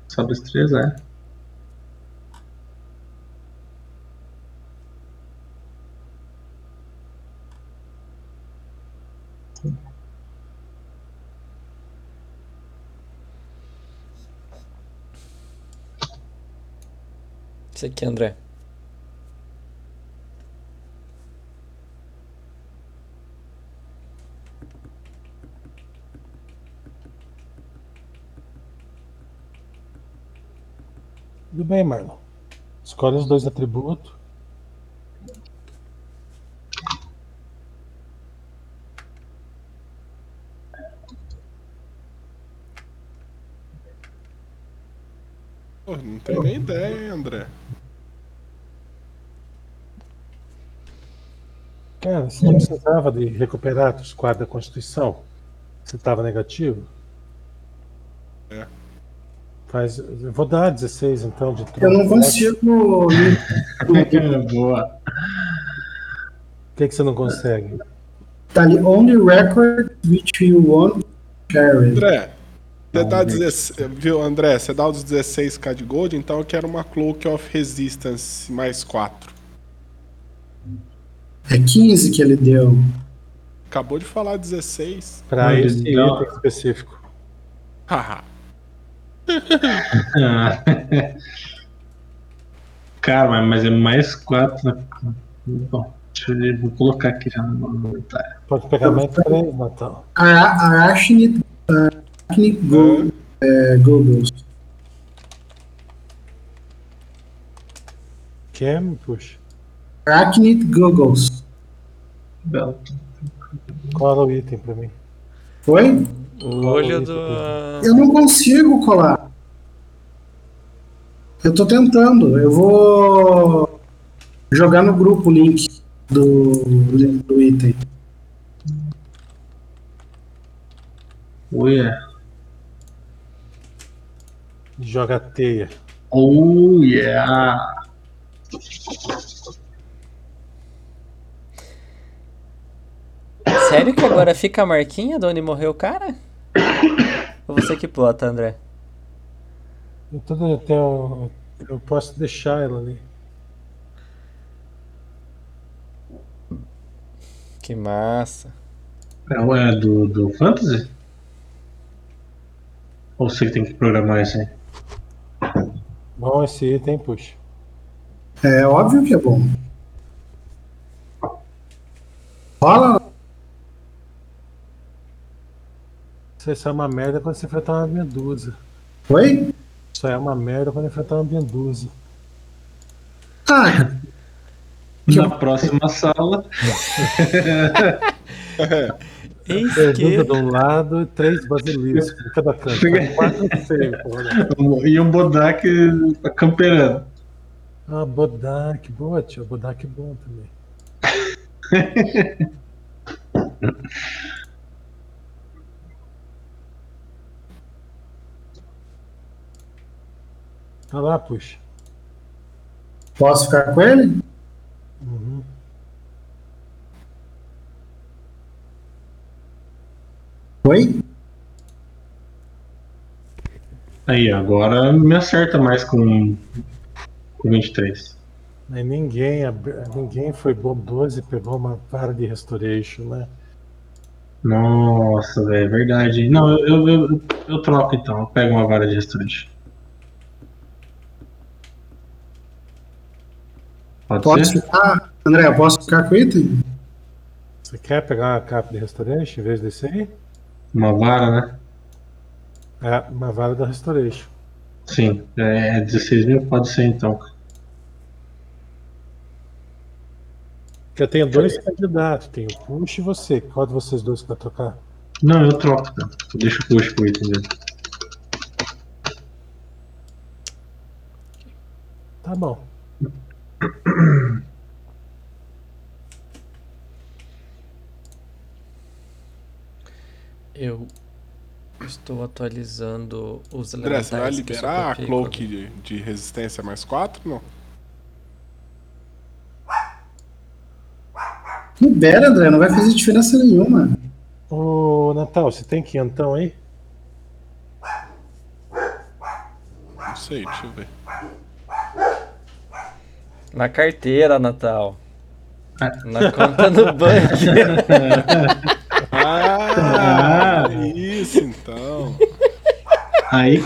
só destreza, é. Isso aqui, André. Tudo bem, Marlon. Escolhe os dois atributos. Pô, não tenho nem ideia, hein, André. Cara, você não precisava de recuperar os quadros da Constituição? Você estava negativo? É. Faz, eu vou dar 16 então de Eu não consigo. Boa. O que, que você não consegue? Tá ali, only record which you want carry. André, você dá gente. 16, viu, André? Você dá os 16k de gold, então eu quero uma Cloak of Resistance mais 4. É 15 que ele deu. Acabou de falar 16. Para Olha, esse então- item específico. Haha. Ah. Cara, mas, mas é mais 4. Bom, deixa eu vou colocar aqui já no inventário. Pode pegar mais 3, Natal. Ara- Arachnid, Arachnid go, é, Goggles. Quer, me puxa? Arachnid Goggles. Belo. Cola o item pra mim. Foi? O olho do. Eu não consigo colar. Eu tô tentando. Eu vou jogar no grupo o link do, do item. Oh, yeah. Joga teia. Oh, yeah. Sério que agora fica a marquinha de onde morreu o cara? Ou você que plota, André? Eu, tô, eu, tenho, eu posso deixar ela ali. Que massa. É, é do, do Fantasy? Ou você que tem que programar isso aí? Bom esse item, puxa. É óbvio que é bom. Rola. Isso é uma merda quando você enfrentar uma medusa. Oi? Isso é uma merda quando enfrentar uma medusa. Ah, Na próxima sala. Eis que. de um lado e três basiliscos de cada canto. Quatro. E um Bodak camperando. Ah, Bodak, boa, tio. Bodak é bom também. Tá lá, puxa. posso ficar com ele? Uhum. Oi? Aí, agora me acerta mais com, com 23. Mas ninguém, ninguém foi bom 12 e pegou uma vara de restoration, né? Nossa, velho, é verdade. Não, eu, eu, eu, eu troco então. Eu pego uma vara de restaurante. Pode Pode ser? ficar? André, eu posso ficar com o item? Você quer pegar uma capa de restoration em vez desse aí? Uma vara, né? É, uma vara da restoration. Sim, é 16 mil, pode ser então. Porque eu tenho dois candidatos, tem o Push e você. Qual de vocês dois que vai trocar? Não, eu troco, então. Eu deixo o push pro item mesmo. Tá bom. Eu estou atualizando os André, você vai liberar a cloak de, de resistência mais 4? Não. Libera, André, não vai fazer diferença nenhuma. Ô, Natal, você tem quinhentão aí? Não sei, deixa eu ver. Na carteira, Natal. Ah. Na conta no banco. Ah, Ah. isso então. Aí,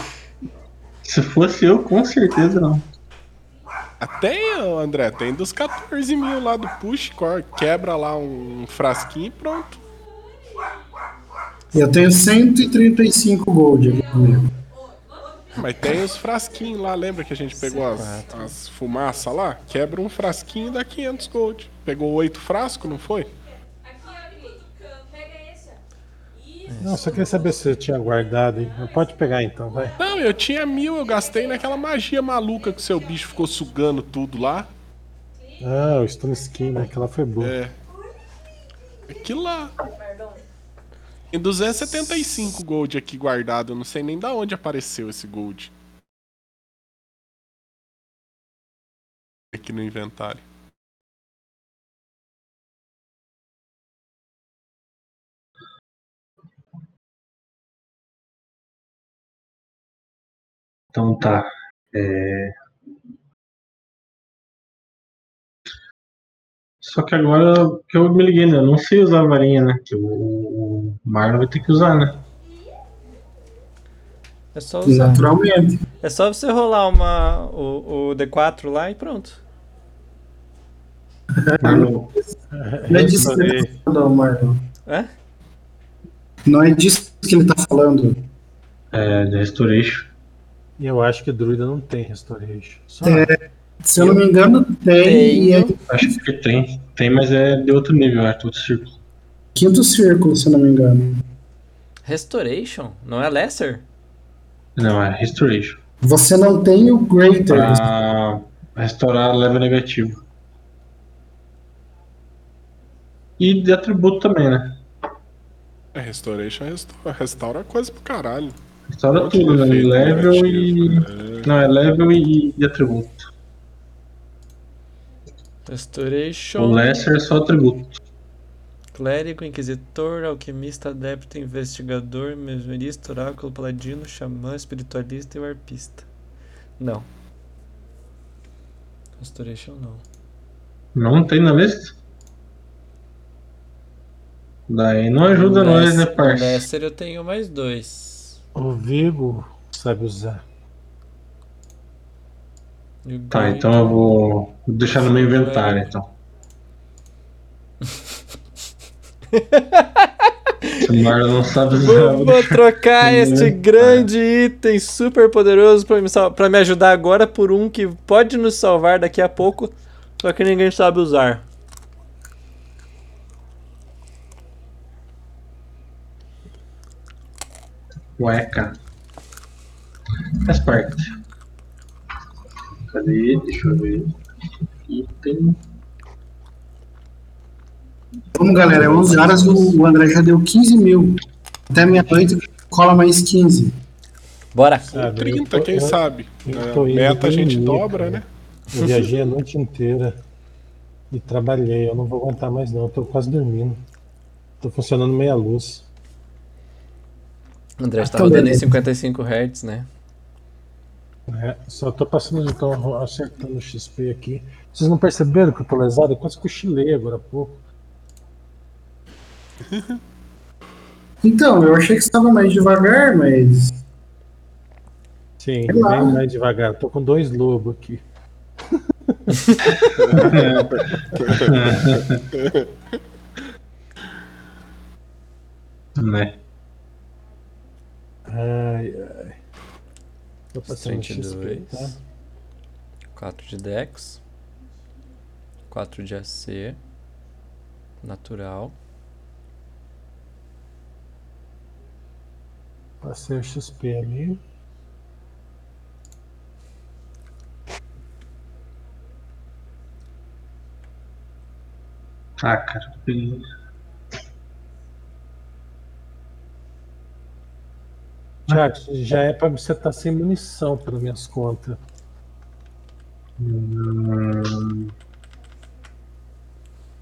se fosse eu, com certeza não. Tem, ô, André, tem dos 14 mil lá do push, quebra lá um frasquinho e pronto. Eu tenho 135 gold aqui comigo. Mas tem os frasquinhos lá, lembra que a gente pegou as, as fumaças lá? Quebra um frasquinho e dá 500 gold. Pegou oito frascos, não foi? Aqui, ó, querido. Pega esse, ó. Isso. Não, só queria saber se você tinha guardado. Mas Pode pegar então, vai. Não, eu tinha mil, eu gastei naquela magia maluca que o seu bicho ficou sugando tudo lá. Ah, o Stone Skin, né? Aquela foi boa. É. Aquilo lá. Tem 275 gold aqui guardado, eu não sei nem da onde apareceu esse gold. Aqui no inventário. Então tá. É... Só que agora que eu me liguei, né? Eu não sei usar a varinha, né? Que o, Marlon vai ter que usar, né? É só usar. Naturalmente. É só você rolar uma, o, o D4 lá e pronto. Marlon, Não é disso que ele tá falando, Marlon. É? Não é disso que ele tá falando. é, de Restoration. E eu acho que Druida não tem Restoration. Só É. Se eu não me engano, tem. E é Acho que tem. Tem, mas é de outro nível, acho, outro círculo. quinto círculo, se eu não me engano. Restoration? Não é Lesser? Não, é Restoration. Você não tem o Greater. Pra restaurar level negativo. E de atributo também, né? É, Restoration restaura, restaura coisa pro caralho. De tudo, né? efeito Level e. negativo, Não, é level e, e atributo. Restoration. O Lesser é só atributo. Clérigo, Inquisitor, Alquimista, Adepto, Investigador, Mesmerista, Oráculo, Paladino, Xamã, Espiritualista e o Arpista. Não. Restoration não. Não tem na lista? Daí não ajuda nós, né, parça? Lesser eu tenho mais dois. O Vigo sabe usar. Tá, então eu vou vou deixar no meu inventário, então. Marlon não sabe usar, eu vou deixar trocar este grande item super poderoso pra me, pra me ajudar agora por um que pode nos salvar daqui a pouco, só que ninguém sabe usar. Cara. Faz parte. Cadê? Deixa eu ver. Item. Vamos, galera, é 11 horas o André já deu 15 mil. Até meia-noite cola mais 15. Bora! Sabe? 30, Eu tô- quem eu- sabe? eu indo meta a gente dobra, cara. né? Eu viajei a noite inteira e trabalhei. Eu não vou aguentar mais, não. Eu tô quase dormindo. Tô funcionando meia luz. André está Então, rodando em beleza. 55 Hz, né? É, só tô passando tom acertando o XP aqui. Vocês não perceberam que eu tô lesado? Eu quase cochilei agora há pouco. Então, eu achei que estava mais devagar, mas. Sim, lá. bem mais devagar. Tô com dois lobos aqui. Né? Ai, ai. Tô passando XP, 32. tá? 4 de Dex. 4 de AC. Natural. Passei o XP ali. Ah, cara. peguei. Tiago, já é pra você estar sem munição, pelas minhas contas. Hum,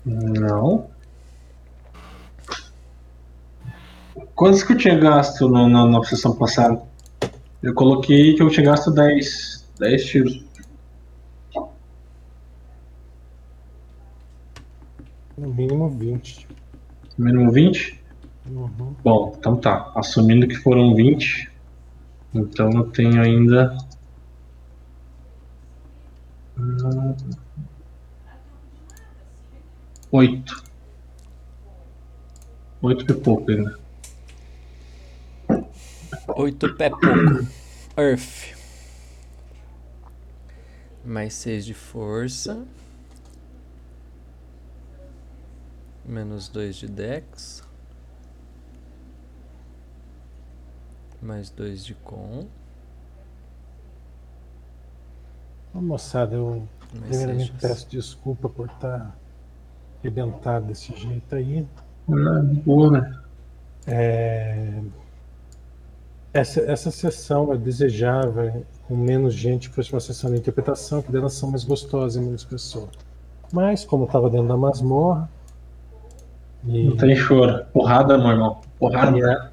Não. Quantos que eu tinha gasto no- na, na sessão passada? Eu coloquei que eu tinha gasto 10. 10 tiros. No mínimo 20. Mínimo 20? Uhum. Bom, então tá. Assumindo que foram 20, então eu tenho ainda. Oito. Oito e pouco ainda. 8 pé pouco. Earth. Mais 6 de força. Menos 2 de Dex. Mais 2 de Com. Ô, moçada, eu Mais primeiramente 6 peço desculpa por estar arrebentado desse jeito aí. Ah, boa, né? É, Essa, essa sessão eu desejava com menos gente que fosse uma sessão de interpretação, que delas são mais gostosas e menos pessoas. Mas, como estava dentro da masmorra, e, Não tem choro. Porrada, meu irmão. Porrada. e, a-